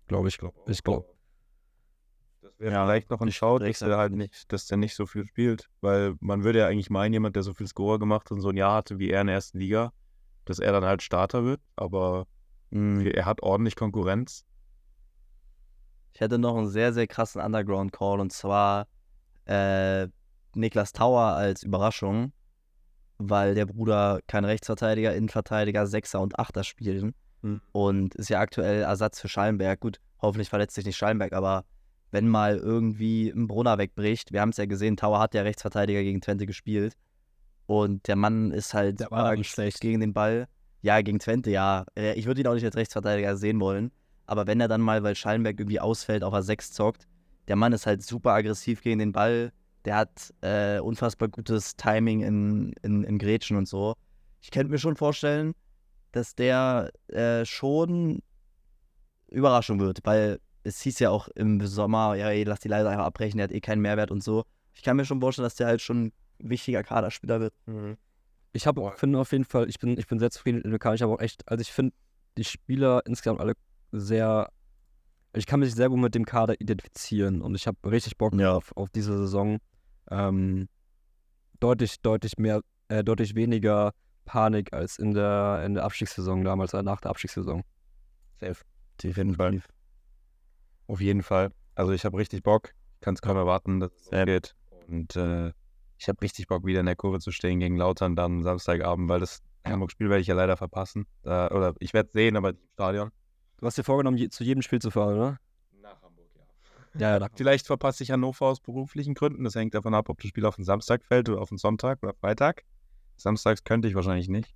Glaube ich. Ich glaube. Wäre Ja, vielleicht noch ein ich Schau, dass der halt nicht, dass der nicht so viel spielt. Weil man würde ja eigentlich meinen, jemand, der so viel Scorer gemacht und so ein Jahr hatte wie er in der ersten Liga, dass er dann halt Starter wird. Aber mh. er hat ordentlich Konkurrenz. Ich hätte noch einen sehr, sehr krassen Underground-Call und zwar äh, Niklas Tauer als Überraschung, weil der Bruder kein Rechtsverteidiger, Innenverteidiger, Sechser und Achter spielen Hm. und ist ja aktuell Ersatz für Schallenberg. Gut, hoffentlich verletzt sich nicht Schallenberg, aber wenn mal irgendwie ein Brunner wegbricht, wir haben es ja gesehen, Tauer hat ja Rechtsverteidiger gegen Twente gespielt und der Mann ist halt Der war schlecht. gegen den Ball. Ja, gegen Twente, ja. Äh, Ich würde ihn auch nicht als Rechtsverteidiger sehen wollen. Aber wenn er dann mal, weil Schallenberg irgendwie ausfällt, auf A6 zockt, der Mann ist halt super aggressiv gegen den Ball. Der hat äh, unfassbar gutes Timing in, in, in Grätschen und so. Ich könnte mir schon vorstellen, dass der äh, schon Überraschung wird, weil es hieß ja auch im Sommer, ja, ey, lass die leider einfach abbrechen, der hat eh keinen Mehrwert und so. Ich kann mir schon vorstellen, dass der halt schon ein wichtiger Kaderspieler wird. Ich habe finde auf jeden Fall, ich bin, ich bin sehr zufrieden mit dem Lokal. Ich habe auch echt, also ich finde die Spieler insgesamt alle sehr. Ich kann mich sehr gut mit dem Kader identifizieren und ich habe richtig Bock Ja. auf, auf diese Saison. Ähm, deutlich, deutlich mehr, äh, deutlich weniger Panik als in der, in der Abstiegssaison damals, äh, nach der Abstiegssaison. Safe. Definitiv. Auf jeden Fall. Also ich habe richtig Bock. Kann es kaum erwarten, dass es Ja. geht. Und äh, ich habe richtig Bock, wieder in der Kurve zu stehen gegen Lautern dann Samstagabend, weil das Hamburg-Spiel werde ich ja leider verpassen. Da, oder ich werde es sehen, aber nicht im Stadion. Du hast dir vorgenommen, je, zu jedem Spiel zu fahren, oder? Nach Hamburg, ja. Ja, ja. <laughs> Vielleicht verpasse ich Hannover aus beruflichen Gründen. Das hängt davon ab, ob das Spiel auf den Samstag fällt oder auf den Sonntag oder Freitag. Samstags könnte ich wahrscheinlich nicht.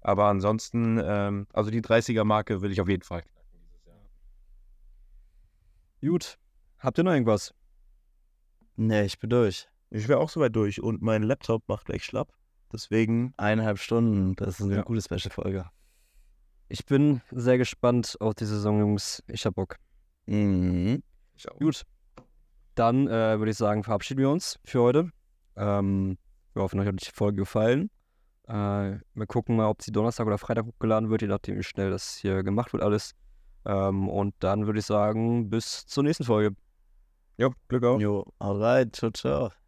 Aber ansonsten, ähm, also die 30er-Marke will ich auf jeden Fall. Gut. Habt ihr noch irgendwas? Nee, ich bin durch. Ich wäre auch soweit durch und mein Laptop macht gleich schlapp. Deswegen Eineinhalb Stunden, das ist eine Ja. gute Special-Folge. Ich bin sehr gespannt auf die Saison, Jungs. Ich hab Bock. Mhm. Ich auch. Gut. Dann äh, würde ich sagen, verabschieden wir uns für heute. Ähm, wir hoffen, euch hat die Folge gefallen. Äh, wir gucken mal, ob sie Donnerstag oder Freitag hochgeladen wird, je nachdem, wie schnell das hier gemacht wird, alles. Ähm, und dann würde ich sagen, bis zur nächsten Folge. Jo, Glück auf. Jo, haut rein, ciao, ciao.